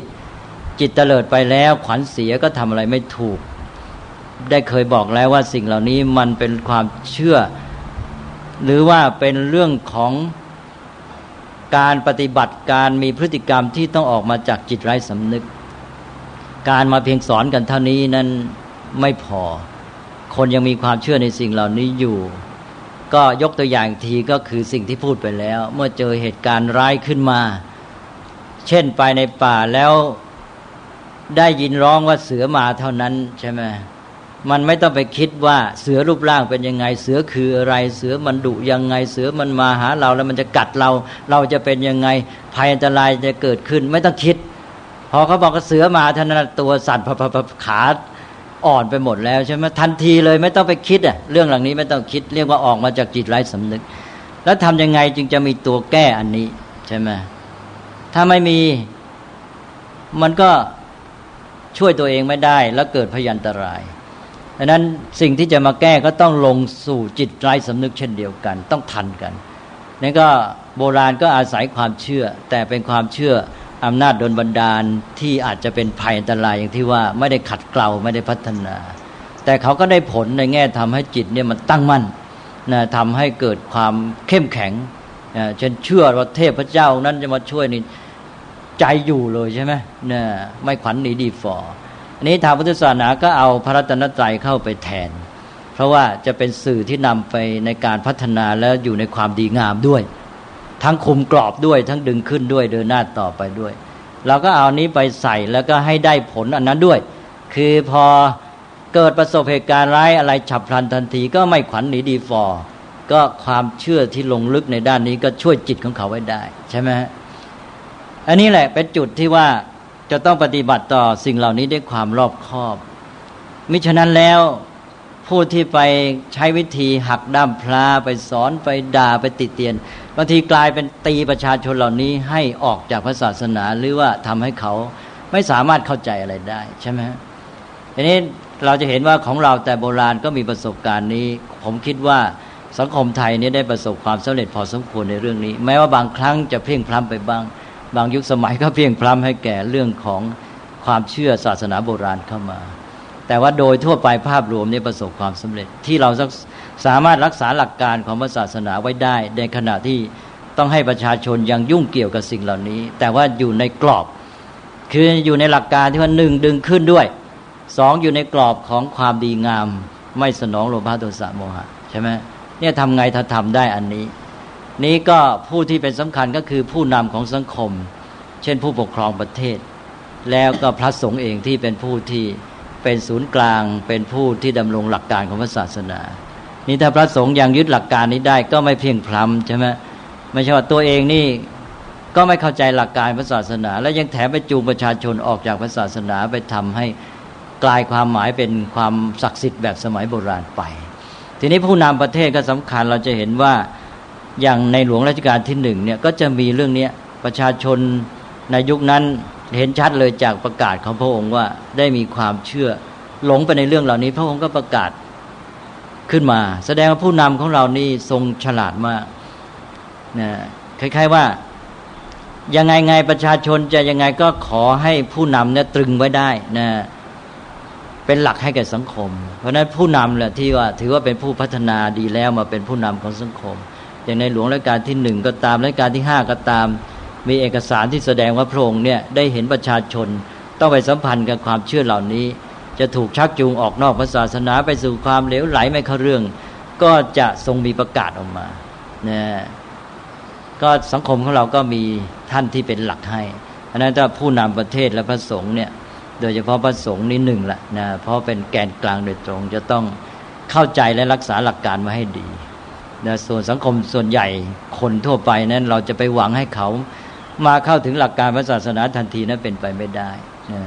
จิตเตลิดไปแล้วขวัญเสียก็ทำอะไรไม่ถูก ได้เคยบอกแล้วว่าสิ่งเหล่านี้มันเป็นความเชื่อ หรือว่าเป็นเรื่องของการปฏิบัติการมีพฤติกรรมที่ต้องออกมาจากจิตไร้สำนึก การมาเพียงสอนกันเท่านี้นั้นไม่พอ คนยังมีความเชื่อในสิ่งเหล่านี้อยู่ ก็ยกตัวอย่างทีก็คือสิ่งที่พูดไปแล้ว เมื่อเจอเหตุการณ์ร้ายขึ้นมา เช่นไปในป่าแล้วได้ยินร้องว่าเสือมาเท่านั้นใช่ไหมมันไม่ต้องไปคิดว่าเสือรูปร่างเป็นยังไง เสือคืออะไร เสือมันดุยังไง เสือมันมาหาเราแล้วมันจะกัดเรา เราจะเป็นยังไง ภัยอันตรายจะเกิดขึ้น ไม่ต้องคิด พอเขาบอกกระเสือมาท่านนั้นตัวสั่นขา อ่อนไปหมดแล้วใช่ไหมทันทีเลยไม่ต้องไปคิดอะเรื่องหล่านี้ไม่ต้องคิดเรียกว่าออกมาจากจิตไร้สำนึก แล้วทำยังไงจึงจะมีตัวแก้อันนี้ใช่ไหมถ้าไม่มีมันก็ช่วยตัวเองไม่ได้ แล้วเกิดพยันตรายดังนั้นสิ่งที่จะมาแก้ก็ต้องลงสู่จิตไร้สำนึกเช่นเดียวกัน ต้องทันกันนี่นก็โบราณก็อาศัยความเชื่อ แต่เป็นความเชื่อ อำนาจโดลบันดาลที่อาจจะเป็นภัยอันตรายอย่างที่ว่าไม่ได้ขัดเกลาไม่ได้พัฒนา แต่เขาก็ได้ผลในแง่ทำให้จิตเนี่ยมันตั้งมั่นนะทำให้เกิดความเข้มแข็งเช่นเชื่อว่าเทพเจ้านั้นจะมาช่วยนี่ใจอยู่เลยใช่ไหมนี่ยไม่ขวัญหนีดีฟออันนี้ทางพุทธศาสนาก็เอาพระรัตนตรัยเข้าไปแทน เพราะว่าจะเป็นสื่อที่นำไปในการพัฒนาและอยู่ในความดีงามด้วย ทั้งคุมกรอบด้วย ทั้งดึงขึ้นด้วยเดินหน้าต่อไปด้วย เราก็เอานี้ไปใส่แล้วก็ให้ได้ผลอันนั้นด้วย คือพอเกิดประสบเหตุการณ์ร้ายอะไรฉับพลันทันทีก็ไม่ขวัญหนีดีฟอก็ความเชื่อที่ลงลึกในด้านนี้ก็ช่วยจิตของเขาไว้ได้ ใช่ไหมอันนี้แหละเป็นจุดที่ว่าจะต้องปฏิบัติต่อสิ่งเหล่านี้ด้วยความรอบคอบ มิฉะนั้นแล้ว ผู้ที่ไปใช้วิธีหักด้ามพลาไปสอนไปด่าไปติเตียนบางทีกลายเป็นตีประชาชนเหล่านี้ให้ออกจากพระศาสนาหรือว่าทำให้เขาไม่สามารถเข้าใจอะไรได้ใช่ไหมทีนี้เราจะเห็นว่าของเราแต่โบราณก็มีประสบการณ์นี้ ผมคิดว่าสังคมไทยนี้ได้ประสบความสำเร็จพอสมควรในเรื่องนี้ แม้ว่าบางครั้งจะเพ่งพล้ำไปบ้าง บางยุคสมัยก็เพียงพล้ำให้แก่เรื่องของความเชื่อศาสนาโบราณเข้ามา แต่ว่าโดยทั่วไปภาพรวมนี่ประสบความสำเร็จ ที่เราสามารถรักษาหลักการของศาสนาไว้ได้ ในขณะที่ต้องให้ประชาชนยังยุ่งเกี่ยวกับสิ่งเหล่านี้ แต่ว่าอยู่ในกรอบ คืออยู่ในหลักการที่ว่าหนึ่งดึงขึ้นด้วยสองอยู่ในกรอบของความดีงาม ไม่สนองโลภะโทสะโมหะใช่ไหมเนี่ยทำไงถ้าทำได้อันนี้ นี้ก็ผู้ที่เป็นสำคัญก็คือผู้นำของสังคม เช่นผู้ปกครองประเทศ แล้วก็พระสงฆ์เองที่เป็นผู้ที่ เป็นศูนย์กลางเป็นผู้ที่ดำรงหลักการของพระศาสนานี่ถ้าพระสงฆ์ยังยึดหลักการนี้ได้ก็ไม่เพียงพล้ำใช่ไหมไม่ใช่ว่าตัวเองนี่ก็ไม่เข้าใจหลักการพระศาสนา แล้วยังแถมไปจูงประชาชนออกจากพระศาสนาไปทำให้กลายความหมายเป็นความศักดิ์สิทธิ์แบบสมัยโบราณไป ทีนี้ผู้นำประเทศก็สำคัญเราจะเห็นว่าอย่างในหลวงรัชกาลที่หนึ่งเนี่ยก็จะมีเรื่องนี้ประชาชนในยุคนั้น เห็นชัดเลยจากประกาศของพระองค์ว่าได้มีความเชื่อหลงไปในเรื่องเหล่านี้ พระองค์ก็ประกาศขึ้นมา แสดงว่าผู้นำของเรานี่ทรงฉลาดมากนะคล้ายๆว่ายังไงไงประชาชนจะยังไงก็ขอให้ผู้นำเนี่ยตรึงไว้ได้นะเป็นหลักให้แก่สังคม เพราะนั้นผู้นำแหละที่ว่า ถือว่าเป็นผู้พัฒนาดีแล้วมาเป็นผู้นำของสังคม อย่างในหลวงรัชกาลที่หนึ่งก็ตามรัชกาลที่ห้าก็ตาม มีเอกสารที่แสดงว่าพระองค์เนี่ยได้เห็นประชาชน ต้องไปสัมพันธ์กับความเชื่อเหล่านี้ จะถูกชักจูงออกนอกศาสนาไปสู่ความเหลวไหลไม่เข้าเรื่อง ก็จะทรงมีประกาศออกมานะก็สังคมของเราก็มีท่านที่เป็นหลักให้อันนั้นถ้าผู้นำประเทศและพระสงฆ์เนี่ยโดยเฉพาะพระสงฆ์นี่หนึ่งละนะเพราะเป็นแกนกลางโดยตรง จะต้องเข้าใจและรักษาหลักการมาให้ดีนะส่วนสังคมส่วนใหญ่คนทั่วไปนั้นเราจะไปหวังให้เขา มาเข้าถึงหลักการพระศาสนาทันทีนั้นเป็นไปไม่ได้นะ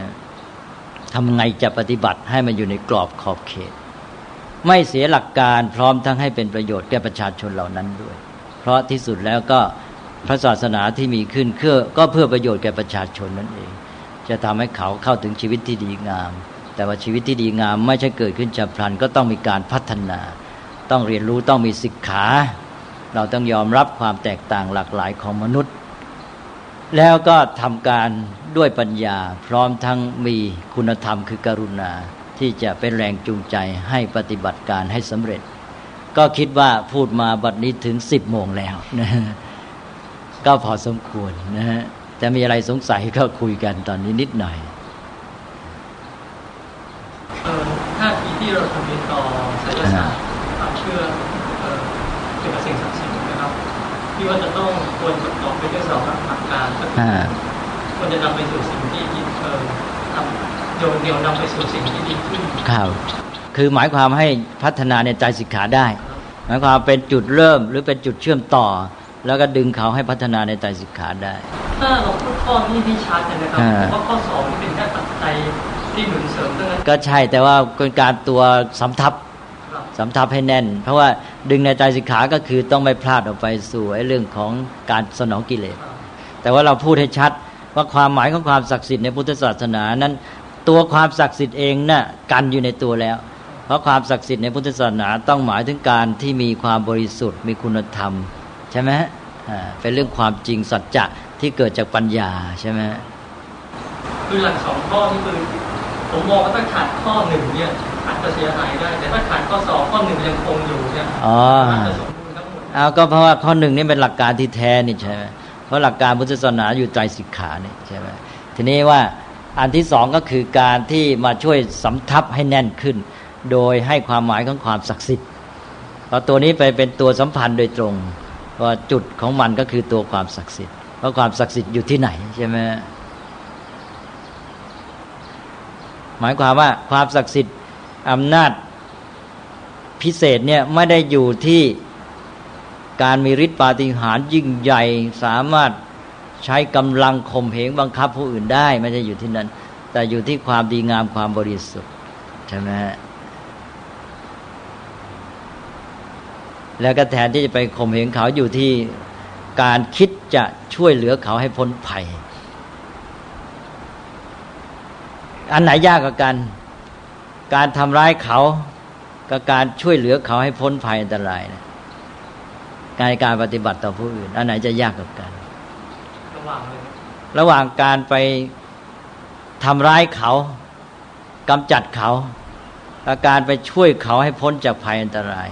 ทำไงจะปฏิบัติให้มันอยู่ในกรอบขอบเขต ไม่เสียหลักการพร้อมทั้งให้เป็นประโยชน์แก่ประชาชนเหล่านั้นด้วย เพราะที่สุดแล้วก็พระศาสนาที่มีขึ้นเพื่อก็เพื่อประโยชน์แก่ประชาชนนั่นเอง จะทำให้เขาเข้าถึงชีวิตที่ดีงาม แต่ว่าชีวิตที่ดีงามไม่ใช่เกิดขึ้นฉับพลันก็ต้องมีการพัฒนา ต้องเรียนรู้ต้องมีศิกขา เราต้องยอมรับความแตกต่างหลากหลายของมนุษย์ แล้วก็ทำการด้วยปัญญา พร้อมทั้งมีคุณธรรมคือกรุณาที่จะเป็นแรงจูงใจให้ปฏิบัติการให้สำเร็จ ก็คิดว่าพูดมาบัดนี้ถึงสิบโมงแล้วนะก็พอสมควรนะฮะจะมีอะไรสงสัยก็คุยกันตอนนี้นิดหน่อยท่าทีที่เราทำต่อไสยศาสตร์เชื่อเกี่ยวกับสิ่งศักดิ์สิทธิ์นะครับที่ว่าจะต้องควรประกอบไปด้วยสองหลั กการก็ควรจะนำไปสู่สิ่งที่เออทำโยนเดียวนำไปสู่สิ่งที่ดีขึ้นครับคือหมายความให้พัฒนาในใจสิกขาได้ หมายความเป็นจุดเริ่มหรือเป็นจุดเชื่อมต่อ แล้วก็ดึงเขาให้พัฒนาในใจสิกขาได้ถ้าเราพูดข้อนี้ที่ชัดนะครับเพราะข้อสองนี่เป็นแค่ปัจจัยที่หนุนเสริมเท่านั้นก็ใช่แต่ว่าเป็นการตัวสำทับสำทับให้แน่น เพราะว่าดึงในใจสิกขาก็คือต้องไม่พลาดออกไปสู่ไอ้เรื่องของการสนองกิเลส แต่ว่าเราพูดให้ชัดว่าความหมายของความศักดิ์สิทธิ์ในพุทธศาสนานั้น ตัวความศักดิ์สิทธิ์เองนะ่ะกันอยู่ในตัวแล้ว เพราะความศักดิ์สิทธิ์ในพุทธศาสนาต้องหมายถึงการที่มีความบริสุทธิ์มีคุณธรรม ใช่ไหมเป็นเรื่องความจริงสัจจะที่เกิดจากปัญญาใช่ไหมคือหลักสองข้อที่คือผมมองว่าถ้าขาดข้อหนึ่งเนี่ยอาจจะเสียหายได้ แต่ถ้าขาดข้อสองข้อหนึ่งยังคงอยู่เนี่ยอ๋อจะสมบูรณ์ทั้งหมดเอาก็เพราะว่าข้อหนึ่งนี่เป็นหลักการที่แท้นี่ใช่ไหม เพราะหลักการพุทธศาสนาอยู่ใจสิกขาเนี่ยใช่ไหมทีนี้ว่าอันที่สองก็คือการที่มาช่วยสำทับให้แน่นขึ้น โดยให้ความหมายของความศักดิ์สิทธิ์เพราะตัวนี้ไปเป็นตัวสัมพันธ์โดยตรงว่าจุดของมันก็คือตัวความศักดิ์สิทธิ์เพราะความศักดิ์สิทธิ์อยู่ที่ไหนใช่ไหมหมายความว่าความศักดิ์สิทธิ์อำนาจพิเศษเนี่ยไม่ได้อยู่ที่ การมีฤทธิ์ปาฏิหาริย์ยิ่งใหญ่สามารถใช้กำลังข่มเหงบังคับผู้อื่นได้ไม่ใช่อยู่ที่นั้น แต่อยู่ที่ความดีงามความบริสุทธิ์ใช่ไหมแล้วก็แทนที่จะไปข่มเหงเขาอยู่ที่การคิดจะช่วยเหลือเขาให้พ้นภัย อันไหนยากกว่ากัน การทำร้ายเขากับการช่วยเหลือเขาให้พ้นภัยอันตรายนะ การการปฏิบัติต่อผู้อื่น อันไหนจะยากกว่ากัน ระหว่างระหว่างการไปทำร้ายเขากำจัดเขากับการไปช่วยเขาให้พ้นจากภัยอันตราย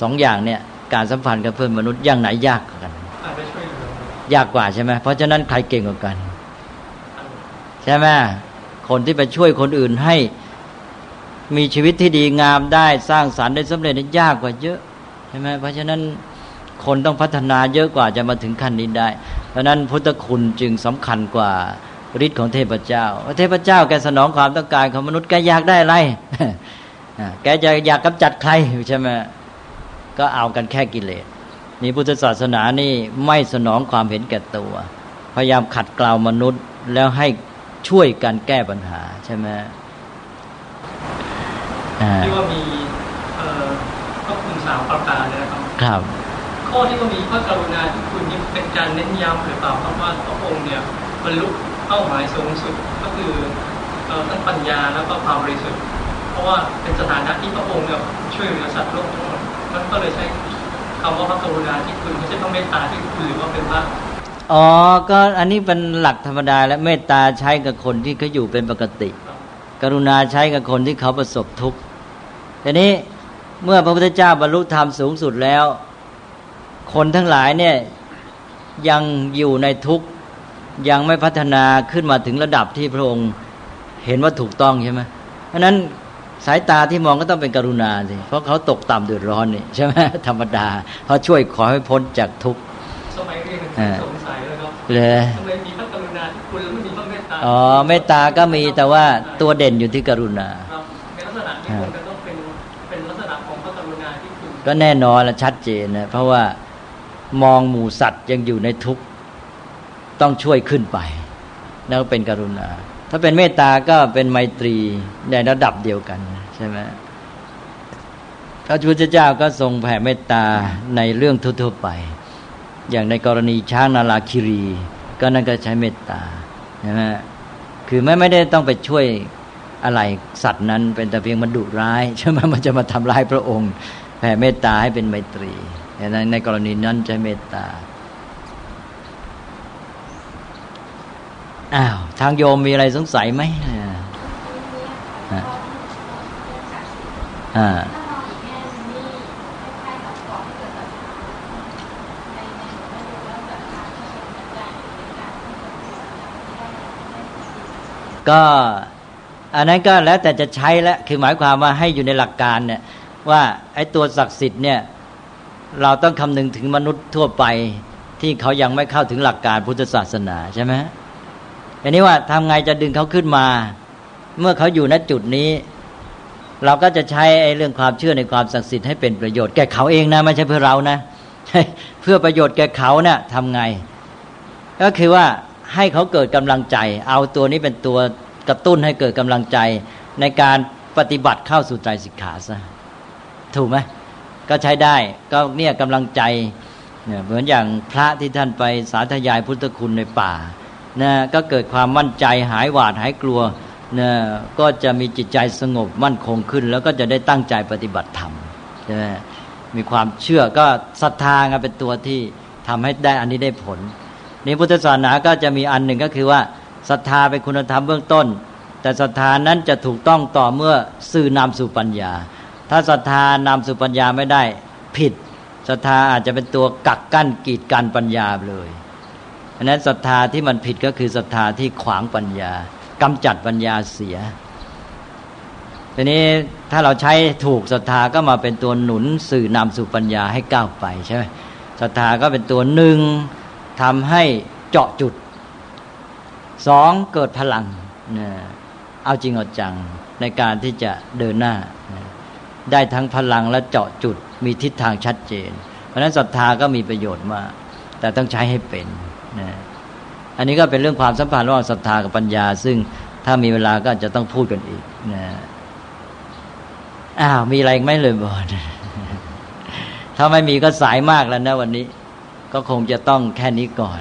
สองอย่างเนี่ย การสัมพันธ์กับเพื่อนมนุษย์อย่างไหนยากกว่ากันยากกว่าใช่ไหมเพราะฉะนั้นใครเก่งกว่ากัน ใช่ไหมคนที่ไปช่วยคนอื่นให้มีชีวิตที่ดีงามได้สร้างสารรค์ได้สำเร็จนี่ยากกว่าเยอะใช่ไหมเพราะฉะนั้นคนต้องพัฒนาเยอะกว่าจะมาถึงขั้นนี้ได้ เพราะนั้นพุทธคุณจึงสำคัญกว่าฤทธิ์ของเทพเจ้าเทพเจ้าแกสนองความต้องการของมนุษย์แกอยากได้อะไรแกจะอยากกำจัดใครใช่ไหมก็เอากันแค่กิเลสนี่พุทธศาสนานี่ไม่สนองความเห็นแก่ตัว พยายามขัดเกลามนุษย์แล้วให้ช่วยกันแก้ปัญหาใช่ไหมที่ว่ามีพระคุณสามประการ ครับครับ ข้อที่ก็มีพระกรุณาที่คุณนี่เป็นการเน้นย้ำหรือเปล่าเพราะว่าพระองค์เนี่ยบรรลุเป้าหมายสูงสุดก็คือทั้งปัญญาแล้วก็ความบริสุทธิ์เพราะว่าเป็นสถานะที่พระองค์เนี่ยช่วยเหลือสัตว์โลกทั้งหมดมันก็เลยใช้คำว่าพระกรุณาที่คุณไม่ใช่พระเมตตาที่คุณหรือว่าเป็นพระอ๋อ ก็อันนี้เป็นหลักธรรมดาและเมตตาใช้กับคนที่เขาอยู่เป็นปกติ กรุณาใช้กับคนที่เขาประสบทุกข์ทีนี้ เมื่อพระพุทธเจ้าบรรลุธรรมสูงสุดแล้ว คนทั้งหลายเนี่ยยังอยู่ในทุกข์ยังไม่พัฒนาขึ้นมาถึงระดับที่พระองค์เห็นว่าถูกต้องใช่ไหมเพราะนั้นสายตาที่มองก็ต้องเป็นกรุณาสิเพราะเขาตกต่ำเดือดร้อนนี่ใช่ไหมธรรมดาเขาช่วยขอให้พ้นจากทุกข์สมัยเรียนสงสัยเลยครับเลยทำไมมีพระกรุณาที่คุณแล้วไม่มีพระเมตตาอ๋อเมตตาก็มีแต่ว่าตัวเด่นอยู่ที่กรุณาในลักษณะที่ ก็แน่นอนและชัดเจนนะเพราะว่ามองหมู่สัตว์ยังอยู่ในทุกข์ต้องช่วยขึ้นไปแล้วเป็นกรุณา ถ้าเป็นเมตตาก็เป็นไมตรีในระดับเดียวกันใช่ไหมพระพุทธเจ้าก็ทรงแผ่เมตตาในเรื่องทั่วๆไป อย่างในกรณีช้างนาลาคิรี ก็นั่นก็ใช้เมตตาใช่ไหมคือไม่ไม่ได้ต้องไปช่วยอะไรสัตว์นั้นเป็นแต่เพียงมันดุร้ายใช่ไหมมันจะมาทำร้ายพระองค์ ผ่เมตตาให้เป็นไมตรีในในกรณีนั้นใช้เมตตาอ้าวทางโยมมีอะไรสงสัยไหมอ่าก็อันนั้นก็แล้วแต่จะใช้แล้วคือหมายความว่าให้อยู่ในหลักการเนี่ย ว่าไอ้ตัวศักดิ์สิทธิ์เนี่ยเราต้องคำนึงถึงมนุษย์ทั่วไปที่เขายังไม่เข้าถึงหลักการพุทธศาสนาใช่ไหมอันนี้ว่าทำไงจะดึงเขาขึ้นมา เมื่อเขาอยู่ณจุดนี้ เราก็จะใช้ไอ้เรื่องความเชื่อในความศักดิ์สิทธิ์ให้เป็นประโยชน์แก่เขาเองนะไม่ใช่เพื่อเรานะ เพื่อประโยชน์แก่เขาเนะ่ยทำไง ก็คือว่าให้เขาเกิดกำลังใจ เอาตัวนี้เป็นตัวกระตุ้นให้เกิดกำลังใจในการปฏิบัติเข้าสู่ใจสิกขาซะ ถูกไหมก็ใช้ได้ก็เนี่ยกำลังใจเนี่ยเหมือนอย่างพระที่ท่านไปสาธยายพุทธคุณในป่านะก็เกิดความมั่นใจหายหวาดหายกลัวนะก็จะมีจิตใจสงบมั่นคงขึ้น แล้วก็จะได้ตั้งใจปฏิบัติธรรมใช่ไหมมีความเชื่อก็ศรัทธาเป็นตัวที่ทำให้ได้อันนี้ได้ผลนี่พุทธศาสนาก็จะมีอันหนึ่งก็คือว่าศรัทธาเป็นคุณธรรมเบื้องต้น แต่ศรัทธานั้นจะถูกต้องต่อเมื่อสื่อนำสู่ปัญญา ถ้าศรัทธานำสู่ปัญญาไม่ได้ ผิดศรัทธาอาจจะเป็นตัวกักกั้นกีดกันปัญญาเลยอันนั้นศรัทธาที่มันผิดก็คือศรัทธาที่ขวางปัญญากำจัดปัญญาเสียทีนี้ถ้าเราใช้ถูกศรัทธาก็มาเป็นตัวหนุนสื่อนำสู่ปัญญาให้ก้าวไปใช่ไหมศรัทธาก็เป็นตัวหนึ่งทำให้เจาะจุดสองเกิดพลังนะเอาจริงเอาจังในการที่จะเดินหน้า ได้ทั้งพลังและเจาะจุดมีทิศทางชัดเจน เพราะฉะนั้นศรัทธาก็มีประโยชน์มาก แต่ต้องใช้ให้เป็นนะอันนี้ก็เป็นเรื่องความสัมพันธ์ระหว่างศรัทธากับปัญญา ซึ่งถ้ามีเวลาก็จะต้องพูดกันอีกนะอ้าวมีอะไรไหมเลยบอลถ้าไม่มีก็สายมากแล้วนะวันนี้ ก็คงจะต้องแค่นี้ก่อน